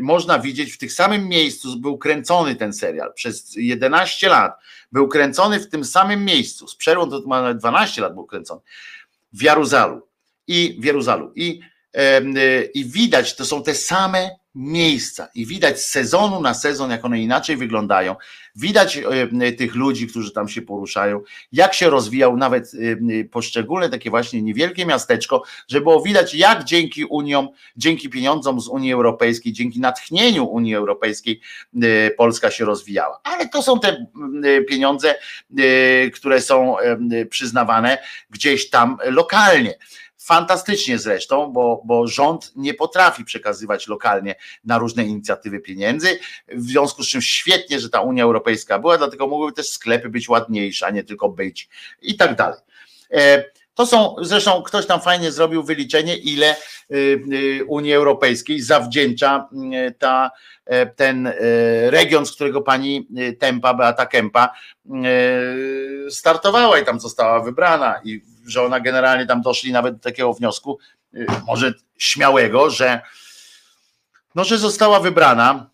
można widzieć w tym samym miejscu, był kręcony ten serial. Przez 11 lat, był kręcony w tym samym miejscu, z przerwą to ma 12 lat był kręcony, w Jaruzalu. I w Jeruzalu i i widać, to są te same miejsca i widać z sezonu na sezon, jak one inaczej wyglądają. Widać tych ludzi, którzy tam się poruszają, jak się rozwijał nawet poszczególne takie właśnie niewielkie miasteczko, żeby było widać, jak dzięki Uniom, dzięki pieniądzom z Unii Europejskiej, dzięki natchnieniu Unii Europejskiej y, Polska się rozwijała. Ale to są te pieniądze, y, które są przyznawane gdzieś tam lokalnie fantastycznie zresztą, bo, bo rząd nie potrafi przekazywać lokalnie na różne inicjatywy pieniędzy, w związku z czym świetnie, że ta Unia Europejska była, dlatego mogłyby też sklepy być ładniejsze, a nie tylko być i tak dalej. E, to są, zresztą ktoś tam fajnie zrobił wyliczenie, ile y, y, Unii Europejskiej zawdzięcza y, ta, e, ten region, z którego pani Tempa, Beata Kempa startowała i tam została wybrana i że ona generalnie tam doszli nawet do takiego wniosku, może śmiałego, że no, że została wybrana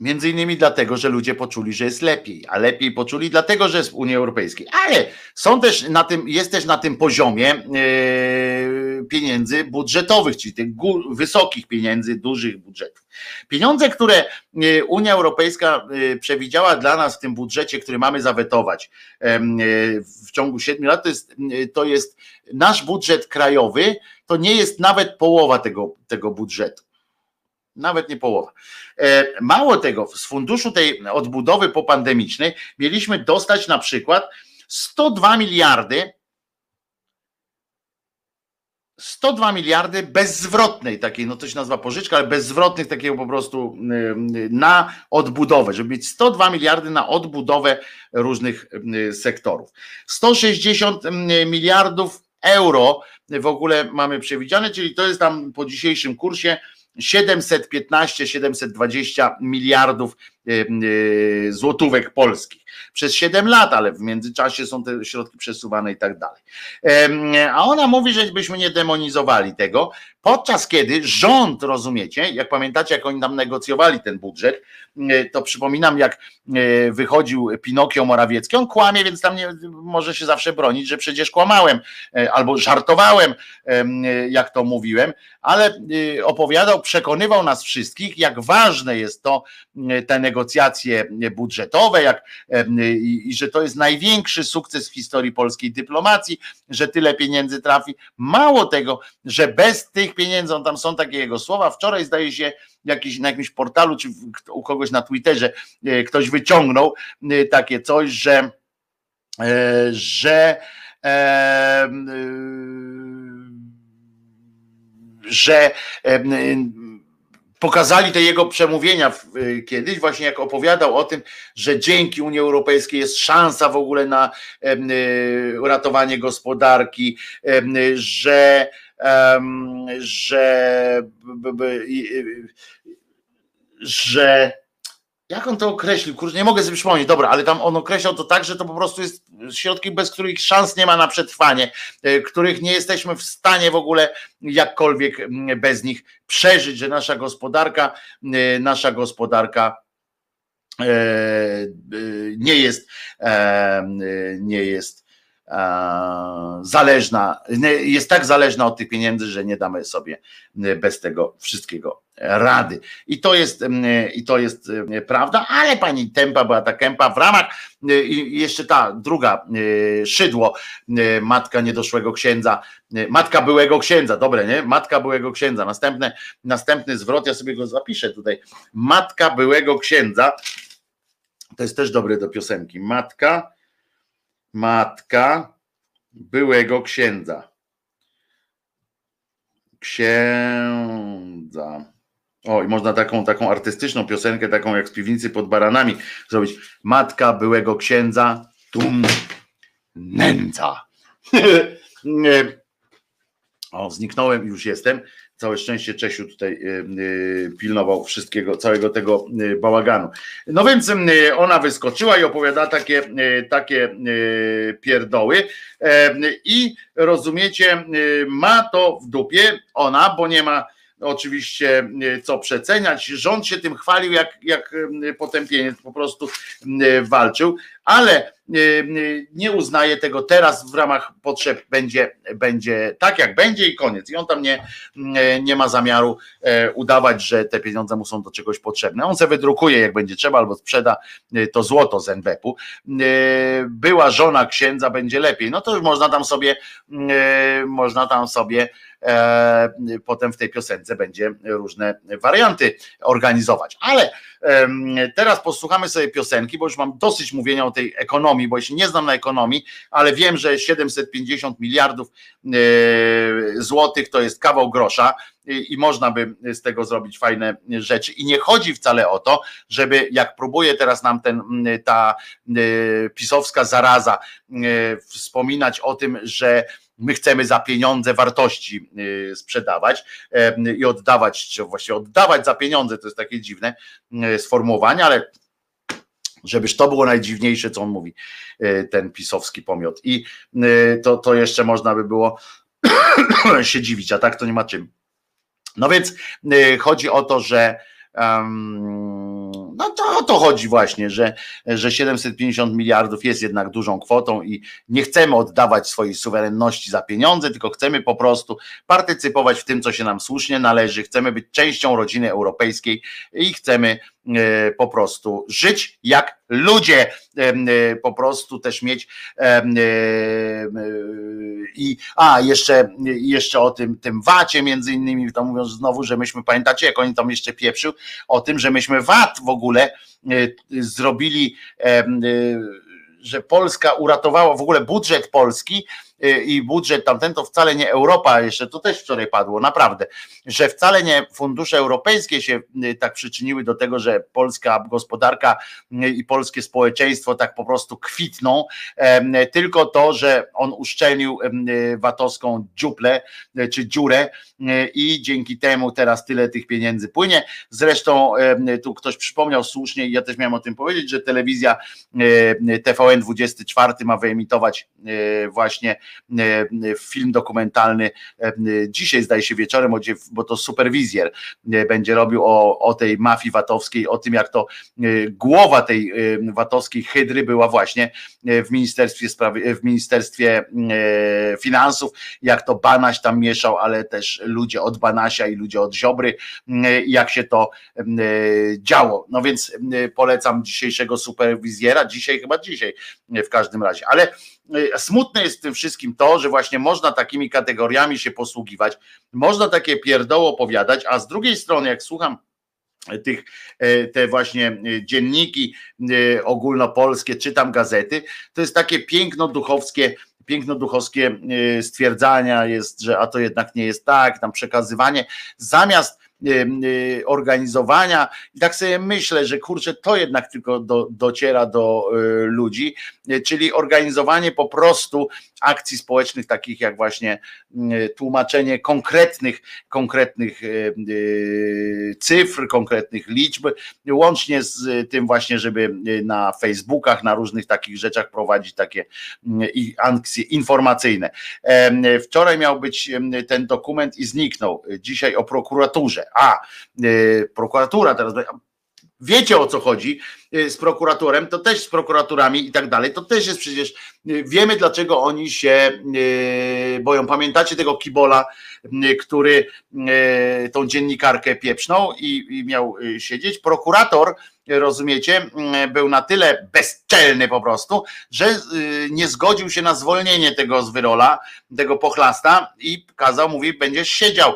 Między innymi dlatego, że ludzie poczuli, że jest lepiej, a lepiej poczuli dlatego, że jest w Unii Europejskiej. Ale są też na tym, jest też na tym poziomie yy, pieniędzy budżetowych, czyli tych wysokich pieniędzy, dużych budżetów. Pieniądze, które yy, Unia Europejska yy, przewidziała dla nas w tym budżecie, który mamy zawetować w ciągu siedmiu lat, to jest, to jest nasz budżet krajowy, to nie jest nawet połowa tego, tego budżetu nawet nie połowa. E, mało tego, z funduszu tej odbudowy popandemicznej mieliśmy dostać na przykład 102 miliardy 102 miliardy bezzwrotnej takiej, no to się nazywa pożyczka, ale bezzwrotnych takiego po prostu na odbudowę, żeby mieć 102 miliardy na odbudowę różnych sektorów. 160 miliardów euro w ogóle mamy przewidziane, czyli to jest tam po dzisiejszym kursie 715-720 miliardów złotówek polskich przez 7 lat, ale w międzyczasie są te środki przesuwane i tak dalej. A ona mówi, że byśmy nie demonizowali tego, podczas kiedy rząd, rozumiecie, jak pamiętacie, jak oni tam negocjowali ten budżet, e, to przypominam, jak wychodził Pinokio Morawiecki, on kłamie, więc tam nie może się zawsze bronić, że przecież kłamałem albo żartowałem, jak to mówiłem, ale opowiadał przekonywał nas wszystkich, jak ważne jest to, e, te negocjacje budżetowe, jak, e, i, że to jest największy sukces w historii polskiej dyplomacji, że tyle pieniędzy trafi. Mało tego, że bez tych pieniędzy, on tam są takie jego słowa. Wczoraj zdaje się, jakiś, na jakimś portalu, czy u kogoś na Twitterze e, ktoś wyciągnął takie coś, że że że pokazali te jego przemówienia y, kiedyś, właśnie jak opowiadał o tym, że dzięki Unii Europejskiej jest szansa w ogóle na y, uratowanie gospodarki, że że że jak on to określił? Kurczę, nie mogę sobie przypomnieć, dobra, ale tam on określał to tak, że to po prostu jest środki, bez których szans nie ma na przetrwanie, e, których nie jesteśmy w stanie w ogóle jakkolwiek bez nich przeżyć, że nasza gospodarka, e, nasza gospodarka e, nie jest, nie jest zależna, jest tak zależna od tych pieniędzy, że nie damy sobie bez tego wszystkiego rady. I to jest, i to jest prawda, ale pani Tempa była ta Kępa w ramach i jeszcze ta druga szydło, matka niedoszłego księdza, matka byłego księdza, dobre, nie? Matka byłego księdza. Następny, następny zwrot, ja sobie go zapiszę tutaj. Matka byłego księdza. To jest też dobre do piosenki. Matka, matka byłego księdza. Księdza. O, i można taką, taką artystyczną piosenkę, taką jak z piwnicy pod baranami zrobić. Matka byłego księdza, tum, nędza. o, zniknąłem już jestem. Całe szczęście Czesiu tutaj y, y, pilnował wszystkiego, całego tego y, bałaganu. No więc ona wyskoczyła i opowiada takie, takie pierdoły i rozumiecie, ma to w dupie ona, bo nie ma oczywiście e, co przeceniać. Rząd się tym chwalił, jak, jak e, potępieniec po prostu e, walczył, ale nie uznaje tego teraz w ramach potrzeb będzie, będzie tak jak będzie i koniec. I on tam nie, nie ma zamiaru udawać, że te pieniądze mu są do czegoś potrzebne. On se wydrukuje jak będzie trzeba albo sprzeda to złoto z NBP-u. Była żona księdza, będzie lepiej. No to już można tam sobie można tam sobie E, potem w tej piosence będzie różne warianty organizować. Ale teraz posłuchamy sobie piosenki, bo już mam dosyć mówienia o tej ekonomii, bo się nie znam na ekonomii, ale wiem, że 750 miliardów złotych to jest kawał grosza i można by z tego zrobić fajne rzeczy. I nie chodzi wcale o to, żeby jak próbuje teraz nam ten, ta pisowska zaraza wspominać o tym, że my chcemy za pieniądze wartości sprzedawać i oddawać, czy właściwie oddawać za pieniądze, to jest takie dziwne sformułowanie, ale żebyż to było najdziwniejsze, co on mówi, ten pisowski pomiot. I to, to jeszcze można by było się dziwić, a tak to nie ma czym. No więc y, chodzi o to, że no to o to chodzi właśnie, że, że 750 miliardów jest jednak dużą kwotą i nie chcemy oddawać swojej suwerenności za pieniądze, tylko chcemy po prostu partycypować w tym, co się nam słusznie należy. Chcemy być częścią rodziny europejskiej i chcemy po prostu żyć jak ludzie, e, po prostu też mieć e, i a jeszcze, jeszcze o tym, tym wacie między innymi, to mówią znowu, że myśmy, pamiętacie jak oni tam jeszcze pieprzył, o tym, że myśmy VAT w ogóle zrobili że Polska uratowała w ogóle budżet Polski i budżet tamten to wcale nie Europa, jeszcze to też wczoraj padło, naprawdę, że wcale nie fundusze europejskie się y, tak przyczyniły do tego, że polska gospodarka y, i polskie społeczeństwo tak po prostu kwitną, tylko to, że on uszczelnił VAT-owską dziuplę czy dziurę i dzięki temu teraz tyle tych pieniędzy płynie. Zresztą tu ktoś przypomniał słusznie i ja też miałem o tym powiedzieć, że telewizja TVN 24 ma wyemitować właśnie film dokumentalny e, dzisiaj zdaje się wieczorem, bo to superwizjer e, będzie robił o, o tej mafii watowskiej, o tym jak to głowa tej watowskiej hydry była właśnie w Ministerstwie Sprawy, w Ministerstwie Finansów, jak to Banaś tam mieszał, ale też ludzie od Banasia i ludzie od Ziobry, jak się to działo. No więc polecam dzisiejszego superwizjera, dzisiaj chyba dzisiaj w każdym razie, ale smutne jest w tym wszystkim to, że właśnie można takimi kategoriami się posługiwać, można takie pierdoło opowiadać, a z drugiej strony, jak słucham tych, e, te właśnie dzienniki ogólnopolskie, czytam gazety, to jest takie piękno-duchowskie piękno-duchowskie stwierdzania jest, że a to jednak nie jest tak, tam przekazywanie, zamiast Y, organizowania. I tak sobie myślę, że kurczę, to jednak tylko do, dociera do y, ludzi, y, czyli organizowanie po prostu akcji społecznych, takich jak właśnie tłumaczenie konkretnych, konkretnych cyfr, konkretnych liczb, łącznie z tym właśnie, żeby na Facebookach, na różnych takich rzeczach prowadzić takie akcje informacyjne. Wczoraj miał być ten dokument i zniknął. Dzisiaj o prokuraturze a y, prokuratura teraz wiecie o co chodzi y, z prokuratorem, to też z prokuraturami i tak dalej, to też jest przecież, y, wiemy dlaczego oni się boją. Pamiętacie tego Kibola, który tą dziennikarkę pieprznął i, i miał siedzieć? Prokurator, rozumiecie, był na tyle bezczelny po prostu, że nie zgodził się na zwolnienie tego z wyrola, tego pochlasta i kazał, mówi, będziesz siedział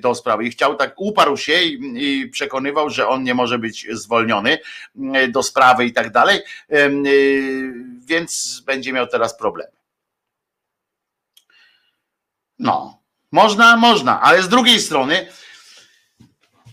do sprawy. I chciał tak, uparł się i, przekonywał, że on nie może być zwolniony e, do sprawy i tak dalej, e, więc będzie miał teraz problemy. No, można, można, ale z drugiej strony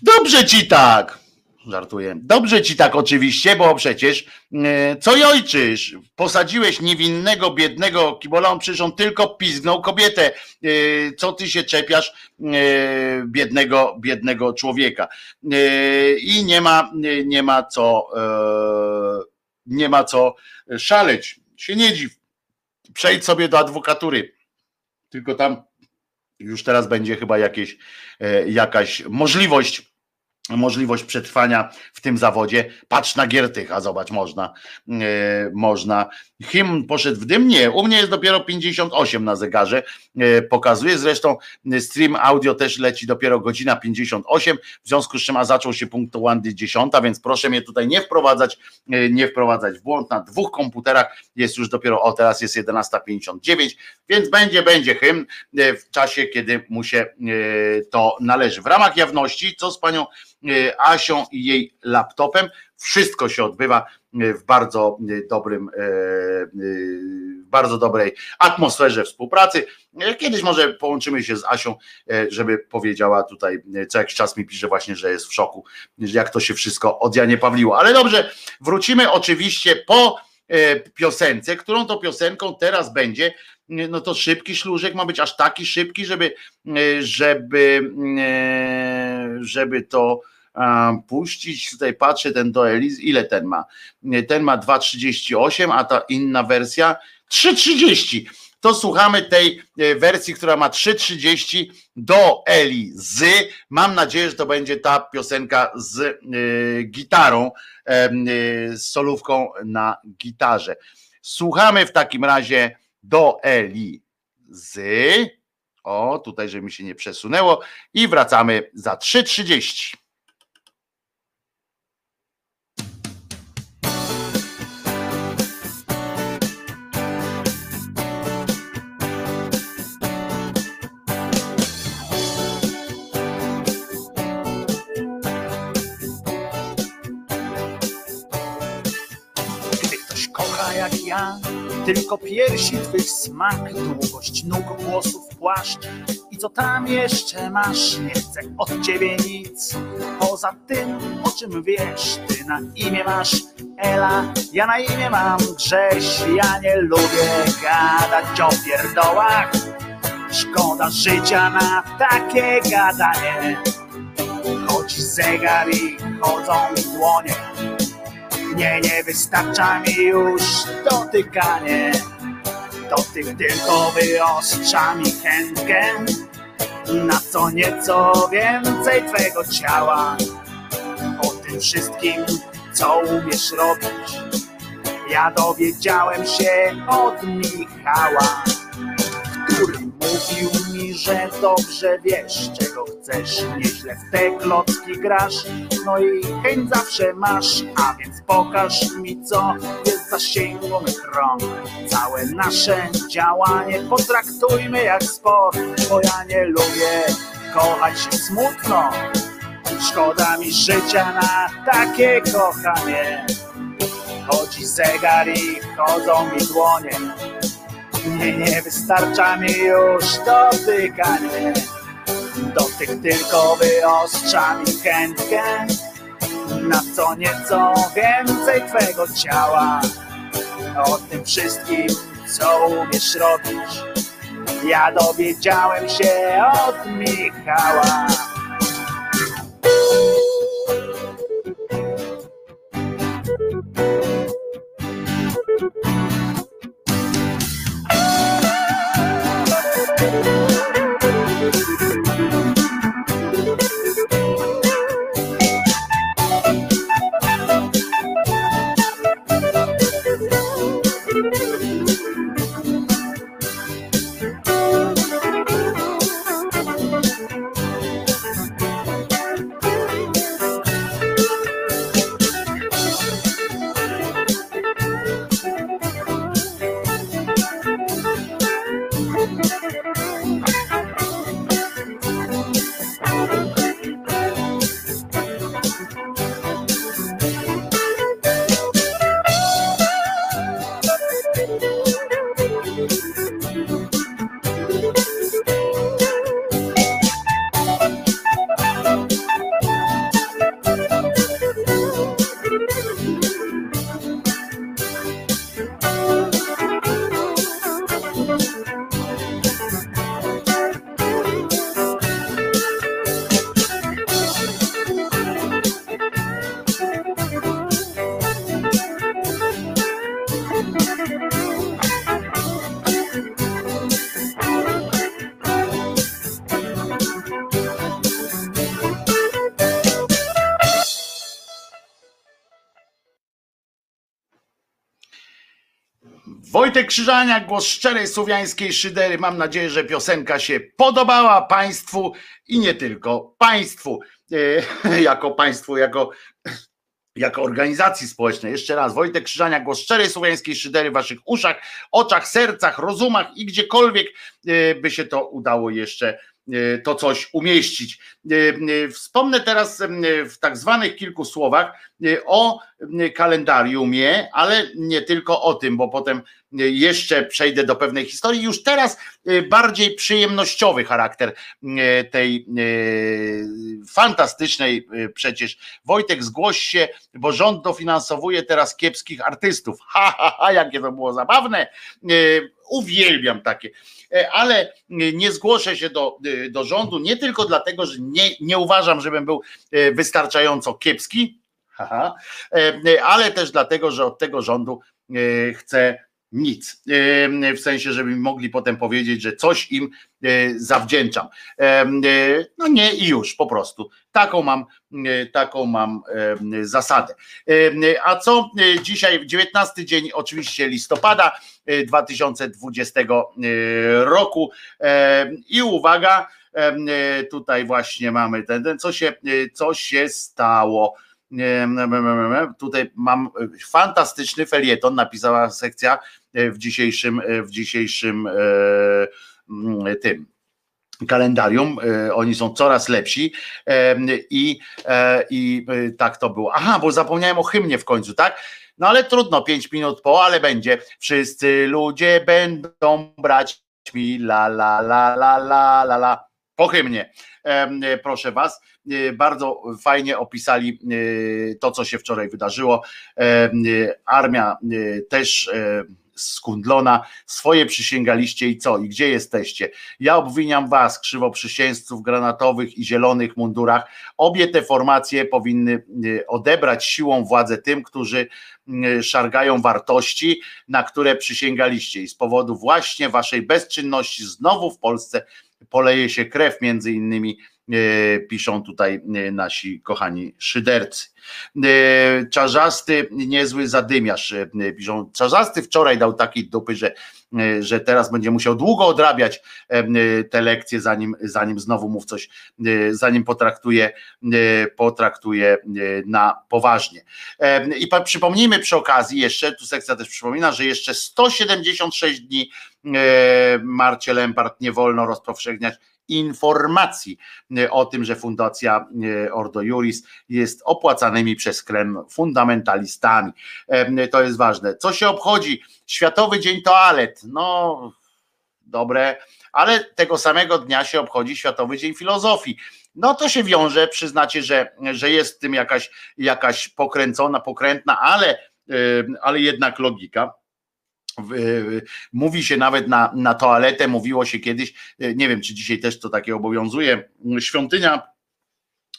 dobrze ci tak żartuję. Dobrze ci tak oczywiście, bo przecież e, co i ojczysz? Posadziłeś niewinnego, biednego kibola, on przecież on tylko pizgnął kobietę. E, co ty się czepiasz e, biednego, biednego człowieka? I nie ma, nie ma co, nie ma co szaleć. Się nie dziw. Przejdź sobie do adwokatury. Tylko tam już teraz będzie chyba jakieś, jakaś możliwość możliwość przetrwania w tym zawodzie. Patrz na Giertycha, zobacz, można. Yy, można. Hymn poszedł w dym? Nie, u mnie jest dopiero 58 na zegarze. Yy, pokazuje zresztą stream audio też leci dopiero godzina 58, w związku z czym a zaczął się punktualnie 10, więc proszę mnie tutaj nie wprowadzać, yy, nie wprowadzać w błąd. Na dwóch komputerach jest już dopiero, o teraz jest 11.59, więc będzie, będzie hymn w czasie, kiedy mu się to należy. W ramach jawności, co z panią Asią i jej laptopem. Wszystko się odbywa w bardzo dobrym, w bardzo dobrej atmosferze współpracy. Kiedyś może połączymy się z Asią, żeby powiedziała tutaj, co jakiś czas mi pisze właśnie, że jest w szoku, jak to się wszystko od Janie Pawliło. Ale dobrze, wrócimy oczywiście po piosence, którą to piosenką teraz będzie no to szybki szlużek ma być aż taki szybki, żeby, żeby, żeby to puścić. Tutaj patrzę, ten do Eliz, ile ten ma? Ten ma 2,38, a ta inna wersja 3,30. To słuchamy tej wersji, która ma 3,30 do Elizy. Mam nadzieję, że to będzie ta piosenka z gitarą, z solówką na gitarze. Słuchamy w takim razie do Elizy. O, tutaj, żeby mi się nie przesunęło. I wracamy za 3.30. tylko piersi twych smak, długość nóg, włosów, płaszcz i co tam jeszcze masz, nie chcę od ciebie nic. Poza tym, o czym wiesz, ty na imię masz Ela, ja na imię mam Grześ, ja nie lubię gadać o pierdołach. Szkoda życia na takie gadanie. Chodzi zegar i chodzą dłonie. Nie, nie wystarcza mi już dotykanie. Dotyk tylko wyostrza mi chętkę na co nieco więcej twego ciała. O tym wszystkim, co umiesz robić, ja dowiedziałem się od Michała, który mówił mi, że dobrze wiesz, czego chcesz, nieźle w te klocki grasz, no i chęć zawsze masz, a więc pokaż mi, co jest zasięgu mych rąk. Całe nasze działanie potraktujmy jak sport, bo ja nie lubię kochać się smutno. Szkoda mi życia na takie kochanie. Chodzi zegar i chodzą mi dłonie. Nie, wystarcza mi już dotykanie. Dotyk tylko wyostrza mi chętkę na co nieco więcej twego ciała. O tym wszystkim, co umiesz robić, ja dowiedziałem się od Michała. Wojtek Krzyżaniak, głos szczerej słowiańskiej szydery. Mam nadzieję, że piosenka się podobała Państwu i nie tylko Państwu. E, jako Państwu, jako, jako organizacji społecznej. Jeszcze raz, Wojtek Krzyżaniak, głos szczerej słowiańskiej szydery w Waszych uszach, oczach, sercach, rozumach i gdziekolwiek e, by się to udało jeszcze to coś umieścić. Wspomnę teraz w tak zwanych kilku słowach o kalendariumie, ale nie tylko o tym, bo potem jeszcze przejdę do pewnej historii. Już teraz bardziej przyjemnościowy charakter tej fantastycznej przecież. Wojtek, zgłoś się, bo rząd dofinansowuje teraz kiepskich artystów. Ha, ha, ha, jakie to było zabawne. Uwielbiam takie ale nie zgłoszę się do, do rządu nie tylko dlatego, że nie, nie uważam, żebym był wystarczająco kiepski, ale też dlatego, że od tego rządu chcę nic. W sensie, żeby mogli potem powiedzieć, że coś im zawdzięczam. No nie i już po prostu. Taką mam, taką mam zasadę. A co dzisiaj, 19 dzień oczywiście listopada 2020 roku i uwaga, tutaj właśnie mamy ten, ten co się, co się stało. Tutaj mam fantastyczny felieton, napisała sekcja w dzisiejszym, w dzisiejszym tym kalendarium, oni są coraz lepsi i, i tak to było. Aha, bo zapomniałem o hymnie w końcu, tak? No ale trudno, pięć minut po, ale będzie. Wszyscy ludzie będą brać mi la la la la la la la. Po hymnie, proszę was. Bardzo fajnie opisali to, co się wczoraj wydarzyło. Armia też skundlona, swoje przysięgaliście i co? I gdzie jesteście? Ja obwiniam was, krzywoprzysięzców granatowych i zielonych mundurach. Obie te formacje powinny odebrać siłą władzę tym, którzy szargają wartości, na które przysięgaliście i z powodu właśnie waszej bezczynności znowu w Polsce poleje się krew między innymi piszą tutaj e, nasi kochani szydercy. E, czarzasty, niezły zadymiarz, piszą. Czarzasty wczoraj dał takiej dupy, że, że teraz będzie musiał długo odrabiać te lekcje, zanim, zanim znowu mów coś, zanim potraktuje, potraktuje na poważnie. I przypomnijmy przy okazji jeszcze, tu sekcja też przypomina, że jeszcze 176 dni Marcie Lempart nie wolno rozpowszechniać informacji e, o tym, że Fundacja e, Ordo Juris jest opłacanymi przez Kreml fundamentalistami. E, to jest ważne. Co się obchodzi? Światowy Dzień Toalet. No, dobre, ale tego samego dnia się obchodzi Światowy Dzień Filozofii. No to się wiąże, przyznacie, że, że jest w tym jakaś, jakaś pokręcona, pokrętna, ale, ale jednak logika Mówi się nawet na, na toaletę, mówiło się kiedyś, e, nie wiem czy dzisiaj też to takie obowiązuje, świątynia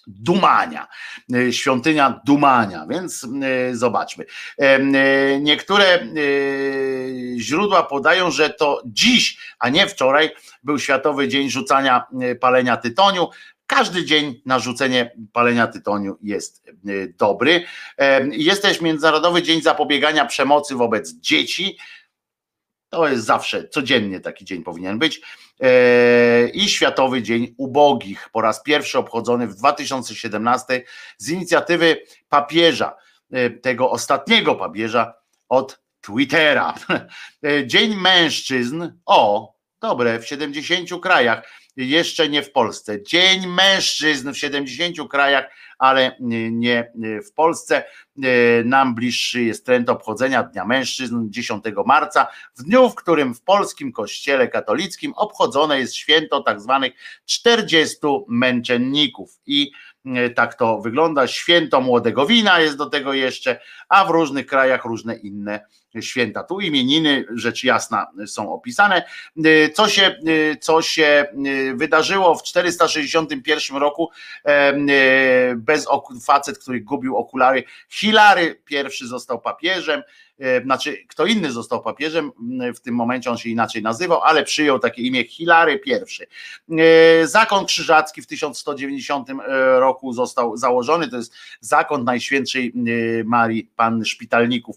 dumania, e, świątynia dumania, więc e, zobaczmy. Niektóre źródła podają, że to dziś, a nie wczoraj, był Światowy Dzień Rzucania Palenia Tytoniu. Każdy dzień na rzucenie palenia tytoniu jest dobry. Jest też Międzynarodowy Dzień Zapobiegania Przemocy wobec Dzieci. To jest zawsze, codziennie taki dzień powinien być. E, I Światowy Dzień Ubogich, po raz pierwszy obchodzony w 2017 z inicjatywy papieża, e, tego ostatniego papieża od Twittera. E, Dzień Mężczyzn, o, dobre, w 70 krajach, jeszcze nie w Polsce. Dzień Mężczyzn w 70 krajach, ale nie w Polsce. E, nam bliższy jest trend obchodzenia Dnia Mężczyzn 10 marca, w dniu, w którym w polskim kościele katolickim obchodzone jest święto tak zwanych 40 męczenników i e, tak to wygląda. Święto młodego wina jest do tego jeszcze, a w różnych krajach różne inne święta. Tu imieniny, rzecz jasna, są opisane. E, co się, co się wydarzyło w 461 roku bez facet, który gubił okulary Hilary pierwszy został papieżem, znaczy kto inny został papieżem, w tym momencie on się inaczej nazywał, ale przyjął takie imię Hilary. E, zakon krzyżacki w 1190 e, roku został założony, to jest zakon Najświętszej Marii Panny Szpitalników,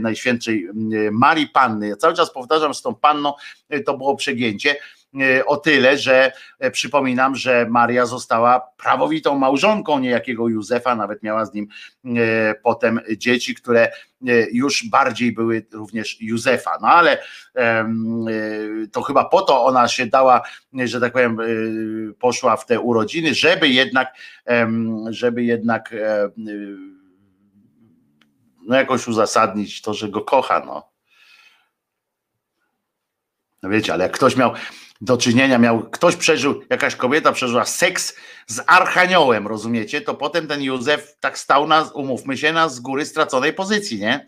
Najświętszej Marii Panny. Ja cały czas powtarzam z tą panną, to było przegięcie o tyle, że przypominam, że Maria została prawowitą małżonką niejakiego Józefa, nawet miała z nim potem dzieci, które już bardziej były również Józefa. No ale to chyba po to ona się dała, że tak powiem, poszła w te urodziny, żeby jednak, żeby jednak no jakoś uzasadnić to, że go kocha, no. No wiecie, ale jak ktoś miał do czynienia, miał, ktoś przeżył, jakaś kobieta przeżyła seks z archaniołem, rozumiecie, to potem ten Józef tak stał na, umówmy się, na z góry straconej pozycji, nie?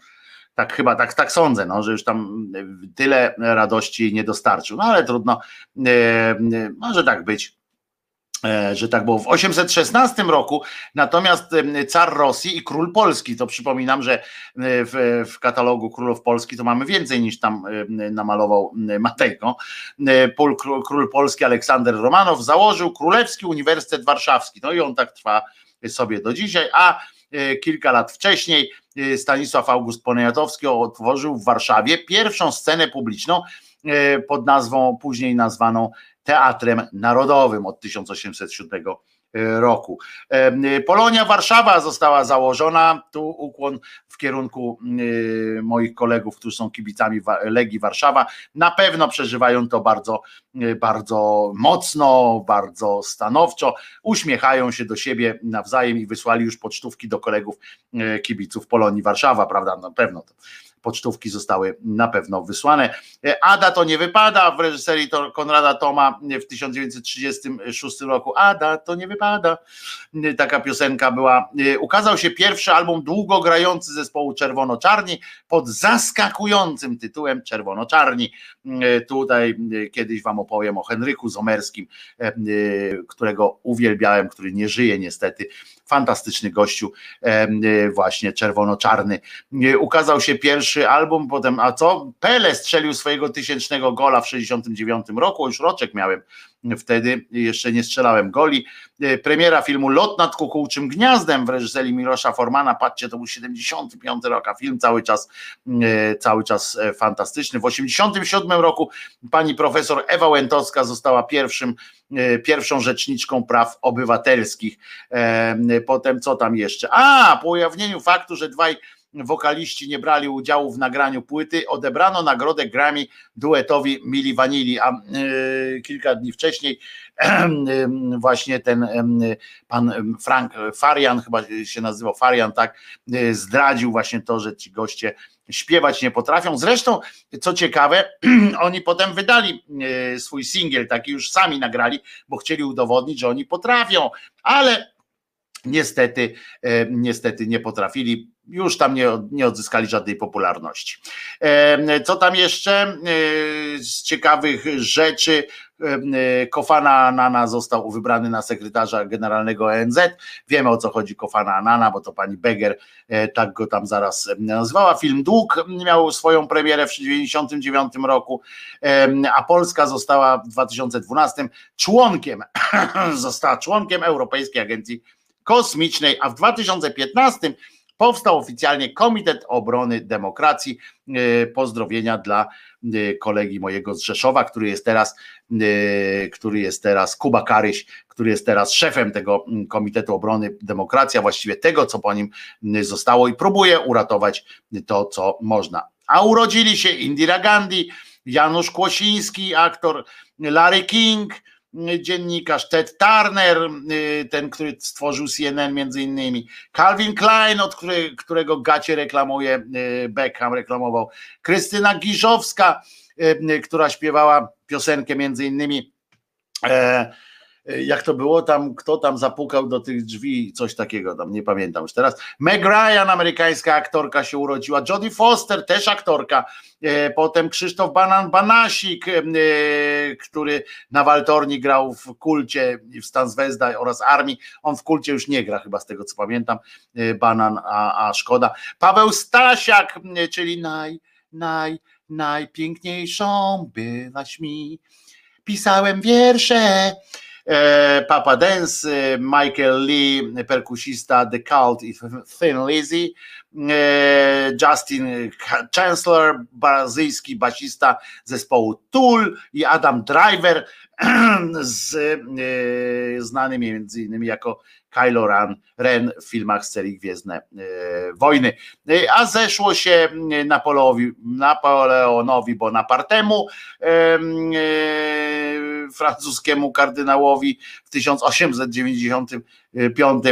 Tak chyba, tak, tak sądzę, no, że już tam tyle radości nie dostarczył, no ale trudno, e, e, może tak być. E, że tak było. W 816 roku natomiast car Rosji i król Polski, to przypominam, że e, w, w, katalogu królów Polski to mamy więcej niż tam namalował Matejko. E, król, król Polski Aleksander Romanow założył Królewski Uniwersytet Warszawski. No i on tak trwa sobie do dzisiaj, a kilka lat wcześniej Stanisław August Poniatowski otworzył w Warszawie pierwszą scenę publiczną pod nazwą, później nazwaną Teatrem Narodowym od 1807 roku. Polonia Warszawa została założona, tu ukłon w kierunku y, moich kolegów, którzy są kibicami Legii Warszawa, na pewno przeżywają to bardzo, bardzo mocno, bardzo stanowczo, uśmiechają się do siebie nawzajem i wysłali już pocztówki do kolegów kibiców Polonii Warszawa, prawda, na pewno to pocztówki zostały na pewno wysłane. Ada to nie wypada w reżyserii Konrada Toma w 1936 roku. Ada to nie wypada. Taka piosenka była. Ukazał się pierwszy album długogrający zespołu Czerwono-Czarni pod zaskakującym tytułem Czerwono-Czarni. Tutaj kiedyś wam opowiem o Henryku Zomerskim, którego uwielbiałem, który nie żyje niestety fantastyczny gościu, e, właśnie czerwono-czarny. Ukazał się pierwszy album, potem, a co? Pele strzelił swojego tysięcznego gola w 69 roku, już roczek miałem wtedy, jeszcze nie strzelałem goli. E, premiera filmu Lot nad kukułczym gniazdem w reżyserii Mirosza Formana, patrzcie, to był 75 rok, a film cały czas, e, cały czas fantastyczny. W 87 roku pani profesor Ewa Łętowska została pierwszym E, pierwszą rzeczniczką praw obywatelskich. E, potem co tam jeszcze? A, po ujawnieniu faktu, że dwaj wokaliści nie brali udziału w nagraniu płyty, odebrano nagrodę Grammy duetowi Mili Vanilli, a y, kilka dni wcześniej właśnie ten pan Frank Farian, chyba się nazywał Farian, tak, zdradził właśnie to, że ci goście śpiewać nie potrafią. Zresztą, co ciekawe, oni potem wydali swój singiel, taki już sami nagrali, bo chcieli udowodnić, że oni potrafią, ale niestety, niestety nie potrafili już tam nie, nie odzyskali żadnej popularności. Co tam jeszcze z ciekawych rzeczy? Kofana Anana został wybrany na sekretarza generalnego ONZ. Wiemy o co chodzi Kofana Anana, bo to pani Beger e, tak go tam zaraz nazwała. Film Dług miał swoją premierę w 1999 roku, a Polska została w 2012 członkiem, została członkiem Europejskiej Agencji Kosmicznej, a w 2015 Powstał oficjalnie Komitet Obrony Demokracji. E, pozdrowienia dla e, kolegi mojego z Rzeszowa, który jest teraz, e, który jest teraz Kuba Karyś, który jest teraz szefem tego Komitetu Obrony Demokracji, a właściwie tego, co po nim zostało i próbuje uratować to, co można. A urodzili się Indira Gandhi, Janusz Kłosiński, aktor Larry King, dziennikarz Ted Turner, y, ten, który stworzył CNN między innymi, Calvin Klein, od którego gacie reklamuje, y, Beckham reklamował, Krystyna Giżowska, y, która śpiewała piosenkę między innymi e, jak to było tam, kto tam zapukał do tych drzwi, coś takiego tam, nie pamiętam już teraz. Meg Ryan, amerykańska aktorka się urodziła, Jodie Foster, też aktorka, e, potem Krzysztof Banan Banasik, e, który na Waltorni grał w kulcie w Stan Zvezda oraz Armii, on w kulcie już nie gra chyba z tego co pamiętam, Banan, a, a szkoda. Paweł Stasiak, czyli naj, naj, najpiękniejszą byłaś mi, pisałem wiersze, Papa Dance, e, Michael Lee, perkusista The Cult i Thin Lizzy, e, Justin Chancellor, brazylijski basista zespołu Tool i Adam Driver, z, znany między innymi jako Kylo Ren, Ren w filmach z serii Gwiezdne Wojny. A zeszło się Napoleonowi, Napoleonowi Bonapartemu, francuskiemu kardynałowi w 1895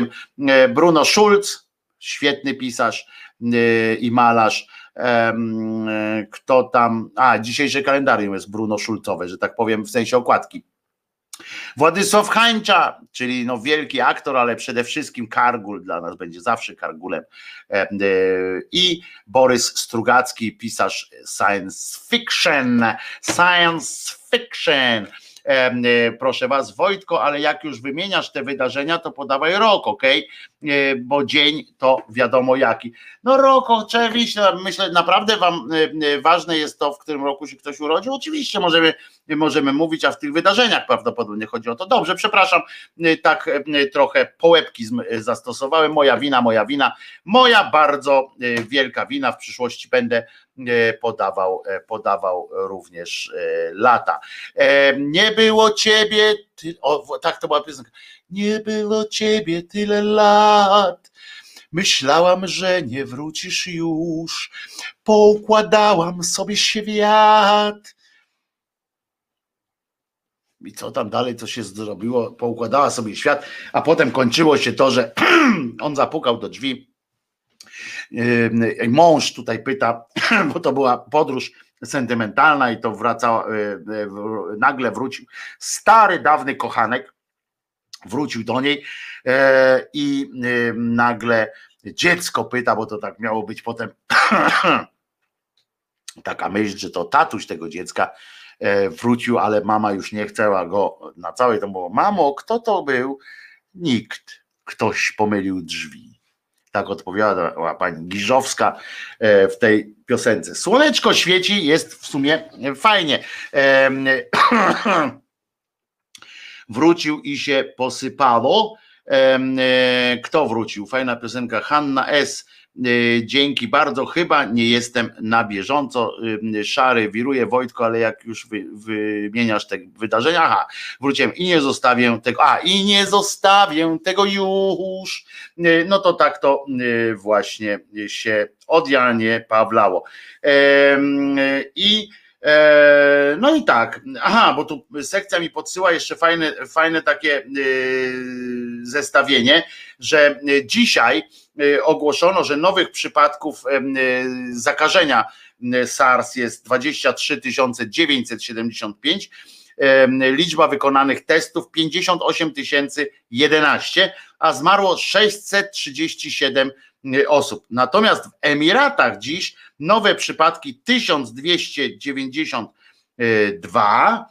Bruno Schulz, świetny pisarz i malarz, kto tam, a dzisiejsze kalendarium jest Bruno Schulzowe, że tak powiem w sensie okładki. Władysław Hańcza, czyli no wielki aktor, ale przede wszystkim Kargul, dla nas będzie zawsze Kargulem. I Borys Strugacki, pisarz science fiction, science fiction. E, proszę was, Wojtko, ale jak już wymieniasz te wydarzenia, to podawaj rok, ok? Bo dzień to wiadomo jaki. No rok, oczywiście, myślę, naprawdę wam e, e, ważne jest to, w którym roku się ktoś urodził. Oczywiście możemy, możemy mówić, a w tych wydarzeniach prawdopodobnie chodzi o to. Dobrze, przepraszam, tak trochę połebkizm zastosowałem. Moja wina, moja wina, moja bardzo wielka wina. W przyszłości będę podawał, podawał również lata. Nie było ciebie, ty, o, tak to była piosenka, nie było ciebie tyle lat, myślałam, że nie wrócisz już, poukładałam sobie świat. I co tam dalej, co się zrobiło, poukładała sobie świat, a potem kończyło się to, że on zapukał do drzwi. Mąż tutaj pyta, bo to była podróż sentymentalna i to wraca, e, e, nagle wrócił stary, dawny kochanek, wrócił do niej e, i nagle dziecko pyta, bo to tak miało być potem taka myśl, że to tatuś tego dziecka wrócił, ale mama już nie chciała go na całej to było, mamo, kto to był? Nikt. Ktoś pomylił drzwi. Tak odpowiadała pani Giżowska e, w tej piosence. Słoneczko świeci, jest w sumie fajnie. Wrócił i się posypało. E, kto wrócił? Fajna piosenka. Hanna S. E, dzięki bardzo. Chyba nie jestem na bieżąco. Szary wiruje Wojtko, ale jak już wy, wymieniasz te wydarzenia, aha, wróciłem i nie zostawię tego, a i nie zostawię tego już. E, no to tak to e, właśnie się odjalnie pawlało. I no i tak, aha, bo tu sekcja mi podsyła jeszcze fajne, fajne takie zestawienie, że dzisiaj Y, ogłoszono, że nowych przypadków y, zakażenia SARS jest 23 975, liczba wykonanych testów 58 011, a zmarło 637 y, osób. Natomiast w Emiratach dziś nowe przypadki 1292,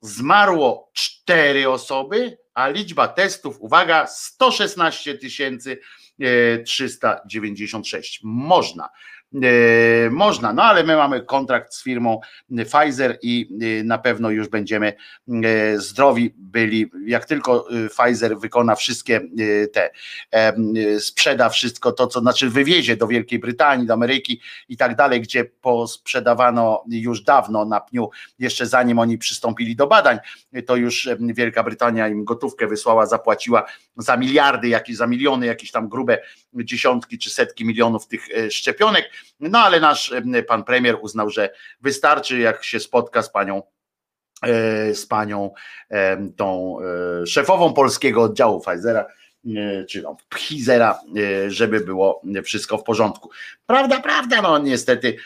zmarło 4 osoby, a liczba testów, uwaga, 116 tysięcy 396. Można. E, można, no ale my mamy kontrakt z firmą Pfizer i e, na pewno już będziemy e, zdrowi byli. Jak tylko Pfizer wykona wszystkie te, sprzeda wszystko to, co znaczy wywiezie do Wielkiej Brytanii, do Ameryki i tak dalej, gdzie posprzedawano już dawno na pniu, jeszcze zanim oni przystąpili do badań, to już Wielka Brytania im gotówkę wysłała, zapłaciła za miliardy, jakieś, za miliony, jakieś tam grube dziesiątki czy setki milionów tych szczepionek no ale nasz pan premier uznał, że wystarczy, jak się spotka z panią e, z panią tą e, szefową polskiego oddziału Pfizera, e, czy no, Pfizera, żeby było wszystko w porządku. Prawda, prawda, no niestety,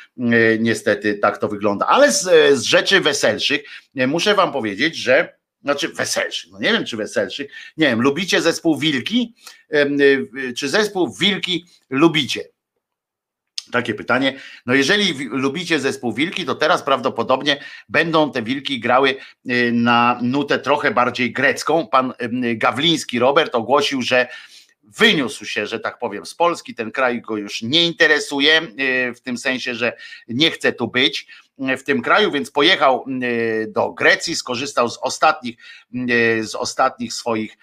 niestety tak to wygląda. Ale z, z rzeczy weselszych muszę wam powiedzieć, że znaczy weselszych, no nie wiem czy weselszych, nie wiem, lubicie zespół Wilki, czy zespół Wilki lubicie? Takie pytanie. No jeżeli lubicie zespół Wilki, to teraz prawdopodobnie będą te Wilki grały y, na nutę trochę bardziej grecką. Pan Gawliński Robert ogłosił, że wyniósł się, że tak powiem, z Polski. Ten kraj go już nie interesuje, e, w tym sensie, że nie chce tu być e, w tym kraju, więc pojechał e, do Grecji, skorzystał z ostatnich, z ostatnich swoich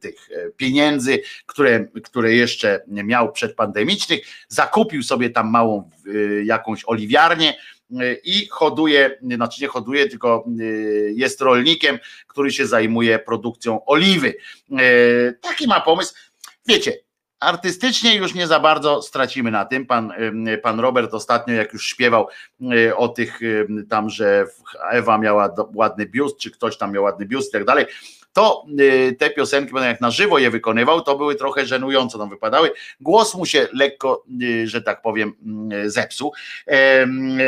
tych pieniędzy, które, które jeszcze miał przedpandemicznych, zakupił sobie tam małą jakąś oliwiarnię, i hoduje, znaczy nie hoduje, tylko jest rolnikiem, który się zajmuje produkcją oliwy. Taki ma pomysł. Wiecie, artystycznie już nie za bardzo stracimy na tym. Pan, pan Robert ostatnio, jak już śpiewał o tych tam, że Ewa miała ładny biust, czy ktoś tam miał ładny biust i tak dalej, to y, te piosenki, jak na żywo je wykonywał, to były trochę żenująco nam wypadały. Głos mu się lekko, y, że tak powiem, mm, zepsuł.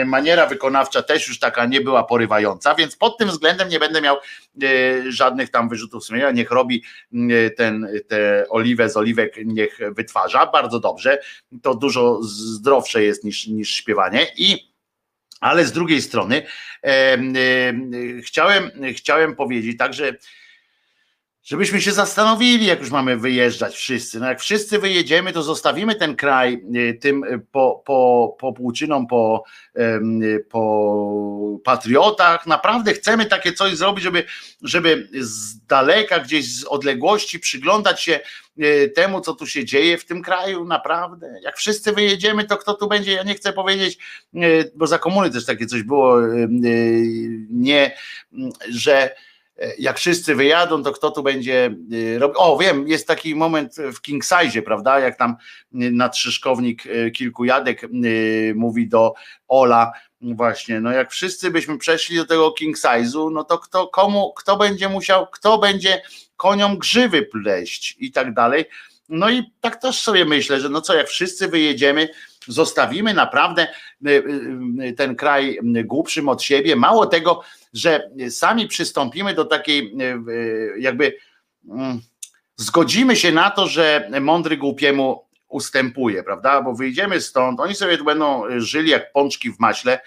Maniera wykonawcza też już taka nie była porywająca, więc pod tym względem nie będę miał y, żadnych tam wyrzutów sumienia. Niech robi ten, te oliwę z oliwek, niech wytwarza. Bardzo dobrze. To dużo zdrowsze jest niż, niż śpiewanie i ale z drugiej strony e, e, chciałem, chciałem powiedzieć także żebyśmy się zastanowili, jak już mamy wyjeżdżać wszyscy. No jak wszyscy wyjedziemy, to zostawimy ten kraj y, tym y, po, po, po płuczynom, po, po patriotach. Naprawdę chcemy takie coś zrobić, żeby, żeby z daleka, gdzieś z odległości przyglądać się y, temu, co tu się dzieje w tym kraju, naprawdę. Jak wszyscy wyjedziemy, to kto tu będzie? Ja nie chcę powiedzieć, bo za komuny też takie coś było, nie, że jak wszyscy wyjadą, to kto tu będzie y, robił? O, wiem, jest taki moment w King Size, prawda? Jak tam y, nadszyszkownik y, kilku jadek mówi do Ola, właśnie, no jak wszyscy byśmy przeszli do tego king size'u, no to kto, komu, kto będzie musiał, kto będzie koniom grzywy pleść i tak dalej. No i tak też sobie myślę, że no co, jak wszyscy wyjedziemy, zostawimy naprawdę ten kraj głupszym od siebie. Mało tego, że sami przystąpimy do takiej jakby mm, zgodzimy się na to, że mądry głupiemu ustępuje, prawda? Bo wyjdziemy stąd, oni sobie będą żyli jak pączki w maśle.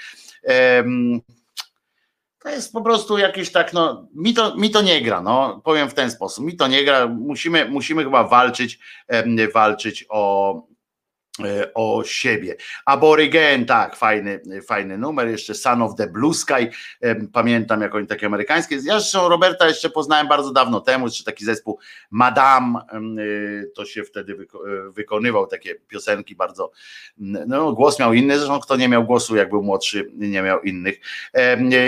To jest po prostu jakieś tak, no, mi to, mi to nie gra, no, powiem w ten sposób, mi to nie gra, musimy, musimy chyba walczyć, walczyć o, o siebie. Aborygen, tak, fajny, fajny numer, jeszcze Son of the Blue Sky, pamiętam jak oni takie amerykańskie, ja zresztą Roberta jeszcze poznałem bardzo dawno temu, jeszcze taki zespół Madame, y, to się wtedy wykonywał takie piosenki bardzo, no głos miał inny, zresztą kto nie miał głosu, jak był młodszy, nie miał innych.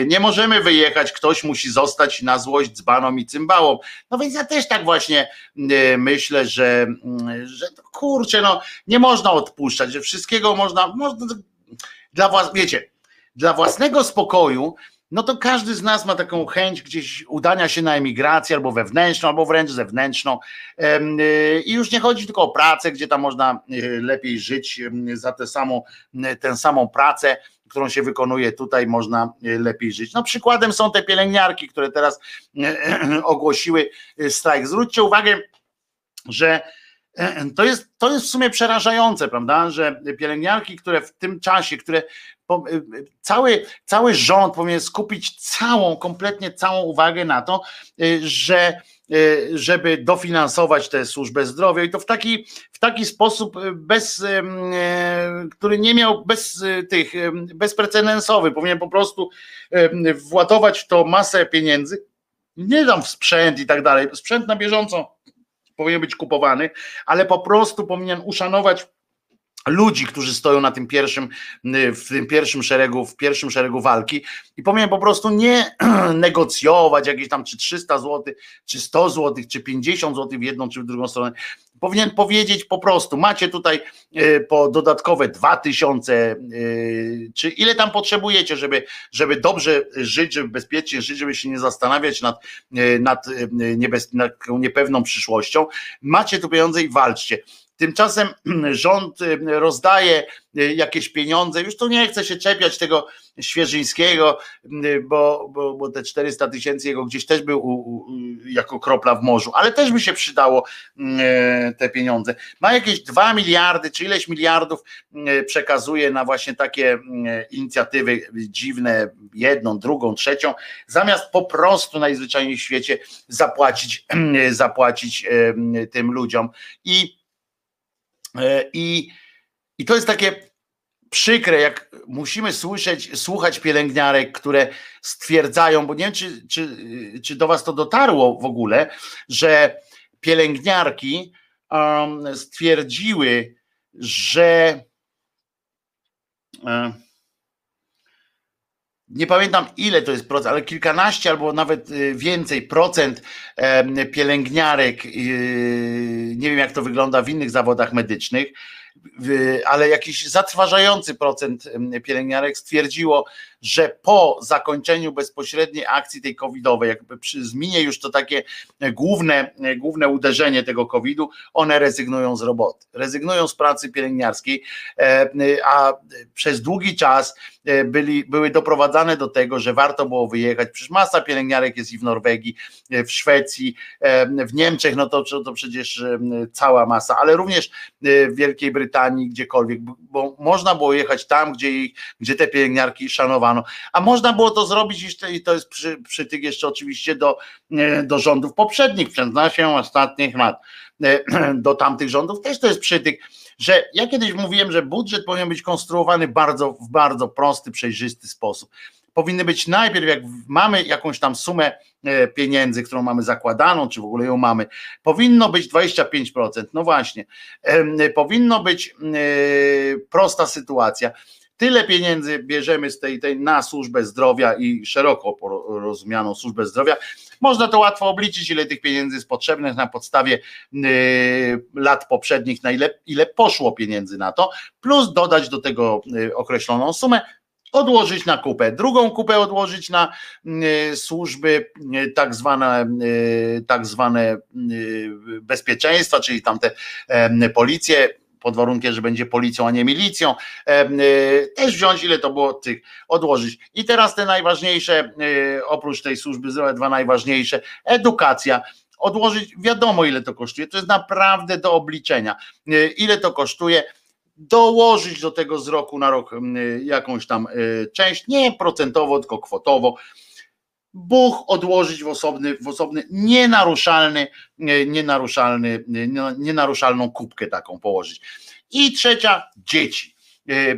Nie możemy wyjechać, ktoś musi zostać na złość dzbaną i cymbałą, no więc ja też tak właśnie myślę, że, że kurczę, no nie można odpuszczać, że wszystkiego można, można dla was, wiecie, dla własnego spokoju, no to każdy z nas ma taką chęć gdzieś udania się na emigrację albo wewnętrzną, albo wręcz zewnętrzną. Y, I już nie chodzi tylko o pracę, gdzie tam można y, lepiej żyć za tę samą, tę samą pracę, którą się wykonuje tutaj, można y, lepiej żyć. No przykładem są te pielęgniarki, które teraz ogłosiły strajk. Zwróćcie uwagę, że to jest, to jest w sumie przerażające, prawda, że pielęgniarki, które w tym czasie, które cały, cały rząd powinien skupić całą, kompletnie całą uwagę na to, że żeby dofinansować tę służbę zdrowia i to w taki, w taki sposób bez, który nie miał bez tych, bezprecedensowy, powinien po prostu władować to masę pieniędzy, nie dam w sprzęt i tak dalej, sprzęt na bieżąco powinien być kupowany, ale po prostu powinien uszanować ludzi, którzy stoją na tym pierwszym, w tym pierwszym szeregu, w pierwszym szeregu walki i powinien po prostu nie negocjować jakieś tam czy 300 zł, czy 100 zł, czy 50 zł w jedną czy w drugą stronę. Powinien powiedzieć po prostu, macie tutaj e, po dodatkowe 2000, e, czy ile tam potrzebujecie, żeby, żeby dobrze żyć, żeby bezpiecznie żyć, żeby się nie zastanawiać nad, nad, niebez, nad niepewną przyszłością. Macie tu pieniądze i walczcie Tymczasem rząd rozdaje jakieś pieniądze, już to nie chce się czepiać tego Świeżyńskiego, bo, bo, bo te 400 tysięcy jego gdzieś też był u, u, jako kropla w morzu, ale też by się przydało te pieniądze. Ma jakieś 2 miliardy, czy ileś miliardów przekazuje na właśnie takie inicjatywy dziwne, jedną, drugą, trzecią, zamiast po prostu najzwyczajniej w świecie zapłacić, zapłacić tym ludziom. I, i, i to jest takie przykre, jak musimy słyszeć, słuchać pielęgniarek, które stwierdzają, bo nie wiem, czy, czy, czy do Was to dotarło w ogóle, że pielęgniarki um, stwierdziły, że um, nie pamiętam ile to jest procent, ale kilkanaście albo nawet y, więcej procent pielęgniarek, y, nie wiem jak to wygląda w innych zawodach medycznych, ale jakiś zatrważający procent pielęgniarek stwierdziło, że po zakończeniu bezpośredniej akcji tej covidowej, jakby przy zminie już to takie główne, główne uderzenie tego covidu, one rezygnują z roboty, rezygnują z pracy pielęgniarskiej, e, a przez długi czas e, byli, były doprowadzane do tego, że warto było wyjechać, przecież masa pielęgniarek jest i w Norwegii, e, w Szwecji, w Niemczech, no to, to przecież cała masa, ale również w Wielkiej Brytanii, gdziekolwiek, bo można było jechać tam, gdzie, gdzie te pielęgniarki szanowano a można było to zrobić i to jest przy, przytyk jeszcze oczywiście do, e, do rządów poprzednich, przez się ostatnich lat. E, do tamtych rządów też to jest przytyk, że ja kiedyś mówiłem, że budżet powinien być konstruowany bardzo, w bardzo prosty, przejrzysty sposób powinny być najpierw, jak mamy jakąś tam sumę e, pieniędzy, którą mamy zakładaną, czy w ogóle ją mamy, powinno być 25%. No właśnie, powinno być prosta sytuacja tyle pieniędzy bierzemy z tej, tej na służbę zdrowia i szeroko rozumianą służbę zdrowia. Można to łatwo obliczyć, ile tych pieniędzy jest potrzebnych na podstawie y, lat poprzednich, na ile, ile poszło pieniędzy na to, plus dodać do tego y, określoną sumę, odłożyć na kupę, drugą kupę odłożyć na y, służby y, tak zwane, y, tak zwane bezpieczeństwa, czyli tamte policje, pod warunkiem, że będzie policją, a nie milicją, y, też wziąć, ile to było tych, odłożyć. I teraz te najważniejsze, y, oprócz tej służby zdrowia, dwa najważniejsze, edukacja, odłożyć, wiadomo ile to kosztuje, to jest naprawdę do obliczenia, y, ile to kosztuje, dołożyć do tego z roku na rok jakąś tam część, nie procentowo, tylko kwotowo, Bóg odłożyć w osobny, w osobny nienaruszalny, nienaruszalny, nienaruszalną kubkę taką położyć. I trzecia, dzieci. E, e,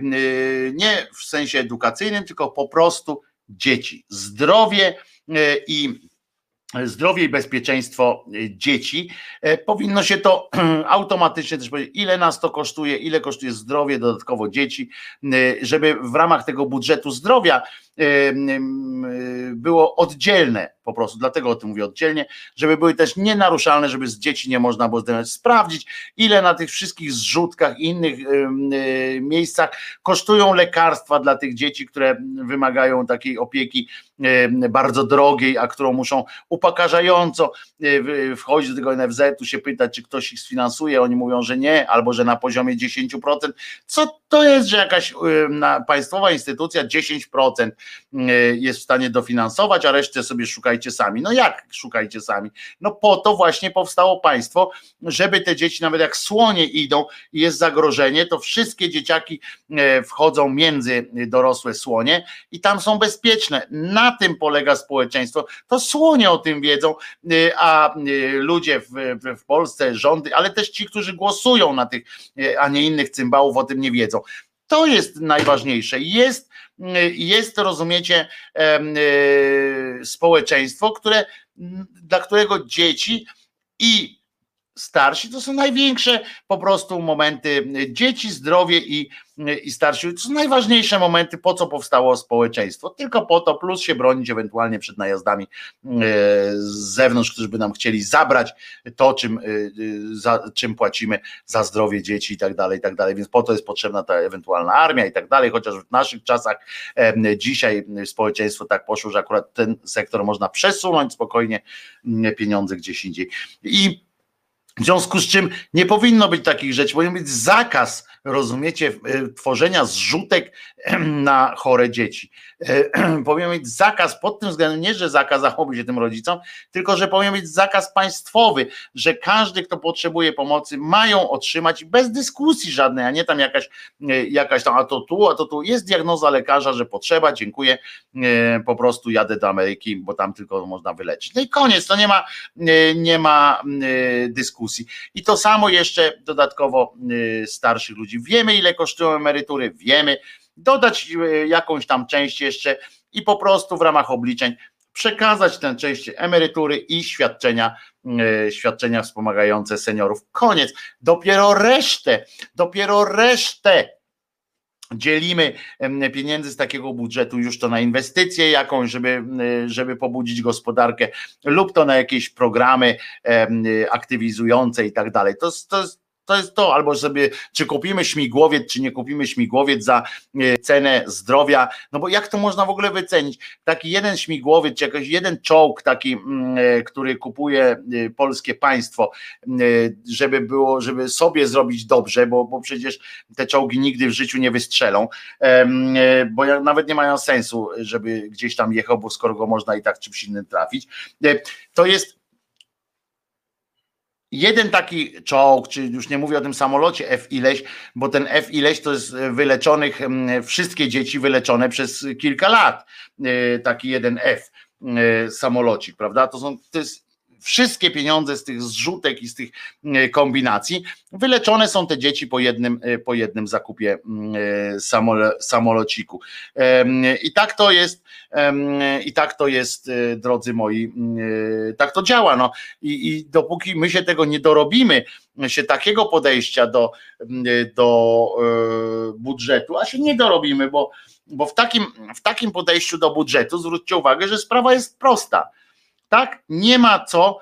nie w sensie edukacyjnym, tylko po prostu dzieci. Zdrowie e, i zdrowie i bezpieczeństwo dzieci. Powinno się to automatycznie też powiedzieć, ile nas to kosztuje, ile kosztuje zdrowie dodatkowo dzieci, żeby w ramach tego budżetu zdrowia było oddzielne po prostu, dlatego o tym mówię oddzielnie, żeby były też nienaruszalne, żeby z dzieci nie można było sprawdzić, ile na tych wszystkich zrzutkach i innych e, miejscach kosztują lekarstwa dla tych dzieci, które wymagają takiej opieki bardzo drogiej, a którą muszą upokarzająco e, wchodzić do tego NFZ-u, się pytać, czy ktoś ich sfinansuje, oni mówią, że nie, albo że na poziomie 10%. Co to jest, że jakaś państwowa instytucja 10% E, jest w stanie dofinansować, a resztę sobie szukajcie sami. No jak szukajcie sami? No po to właśnie powstało państwo, żeby te dzieci, nawet jak słonie idą i jest zagrożenie, to wszystkie dzieciaki wchodzą między dorosłe słonie i tam są bezpieczne. Na tym polega społeczeństwo. To słonie o tym wiedzą, e, a ludzie w, w Polsce, rządy, ale też ci, którzy głosują na tych, a nie innych cymbałów o tym nie wiedzą. To jest najważniejsze. Jest, jest rozumiecie, społeczeństwo, które, dla którego dzieci i starsi to są największe po prostu momenty dzieci, zdrowie i, i starsi. To są najważniejsze momenty, po co powstało społeczeństwo. Tylko po to, plus się bronić ewentualnie przed najazdami e, z zewnątrz, którzy by nam chcieli zabrać to, czym, e, za, czym płacimy za zdrowie dzieci i tak dalej, i tak dalej. Więc po to jest potrzebna ta ewentualna armia i tak dalej, chociaż w naszych czasach e, dzisiaj społeczeństwo tak poszło, że akurat ten sektor można przesunąć spokojnie pieniądze gdzieś indziej. I W związku z czym nie powinno być takich rzeczy, powinien być zakaz, rozumiecie, e, tworzenia zrzutek na chore dzieci. E, powinien być zakaz pod tym względem, nie że zakazałoby się tym rodzicom, tylko że powinien być zakaz państwowy, że każdy, kto potrzebuje pomocy, mają otrzymać bez dyskusji żadnej, a nie tam jakaś, e, jakaś tam, a to tu, a to tu. Jest diagnoza lekarza, że potrzeba, dziękuję, po prostu jadę do Ameryki, bo tam tylko można wyleczyć. No i koniec, to nie ma, nie ma dyskusji dyskusji. I to samo jeszcze dodatkowo y, starszych ludzi. Wiemy, ile kosztują emerytury, wiemy, dodać y, jakąś tam część jeszcze i po prostu w ramach obliczeń przekazać tę część emerytury i świadczenia, y, świadczenia wspomagające seniorów. Koniec. Dopiero resztę, dopiero resztę dzielimy pieniędzy z takiego budżetu już to na inwestycje jakąś, żeby, żeby pobudzić gospodarkę lub to na jakieś programy aktywizujące i tak dalej. To, to to jest to, albo sobie, czy kupimy śmigłowiec, czy nie kupimy śmigłowiec za e, cenę zdrowia, no bo jak to można w ogóle wycenić? Taki jeden śmigłowiec, czy jakiś jeden czołg taki, mm, e, który kupuje e, polskie państwo, żeby było, żeby sobie zrobić dobrze, bo, bo przecież te czołgi nigdy w życiu nie wystrzelą, bo nawet nie mają sensu, żeby gdzieś tam jechał, bo skoro go można i tak czymś innym trafić. To jest jeden taki czołg, czy już nie mówię o tym samolocie F ileś, bo ten F ileś to jest wyleczonych, wszystkie dzieci wyleczone przez kilka lat, e, taki jeden F e, samolocik, prawda? To są, to jest wszystkie pieniądze z tych zrzutek i z tych e, kombinacji, wyleczone są te dzieci po jednym, e, po jednym zakupie mm, e, samolociku. I tak to jest, i tak to jest, drodzy moi, tak to działa. No. I, I dopóki my się tego nie dorobimy, się takiego podejścia do, do budżetu, a się nie dorobimy, bo, bo w, takim, w takim podejściu do budżetu zwróćcie uwagę, że sprawa jest prosta tak? Nie ma co,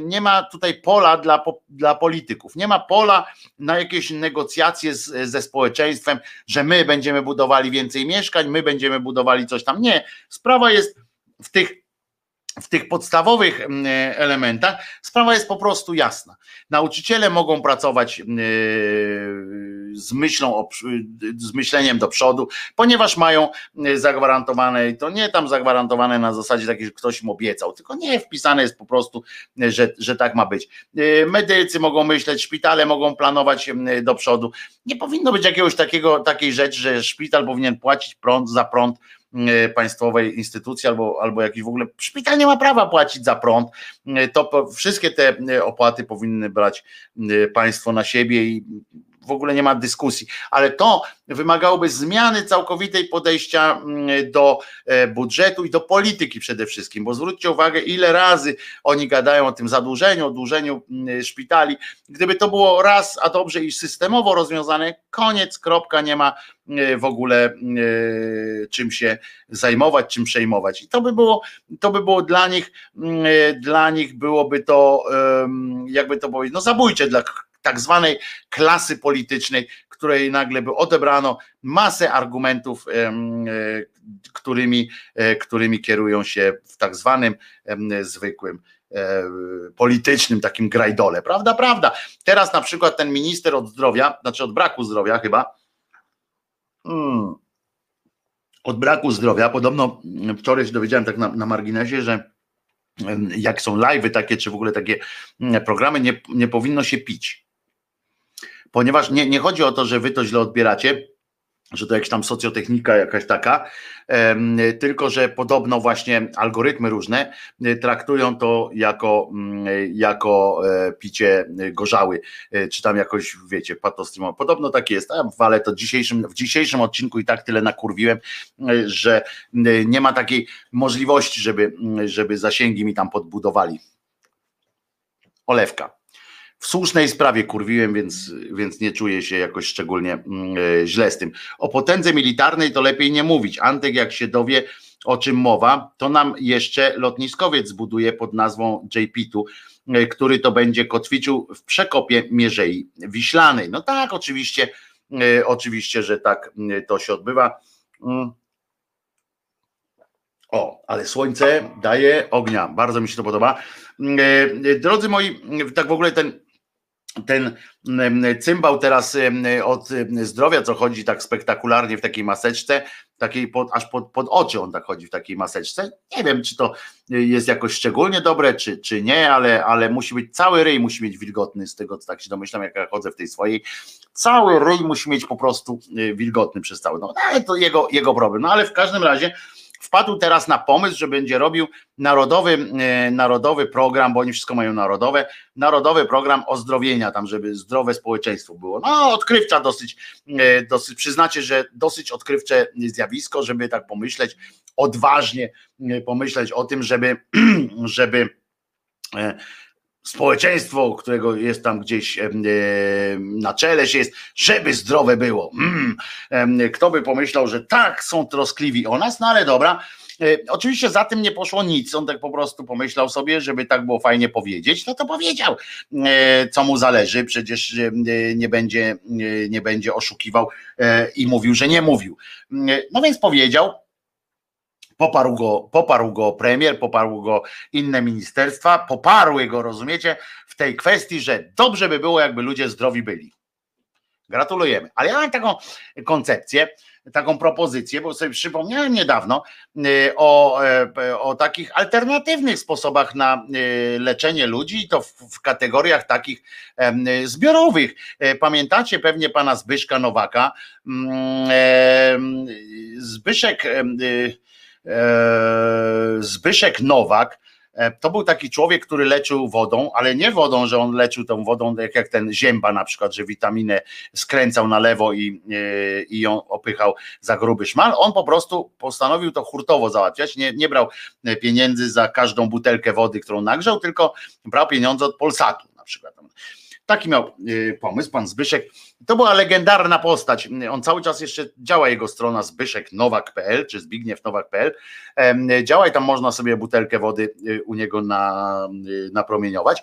nie ma tutaj pola dla, dla polityków, nie ma pola na jakieś negocjacje z, ze społeczeństwem, że my będziemy budowali więcej mieszkań, my będziemy budowali coś tam. Nie, sprawa jest w tych w tych podstawowych elementach sprawa jest po prostu jasna. Nauczyciele mogą pracować z myślą, z myśleniem do przodu, ponieważ mają zagwarantowane, to nie tam zagwarantowane na zasadzie takiej, że ktoś im obiecał, tylko nie wpisane jest po prostu, że, że tak ma być. Medycy mogą myśleć, szpitale mogą planować do przodu. Nie powinno być jakiegoś takiego, takiej rzeczy, że szpital powinien płacić prąd za prąd państwowej instytucji albo, albo jakiś w ogóle szpital nie ma prawa płacić za prąd, e, to wszystkie te e, opłaty powinny brać państwo na siebie i w ogóle nie ma dyskusji, ale to wymagałoby zmiany całkowitej podejścia mm, do e, budżetu i do polityki przede wszystkim, bo zwróćcie uwagę, ile razy oni gadają o tym zadłużeniu, odłużeniu mm, szpitali. Gdyby to było raz, a dobrze i systemowo rozwiązane, koniec, kropka, nie ma e, w ogóle e, czym się zajmować, czym przejmować. I to by było, to by było dla nich, mm, dla nich byłoby to, jakby to powiedzieć, no zabójcze dla tak zwanej klasy politycznej, której nagle by odebrano masę argumentów, e, którymi, e, którymi kierują się w tak zwanym zwykłym e, politycznym takim grajdole. Prawda, prawda. Teraz na przykład ten minister od zdrowia, znaczy od braku zdrowia chyba, hmm, od braku zdrowia, podobno wczoraj się dowiedziałem tak na, na marginesie, że jak są live'y takie, czy w ogóle takie programy, nie, nie powinno się pić ponieważ nie, nie chodzi o to, że wy to źle odbieracie, że to jakaś tam socjotechnika jakaś taka, tylko że podobno właśnie algorytmy różne e, traktują to jako, mm, jako e, picie gorzały, e, czy tam jakoś, wiecie, patostreamowe. Podobno tak jest, ale to dzisiejszym, w dzisiejszym odcinku i tak tyle nakurwiłem, że nie ma takiej możliwości, żeby, żeby zasięgi mi tam podbudowali. Olewka w słusznej sprawie kurwiłem, więc, więc nie czuję się jakoś szczególnie mm, e, źle z tym. O potędze militarnej to lepiej nie mówić. Antek, jak się dowie, o czym mowa, to nam jeszcze lotniskowiec zbuduje pod nazwą JP-tu, e, który to będzie kotwicił w przekopie Mierzei Wiślanej. No tak, oczywiście, e, oczywiście, że tak to się odbywa. Mm. O, ale słońce daje ognia. Bardzo mi się to podoba. Mm, Drodzy moi, tak w ogóle ten, ten cymbał teraz od zdrowia, co chodzi tak spektakularnie w takiej maseczce, takiej pod, aż pod, pod oczy on tak chodzi w takiej maseczce. Nie wiem, czy to jest jakoś szczególnie dobre, czy, czy nie, ale, ale musi być, cały ryj musi mieć wilgotny, z tego co tak się domyślam, jak ja chodzę w tej swojej, cały ryj musi mieć po prostu y, wilgotny przez cały, no ale to jego, jego problem, no ale w każdym razie wpadł teraz na pomysł, że będzie robił narodowy, e, narodowy program, bo oni wszystko mają narodowe, narodowy program ozdrowienia, tam żeby zdrowe społeczeństwo było. No odkrywcza dosyć, e, dosyć przyznacie, że dosyć odkrywcze zjawisko, żeby tak pomyśleć, odważnie e, pomyśleć o tym, żeby, żeby społeczeństwo, którego jest tam gdzieś e, na czele się jest, żeby zdrowe było. Mm. Kto by pomyślał, że tak są troskliwi o nas, no ale dobra. E, Oczywiście za tym nie poszło nic. On tak po prostu pomyślał sobie, żeby tak było fajnie powiedzieć, no to powiedział, e, co mu zależy. Przecież nie będzie, nie będzie oszukiwał i mówił, że nie mówił. E, No więc powiedział, Poparł go, poparł go premier, poparł go inne ministerstwa, poparły go, rozumiecie, w tej kwestii, że dobrze by było, jakby ludzie zdrowi byli. Gratulujemy. Ale ja mam taką koncepcję, taką propozycję, bo sobie przypomniałem niedawno y, o, e, o takich alternatywnych sposobach na y, leczenie ludzi, i to w, w kategoriach takich zbiorowych. E, Pamiętacie pewnie pana Zbyszka Nowaka. Mm, Zbyszek. E, Zbyszek Nowak e, to był taki człowiek, który leczył wodą, ale nie wodą, że on leczył tą wodą, jak, jak ten zięba na przykład, że witaminę skręcał na lewo i, e, i ją opychał za gruby szmal. On po prostu postanowił to hurtowo załatwiać, nie, nie brał pieniędzy za każdą butelkę wody, którą nagrzał, tylko brał pieniądze od Polsatu na przykład. Taki miał y, pomysł, pan Zbyszek. To była legendarna postać. On cały czas jeszcze działa jego strona zbyszeknowak.pl czy zbigniewnowak.pl. Działa i tam można sobie butelkę wody y, u niego na, y, napromieniować.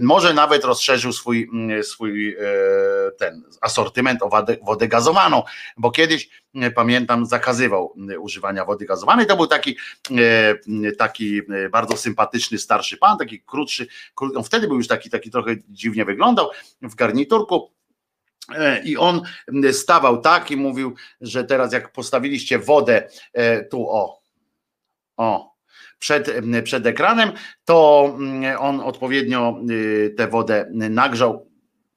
Może nawet rozszerzył swój, mm, swój ten asortyment o wodę, wodę gazowaną, bo kiedyś pamiętam zakazywał używania wody gazowanej. To był taki, taki bardzo sympatyczny starszy pan, taki krótszy, krót- on wtedy był już taki, taki trochę dziwnie wyglądał w garniturku. E, I on stawał tak i mówił, że teraz jak postawiliście wodę e, tu o, o, przed, przed ekranem, to on odpowiednio y, tę wodę nagrzał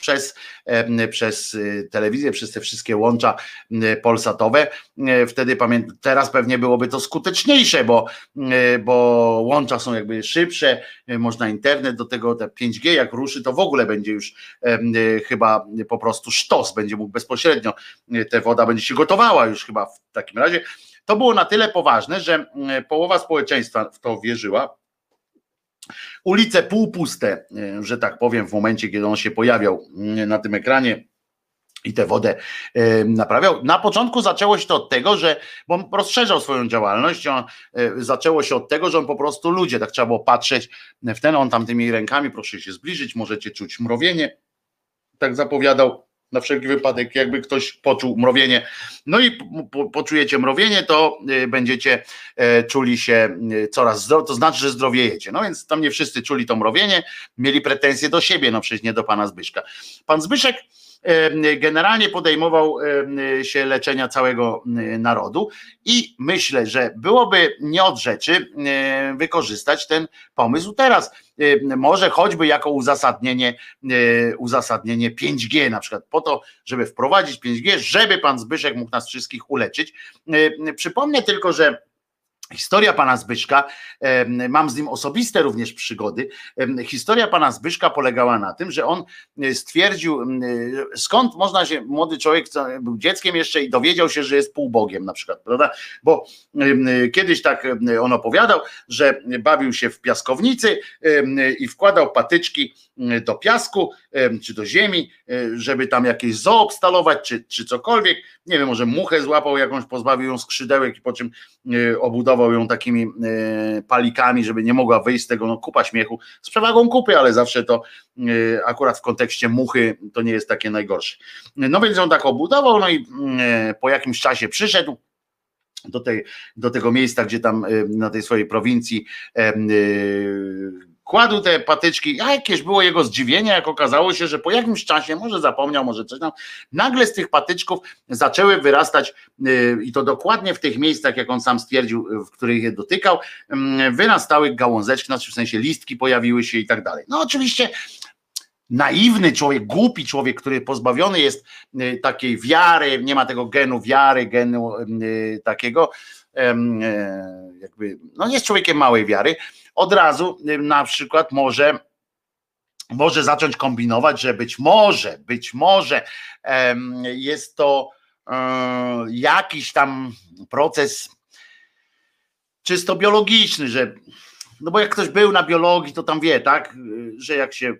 przez, e, przez y, telewizję, przez te wszystkie łącza polsatowe. E, Wtedy pamiętam, teraz pewnie byłoby to skuteczniejsze, bo, e, bo łącza są jakby szybsze, można internet do tego, te 5G jak ruszy, to w ogóle będzie już chyba po prostu sztos, będzie mógł bezpośrednio, ta woda będzie się gotowała już chyba w takim razie. To było na tyle poważne, że połowa społeczeństwa w to wierzyła. Ulice półpuste, e, że tak powiem, w momencie, kiedy on się pojawiał e, na tym ekranie i tę wodę e, naprawiał. Na początku zaczęło się to od tego, że bo on rozszerzał swoją działalność, on, zaczęło się od tego, że on po prostu ludzie, tak trzeba było patrzeć w ten, on tam tymi rękami, proszę się zbliżyć, możecie czuć mrowienie, tak zapowiadał na wszelki wypadek, jakby ktoś poczuł mrowienie. No i po, poczujecie mrowienie, to y, będziecie e, czuli się y, coraz zdrowiej, to znaczy, że zdrowiejecie. No więc tam nie wszyscy czuli to mrowienie, mieli pretensje do siebie, no przecież nie do pana Zbyszka. Pan Zbyszek e, generalnie podejmował e, się leczenia całego narodu i myślę, że byłoby nie od rzeczy wykorzystać ten pomysł teraz. E, Może choćby jako uzasadnienie, e, uzasadnienie 5G na przykład, po to, żeby wprowadzić 5G, żeby pan Zbyszek mógł nas wszystkich uleczyć. E, Przypomnę tylko, że Historia pana Zbyszka, mam z nim osobiste również przygody. Historia pana Zbyszka polegała na tym, że on e, stwierdził, e, skąd można się, młody człowiek był dzieckiem jeszcze i dowiedział się, że jest półbogiem na przykład, prawda? Bo em, kiedyś tak on opowiadał, że bawił się w piaskownicy i wkładał patyczki do piasku czy do ziemi, e, żeby tam jakieś zoo obstalować, czy, czy cokolwiek. Nie wiem, może muchę złapał jakąś, pozbawił ją skrzydełek i po czym e, obudował ją takimi e, palikami, żeby nie mogła wyjść z tego, no kupa śmiechu, z przewagą kupy, ale zawsze to e, akurat w kontekście muchy to nie jest takie najgorsze. No więc ją tak obudował, no i e, po jakimś czasie przyszedł do, tej, do tego miejsca, gdzie tam na tej swojej prowincji kładł te patyczki, a jakieś było jego zdziwienie, jak okazało się, że po jakimś czasie, może zapomniał, może coś tam, nagle z tych patyczków zaczęły wyrastać i to dokładnie w tych miejscach, jak on sam stwierdził, w których je dotykał, wyrastały gałązeczki, znaczy w sensie listki pojawiły się i tak dalej. No oczywiście naiwny człowiek, głupi człowiek, który pozbawiony jest y, takiej wiary, nie ma tego genu wiary, genu y, takiego, jakby, no jest człowiekiem małej wiary, od razu y, na przykład może może zacząć kombinować, że być może, być może jest to e, jakiś tam proces czysto biologiczny, że no bo jak ktoś był na biologii, to tam wie, tak, że jak się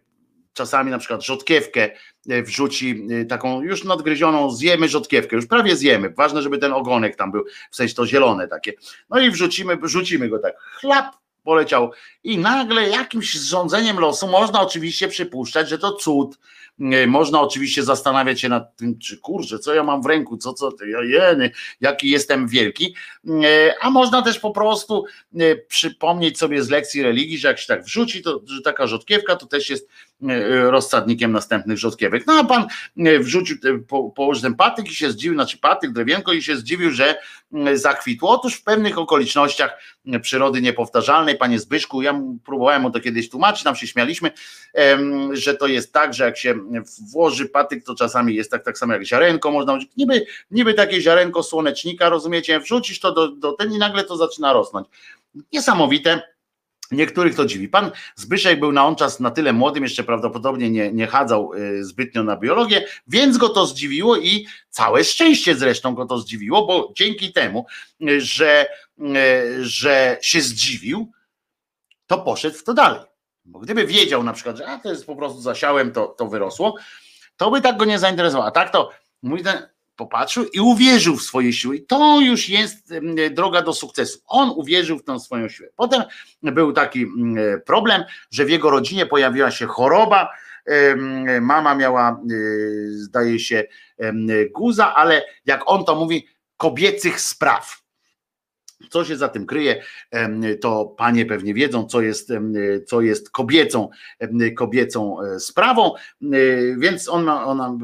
czasami na przykład rzodkiewkę e, wrzuci taką już nadgryzioną, zjemy rzodkiewkę, już prawie zjemy, ważne, żeby ten ogonek tam był, w sensie to zielone takie, no i wrzucimy, wrzucimy go tak, chlap, poleciał. I nagle jakimś zrządzeniem losu można oczywiście przypuszczać, że to cud, można oczywiście zastanawiać się nad tym, czy kurczę, co ja mam w ręku, co, co, jeny, jaki jestem wielki, a można też po prostu przypomnieć sobie z lekcji religii, że jak się tak wrzuci, to że taka rzodkiewka to też jest rozsadnikiem następnych rzodkiewek. No a pan wrzucił, po, położył ten patyk i się zdziwił, znaczy patyk, drewienko i się zdziwił, że zakwitło. Otóż w pewnych okolicznościach przyrody niepowtarzalnej, panie Zbyszku, ja próbowałem mu to kiedyś tłumaczyć, tam się śmialiśmy, że to jest tak, że jak się włoży patyk, to czasami jest tak, tak samo jak ziarenko, można niby, niby takie ziarenko słonecznika, rozumiecie, wrzucisz to do, do ten i nagle to zaczyna rosnąć. Niesamowite. Niektórych to dziwi. Pan Zbyszek był na on czas na tyle młodym, jeszcze prawdopodobnie nie, nie chadzał y, zbytnio na biologię, więc go to zdziwiło i całe szczęście zresztą go to zdziwiło, bo dzięki temu, y, że, y, że się zdziwił, to poszedł w to dalej. Bo gdyby wiedział na przykład, że a to jest po prostu zasiałem, to, to wyrosło, to by tak go nie zainteresowało. A tak to mój ten popatrzył i uwierzył w swoje siły. I to już jest droga do sukcesu. On uwierzył w tą swoją siłę. Potem był taki problem, że w jego rodzinie pojawiła się choroba. Mama miała, y, zdaje się, guza, ale jak on to mówi, kobiecych spraw co się za tym kryje, to panie pewnie wiedzą, co jest, co jest kobiecą, kobiecą e, sprawą, e, więc ona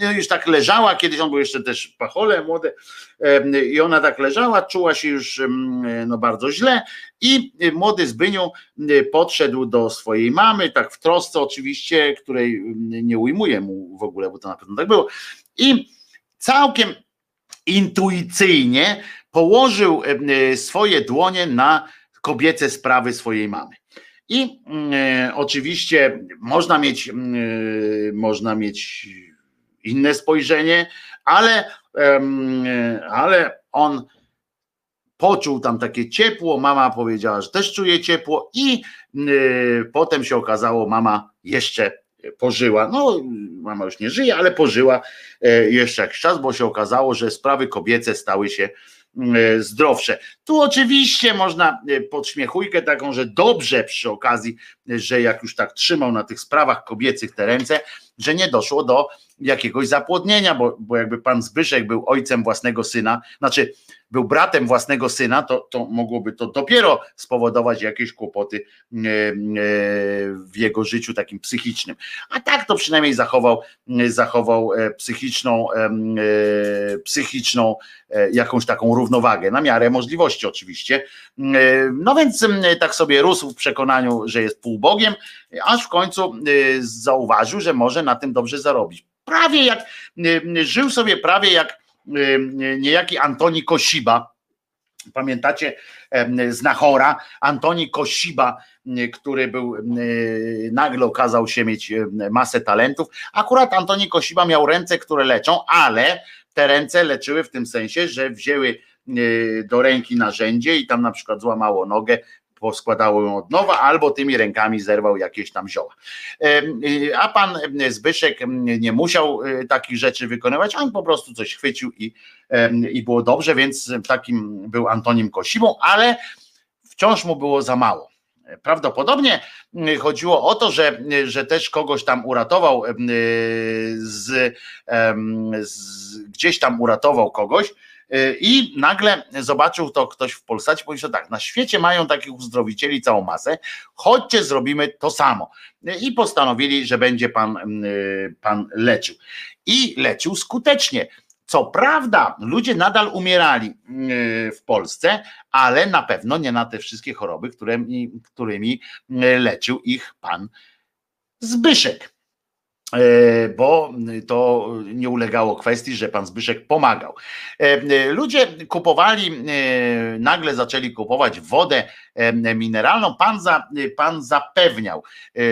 no już tak leżała, kiedyś on był jeszcze też pachole młode i ona tak leżała, czuła się już no bardzo źle. I młody Zbyniu podszedł do swojej mamy, tak w trosce oczywiście, której nie ujmuje mu w ogóle, bo to na pewno tak było. I całkiem intuicyjnie położył e, swoje dłonie na kobiece sprawy swojej mamy. I e, oczywiście można mieć, e, można mieć inne spojrzenie, ale, ale on poczuł tam takie ciepło, mama powiedziała, że też czuje ciepło i potem się okazało, mama jeszcze pożyła, no mama już nie żyje, ale pożyła jeszcze jakiś czas, bo się okazało, że sprawy kobiece stały się E, zdrowsze. Tu oczywiście można e, podśmiechujkę taką, że dobrze przy okazji, że jak już tak trzymał na tych sprawach kobiecych te ręce, że nie doszło do jakiegoś zapłodnienia, bo, bo jakby pan Zbyszek był ojcem własnego syna, znaczy był bratem własnego syna, to, to mogłoby to dopiero spowodować jakieś kłopoty e, e, w jego życiu takim psychicznym. A tak to przynajmniej zachował, zachował e, psychiczną, psychiczną jakąś taką równowagę, na miarę możliwości oczywiście. No więc tak sobie rósł w przekonaniu, że jest półbogiem, aż w końcu zauważył, że może na tym dobrze zarobić. Prawie jak, żył sobie prawie jak niejaki Antoni Kosiba, pamiętacie znachora, Antoni Kosiba, który był, nagle okazał się mieć masę talentów. Akurat Antoni Kosiba miał ręce, które leczą, ale te ręce leczyły w tym sensie, że wzięły do ręki narzędzie i tam na przykład złamało nogę, poskładało ją od nowa, albo tymi rękami zerwał jakieś tam zioła. Y, a pan Zbyszek nie musiał y, takich rzeczy wykonywać, on po prostu coś chwycił i, i było dobrze, więc takim był Antonim Kosibą, ale wciąż mu było za mało. Prawdopodobnie y, chodziło o to, że, że też kogoś tam uratował, z, z, gdzieś tam uratował kogoś, Y, I nagle zobaczył to ktoś w Polsacie, powiedział tak, na świecie mają takich uzdrowicieli całą masę, chodźcie, zrobimy to samo. Y, I postanowili, że będzie pan, y, pan leczył. I lecił skutecznie. Co prawda, ludzie nadal umierali w Polsce, ale na pewno nie na te wszystkie choroby, którymi, którymi leczył ich pan Zbyszek. E, bo to nie ulegało kwestii, że pan Zbyszek pomagał. E, ludzie kupowali, e, nagle zaczęli kupować wodę mineralną. Pan, za, pan zapewniał,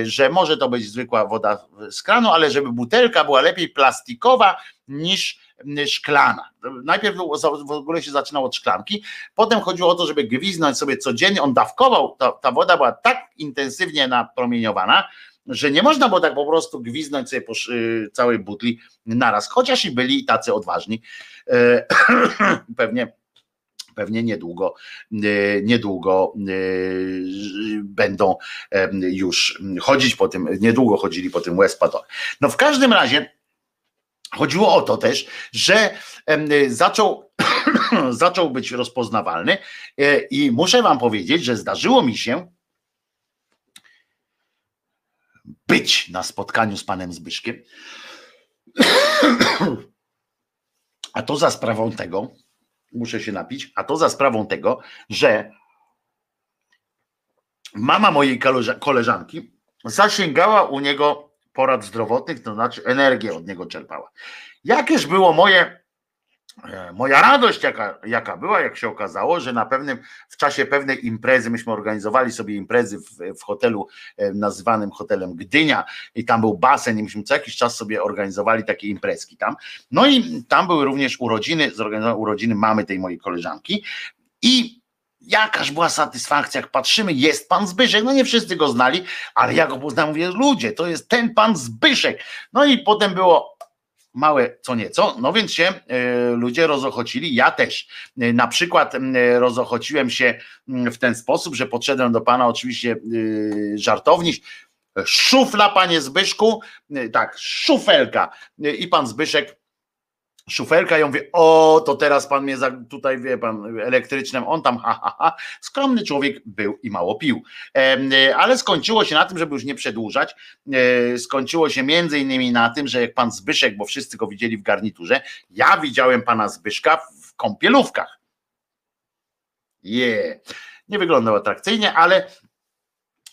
że może to być zwykła woda z kranu, ale żeby butelka była lepiej plastikowa niż szklana. Najpierw w ogóle się zaczynało od szklanki, potem chodziło o to, żeby gwiznąć sobie codziennie, on dawkował, ta, ta woda była tak intensywnie napromieniowana, że nie można było tak po prostu gwiznąć sobie po całej butli naraz, chociaż i byli tacy odważni. E, pewnie pewnie niedługo, e, niedługo e, będą już chodzić po tym, niedługo chodzili po tym Westpator. No w każdym razie chodziło o to też, że zaczął, zaczął być rozpoznawalny i muszę wam powiedzieć, że zdarzyło mi się być na spotkaniu z panem Zbyszkiem. A to za sprawą tego, muszę się napić, a to za sprawą tego, że mama mojej koleżanki zasięgała u niego porad zdrowotnych, to znaczy energię od niego czerpała. Jakież było moje moja radość, jaka, jaka była, jak się okazało, że na pewnym, w czasie pewnej imprezy, myśmy organizowali sobie imprezy w, w hotelu e, nazywanym hotelem Gdynia i tam był basen i myśmy co jakiś czas sobie organizowali takie imprezki tam. No i tam były również urodziny, zorganizowane urodziny mamy tej mojej koleżanki i jakaż była satysfakcja, jak patrzymy, jest pan Zbyszek, no nie wszyscy go znali, ale ja go poznałem, mówię, ludzie, to jest ten pan Zbyszek. No i potem było, małe co nieco, no więc się e, ludzie rozochocili, ja też. E, na przykład rozochociłem się w ten sposób, że podszedłem do pana oczywiście e, żartowniś, szufla panie Zbyszku, tak, szufelka. I pan Zbyszek szufelka i on mówi, o, to teraz pan mnie za, tutaj, wie pan, elektrycznym, on tam, ha, ha, ha. Skromny człowiek był i mało pił. Ale skończyło się na tym, żeby już nie przedłużać, e, skończyło się między innymi na tym, że jak pan Zbyszek, bo wszyscy go widzieli w garniturze, ja widziałem pana Zbyszka w kąpielówkach. Je. Yeah. Nie wyglądał atrakcyjnie, ale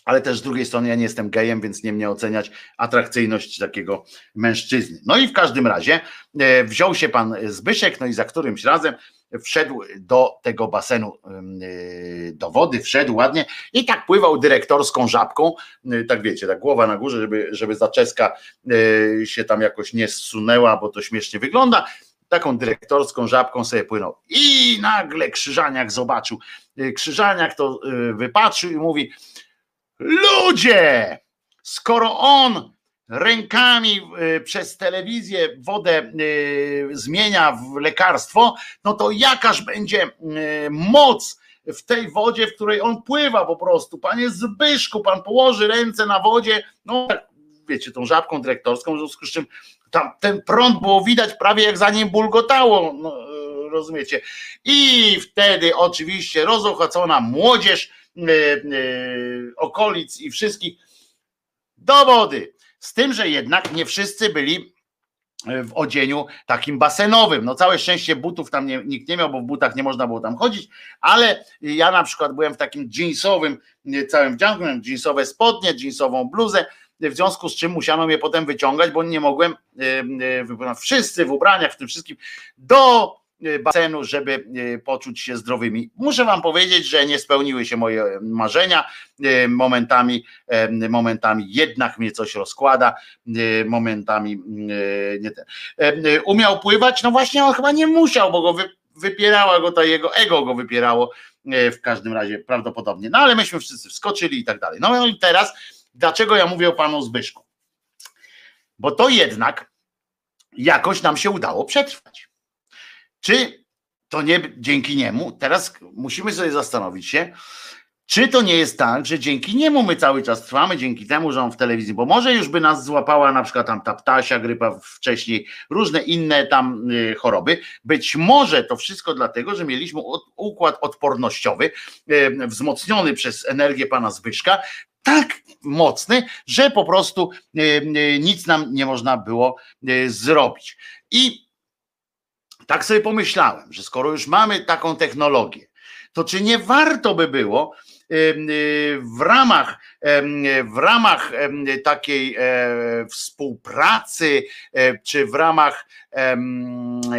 ale też z drugiej strony ja nie jestem gejem, więc nie mnie oceniać atrakcyjność takiego mężczyzny. No i w każdym razie e, wziął się pan Zbyszek, no i za którymś razem wszedł do tego basenu, e, do wody, wszedł ładnie i tak pływał dyrektorską żabką, e, tak wiecie, tak głowa na górze, żeby, żeby zaczeska się tam jakoś nie zsunęła, bo to śmiesznie wygląda, taką dyrektorską żabką sobie płynął. I nagle Krzyżaniak zobaczył, Krzyżaniak to wypatrzył i mówi, Ludzie! Skoro on rękami y, przez telewizję wodę y, zmienia w lekarstwo, no to jakaż będzie y, moc w tej wodzie, w której on pływa po prostu. Panie Zbyszku, pan położy ręce na wodzie, no wiecie, tą żabką dyrektorską, w związku z czym tam ten prąd było widać prawie jak za nim bulgotało, no, rozumiecie. I wtedy oczywiście rozochocona młodzież okolic i wszystkich do wody. Z tym, że jednak nie wszyscy byli w odzieniu takim basenowym. No całe szczęście butów tam nie, nikt nie miał, bo w butach nie można było tam chodzić, ale ja na przykład byłem w takim jeansowym, całym wdzianku, miałem jeansowe spodnie, jeansową bluzę, w związku z czym musiano mnie potem wyciągać, bo nie mogłem, e, wszyscy w ubraniach, w tym wszystkim, do basenu, żeby y, poczuć się zdrowymi. Muszę wam powiedzieć, że nie spełniły się moje marzenia. Y, momentami, momentami jednak mnie coś rozkłada, momentami nie ten. Umiał pływać? No właśnie on chyba nie musiał, bo go wypierała go to jego ego go wypierało w każdym razie prawdopodobnie. No ale myśmy wszyscy wskoczyli i tak dalej. No i teraz, dlaczego ja mówię o panu Zbyszku? Bo to jednak jakoś nam się udało przetrwać. Czy to nie dzięki niemu? Teraz musimy sobie zastanowić się, czy to nie jest tak, że dzięki niemu my cały czas trwamy, dzięki temu, że on w telewizji, bo może już by nas złapała na przykład tam ta ptasia grypa wcześniej, różne inne tam y, choroby. Być może to wszystko dlatego, że mieliśmy układ odpornościowy y, wzmocniony przez energię pana Zbyszka, tak mocny, że po prostu y, nic nam nie można było zrobić. I tak sobie pomyślałem, że skoro już mamy taką technologię, to czy nie warto by było Y, w ramach, w ramach takiej e, współpracy, e, czy w ramach,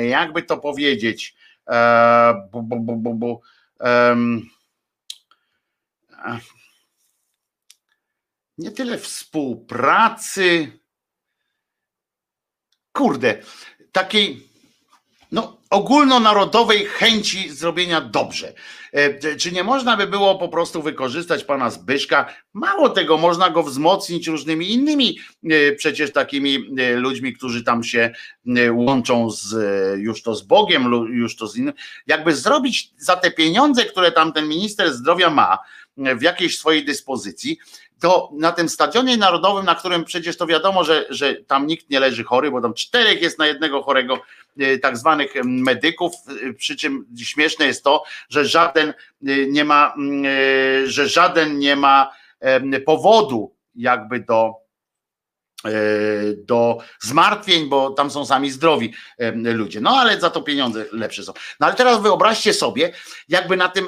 jakby to powiedzieć, e, nie tyle współpracy, kurde, takiej ogólnonarodowej chęci zrobienia dobrze. E, czy nie można by było po prostu wykorzystać pana Zbyszka? Mało tego, można go wzmocnić różnymi innymi e, przecież takimi e, ludźmi, którzy tam się łączą z, już to z Bogiem, już to z innym. Jakby zrobić za te pieniądze, które tam ten minister zdrowia ma w jakiejś swojej dyspozycji, to na tym stadionie narodowym, na którym przecież to wiadomo, że, że tam nikt nie leży chory, bo tam czterech jest na jednego chorego tak zwanych medyków, e, przy czym śmieszne jest to, że żaden e, nie ma, że żaden nie ma powodu jakby do E, do zmartwień, bo tam są sami zdrowi e, ludzie. No ale za to pieniądze lepsze są. No ale teraz wyobraźcie sobie, jakby na tym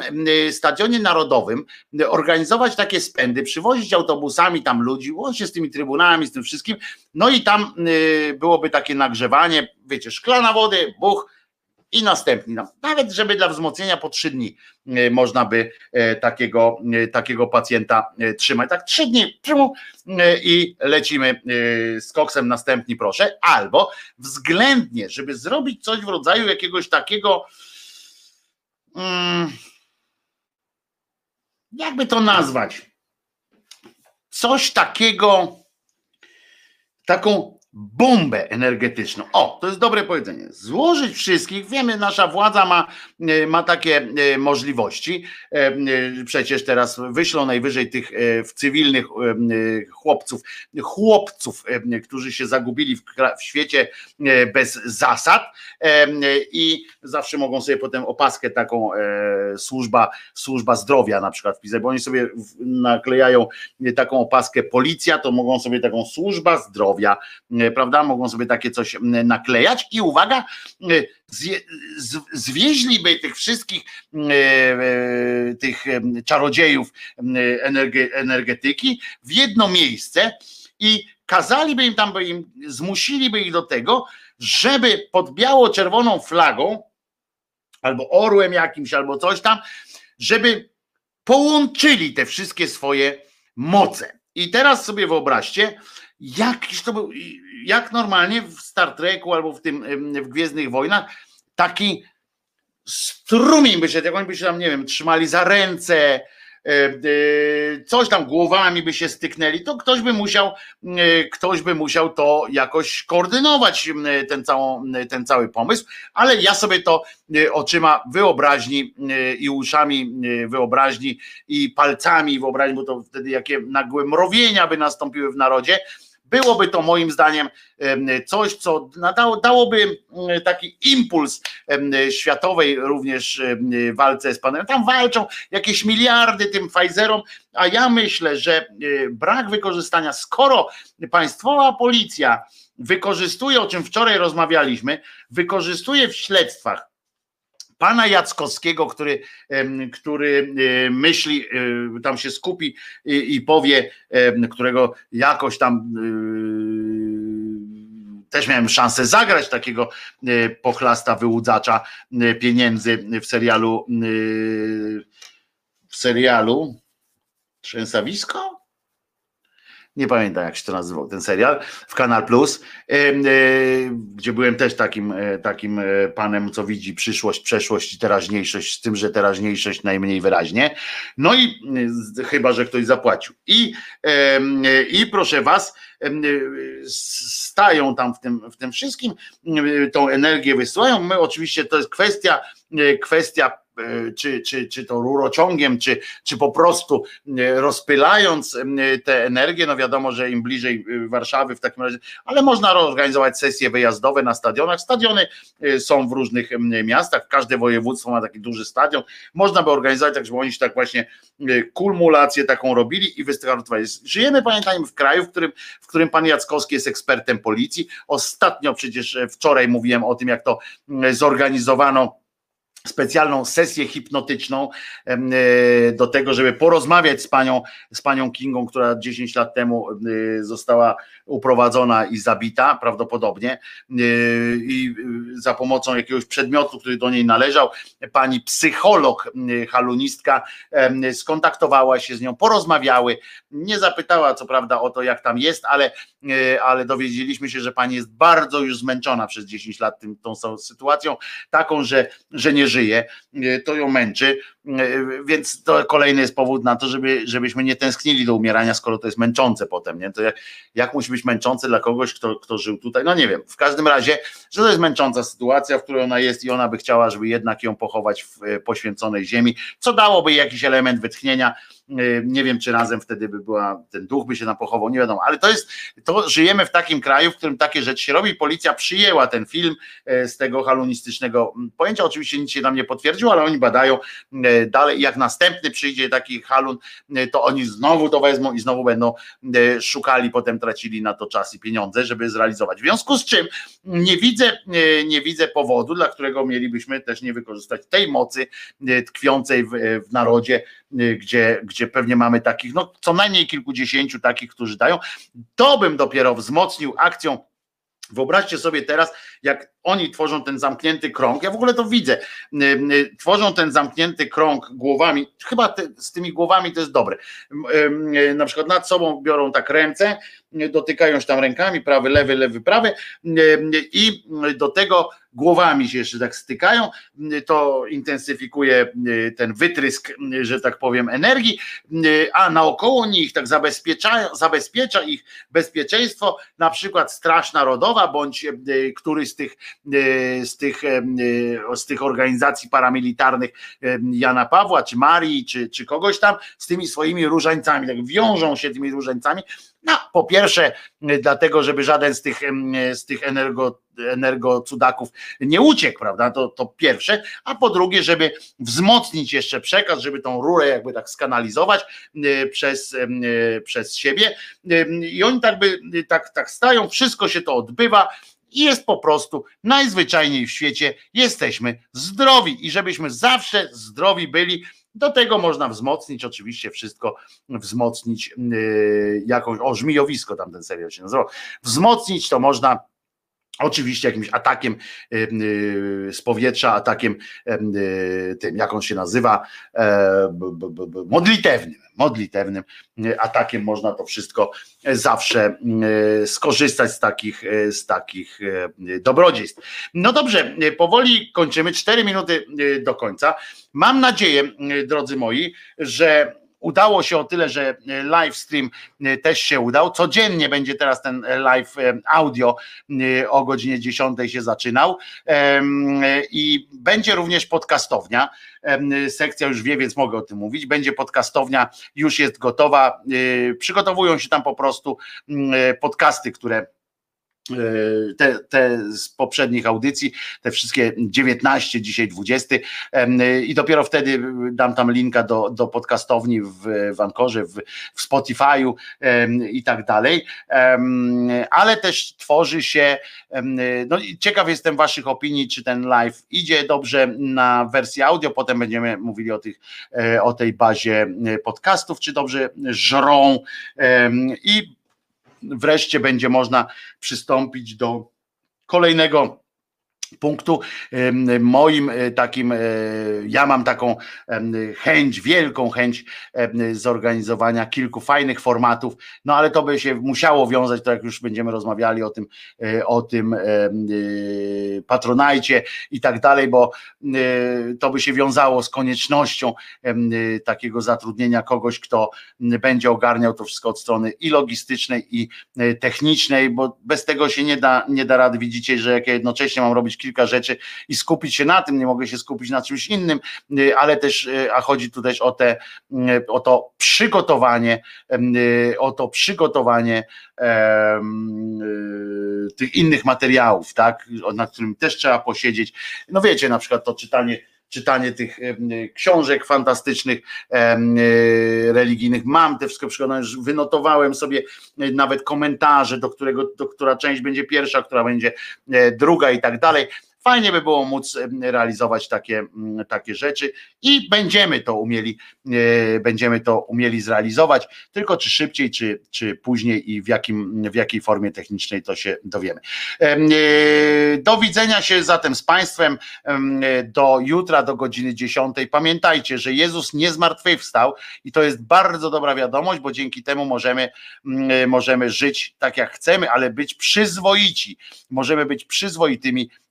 stadionie narodowym organizować takie spędy, przywozić autobusami tam ludzi, łącznie z tymi trybunami, z tym wszystkim. No i tam byłoby takie nagrzewanie, wiecie, szklana wody, buch, i następni. Nawet żeby dla wzmocnienia po trzy dni e, można by e, takiego, e, takiego pacjenta trzymać. Tak trzy dni i lecimy z koksem następni proszę. Albo względnie, żeby zrobić coś w rodzaju jakiegoś takiego mm, jakby to nazwać? Coś takiego, taką bombę energetyczną. O, to jest dobre powiedzenie. Złożyć wszystkich, wiemy, nasza władza ma, e, ma takie e, możliwości. E, przecież teraz wyślą najwyżej tych w cywilnych chłopców, chłopców, którzy się zagubili w, w świecie bez zasad i zawsze mogą sobie potem opaskę taką służba, służba zdrowia na przykład wpisać, bo oni sobie naklejają taką opaskę policja, to mogą sobie taką służba zdrowia prawda? Mogą sobie takie coś naklejać i uwaga, e, zwieźliby tych wszystkich e, tych czarodziejów energetyki w jedno miejsce i kazaliby im tam, im, zmusiliby ich do tego, żeby pod biało-czerwoną flagą albo orłem jakimś, albo coś tam, żeby połączyli te wszystkie swoje moce. I teraz sobie wyobraźcie, jakiś to był, jak normalnie w Star Treku albo w tym w Gwiezdnych Wojnach, taki strumień by się, jak oni by się tam, nie wiem, trzymali za ręce, e, e, coś tam głowami by się styknęli, to ktoś by musiał, e, ktoś by musiał to jakoś koordynować, ten, całą, ten cały pomysł, ale ja sobie to oczyma wyobraźni i uszami wyobraźni i palcami wyobraźni, bo to wtedy jakie nagłe mrowienia by nastąpiły w narodzie, Byłoby to moim zdaniem coś, co dałoby taki impuls światowej również walce z pandemią. Tam walczą jakieś miliardy tym Pfizerom, a ja myślę, że e, brak wykorzystania, skoro państwowa policja wykorzystuje, o czym wczoraj rozmawialiśmy, wykorzystuje w śledztwach pana Jackowskiego, który, który e, myśli, e, tam się skupi i, i powie, którego jakoś tam e, też miałem szansę zagrać takiego pochlasta wyłudzacza pieniędzy w serialu w serialu Trzęsawisko? Nie pamiętam jak się to nazywał ten serial, w Kanal Plus, e, gdzie byłem też takim, e, takim e, panem, co widzi przyszłość, przeszłość i teraźniejszość, z tym, że teraźniejszość najmniej wyraźnie. No i chyba, że ktoś zapłacił. I, i proszę was, stają tam w tym, w tym wszystkim, tą energię wysyłają. My oczywiście to jest kwestia, kwestia czy, czy, czy to rurociągiem, czy, czy po prostu rozpylając tę energię, no wiadomo, że im bliżej Warszawy w takim razie, ale można organizować sesje wyjazdowe na stadionach. Stadiony są w różnych miastach, każde województwo ma taki duży stadion. Można by organizować tak, żeby oni się tak właśnie kumulację taką robili i wystartowali. Żyjemy, pamiętajmy, w kraju, w którym, w którym pan Jackowski jest ekspertem policji. Ostatnio przecież wczoraj mówiłem o tym, jak to zorganizowano specjalną sesję hipnotyczną e, do tego, żeby porozmawiać z panią, z panią Kingą, która 10 lat temu e, została uprowadzona i zabita prawdopodobnie e, i za pomocą jakiegoś przedmiotu, który do niej należał, pani psycholog, halunistka skontaktowała się z nią, porozmawiały, nie zapytała co prawda o to, jak tam jest, ale, ale dowiedzieliśmy się, że pani jest bardzo już zmęczona przez 10 lat tym, tą sytuacją, taką, że, że nie żyje, to ją męczy, więc to kolejny jest powód na to, żeby, żebyśmy nie tęsknili do umierania, skoro to jest męczące potem, nie? To jak, jak musi być męczące dla kogoś, kto, kto żył tutaj? No nie wiem, w każdym razie, że to jest męcząca sytuacja, w której ona jest i ona by chciała, żeby jednak ją pochować w e, poświęconej ziemi, co dałoby jakiś element wytchnienia, nie wiem, czy razem wtedy by była, ten duch by się napochował, nie wiadomo, ale to jest, to żyjemy w takim kraju, w którym takie rzeczy się robi. Policja przyjęła ten film z tego halunistycznego pojęcia. Oczywiście nic się nam nie potwierdziło, ale oni badają dalej. Jak następny przyjdzie taki halun, to oni znowu to wezmą i znowu będą szukali, potem tracili na to czas i pieniądze, żeby zrealizować. W związku z czym nie widzę, nie widzę powodu, dla którego mielibyśmy też nie wykorzystać tej mocy tkwiącej w, w narodzie, gdzie, gdzie pewnie mamy takich, no co najmniej kilkudziesięciu takich, którzy dają, to bym dopiero wzmocnił akcją Wyobraźcie sobie teraz, jak oni tworzą ten zamknięty krąg. Ja w ogóle to widzę. Tworzą ten zamknięty krąg głowami. Chyba te, z tymi głowami to jest dobre. Na przykład nad sobą biorą tak ręce, dotykają się tam rękami, prawy, lewy, lewy, prawy i do tego głowami się jeszcze tak stykają, to intensyfikuje ten wytrysk, że tak powiem, energii, a naokoło nich tak zabezpiecza, zabezpiecza ich bezpieczeństwo, na przykład Straż Narodowa, bądź któryś z tych, z tych, z tych organizacji paramilitarnych Jana Pawła, czy Marii, czy, czy kogoś tam, z tymi swoimi różańcami, tak wiążą się tymi różańcami, no, po pierwsze, dlatego, żeby żaden z tych, z tych energo, energocudaków nie uciekł, prawda? To, to pierwsze, a po drugie, żeby wzmocnić jeszcze przekaz, żeby tą rurę jakby tak skanalizować przez, przez siebie. I oni tak by tak, tak stają, wszystko się to odbywa i jest po prostu najzwyczajniej w świecie jesteśmy zdrowi i żebyśmy zawsze zdrowi byli do tego można wzmocnić oczywiście wszystko, wzmocnić yy, jakąś, o żmijowisko tam ten serial się nazywał, wzmocnić to można Oczywiście jakimś atakiem yy, yy, z powietrza, atakiem tym, jak on się nazywa, modlitewnym modlitewnym atakiem można to wszystko zawsze skorzystać z takich, z takich dobrodziejstw. No dobrze, powoli kończymy, cztery minuty do końca. Mam nadzieję, drodzy moi, że Udało się o tyle, że live stream też się udał. Codziennie będzie teraz ten live audio o godzinie 10 się zaczynał i będzie również podcastownia. Sekcja już wie, więc mogę o tym mówić. Będzie podcastownia, już jest gotowa. Przygotowują się tam po prostu podcasty, które E, te, te z poprzednich audycji, te wszystkie 19, dzisiaj 20 i dopiero wtedy dam tam linka do, do podcastowni w Vancorze, w, w Spotify'u i tak dalej, ale też tworzy się, no ciekaw jestem waszych opinii, czy ten live idzie dobrze na wersji audio, potem będziemy mówili o, tych, e, o tej bazie podcastów, czy dobrze żrą. I wreszcie będzie można przystąpić do kolejnego punktu. Moim e, takim, e, ja mam taką chęć, wielką chęć zorganizowania kilku fajnych formatów, no ale to by się musiało wiązać, to jak już będziemy rozmawiali o tym, e, o tym patronajcie i tak dalej, bo to by się wiązało z koniecznością takiego zatrudnienia kogoś, kto będzie ogarniał to wszystko od strony i logistycznej, i technicznej, bo bez tego się nie da, nie da rady. Widzicie, że jak ja jednocześnie mam robić kilka rzeczy i skupić się na tym, nie mogę się skupić na czymś innym, y, ale też, y, a chodzi tu też o te, y, o to przygotowanie, o to przygotowanie tych innych materiałów, tak, nad którym też trzeba posiedzieć. No wiecie, na przykład to czytanie czytanie tych książek fantastycznych, y, religijnych. Mam te wszystko już wynotowałem sobie y, nawet komentarze, do którego, do która część będzie pierwsza, która będzie e, druga i tak dalej. Fajnie by było móc realizować takie, takie rzeczy i będziemy to umieli, e, będziemy to umieli zrealizować, tylko czy szybciej, czy, czy później i w, jakim, w jakiej formie technicznej to się dowiemy. Em, e, Do widzenia się zatem z Państwem em, do jutra, do godziny 10. Pamiętajcie, że Jezus nie zmartwychwstał i to jest bardzo dobra wiadomość, bo dzięki temu możemy, mm, możemy żyć tak jak chcemy, ale być przyzwoici. Możemy być przyzwoitymi e,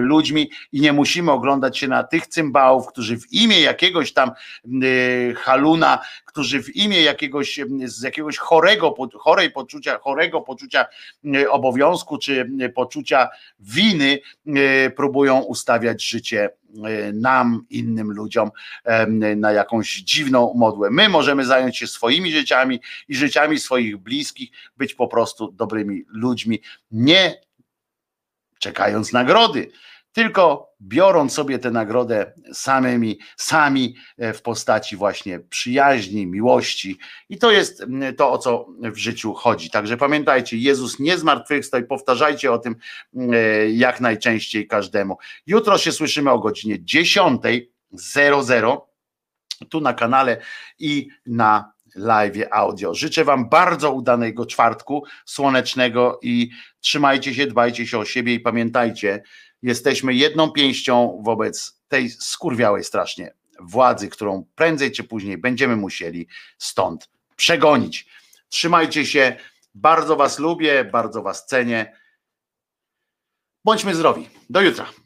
ludźmi i nie musimy oglądać się na tych cymbałów, którzy w imię jakiegoś tam e, haluna, którzy w imię jakiegoś, em, z jakiegoś chorego, chorej poczucia, chorego poczucia e, obowiązku czy e, poczucia winy e, próbują ustawiać życie e, nam, innym ludziom na jakąś dziwną modłę. My możemy zająć się swoimi życiami i życiami swoich bliskich, być po prostu dobrymi ludźmi, nie czekając nagrody, tylko biorąc sobie tę nagrodę samymi, sami e, w postaci właśnie przyjaźni, miłości. I to jest to, o co w życiu chodzi. Także pamiętajcie, Jezus nie zmartwychwstał i powtarzajcie o tym e, jak najczęściej każdemu. Jutro się słyszymy o godzinie 10.00 tu na kanale i na live audio. Życzę Wam bardzo udanego czwartku słonecznego i trzymajcie się, dbajcie się o siebie i pamiętajcie, jesteśmy jedną pięścią wobec tej skurwiałej strasznie władzy, którą prędzej czy później będziemy musieli stąd przegonić. Trzymajcie się, bardzo Was lubię, bardzo Was cenię. Bądźmy zdrowi. Do jutra.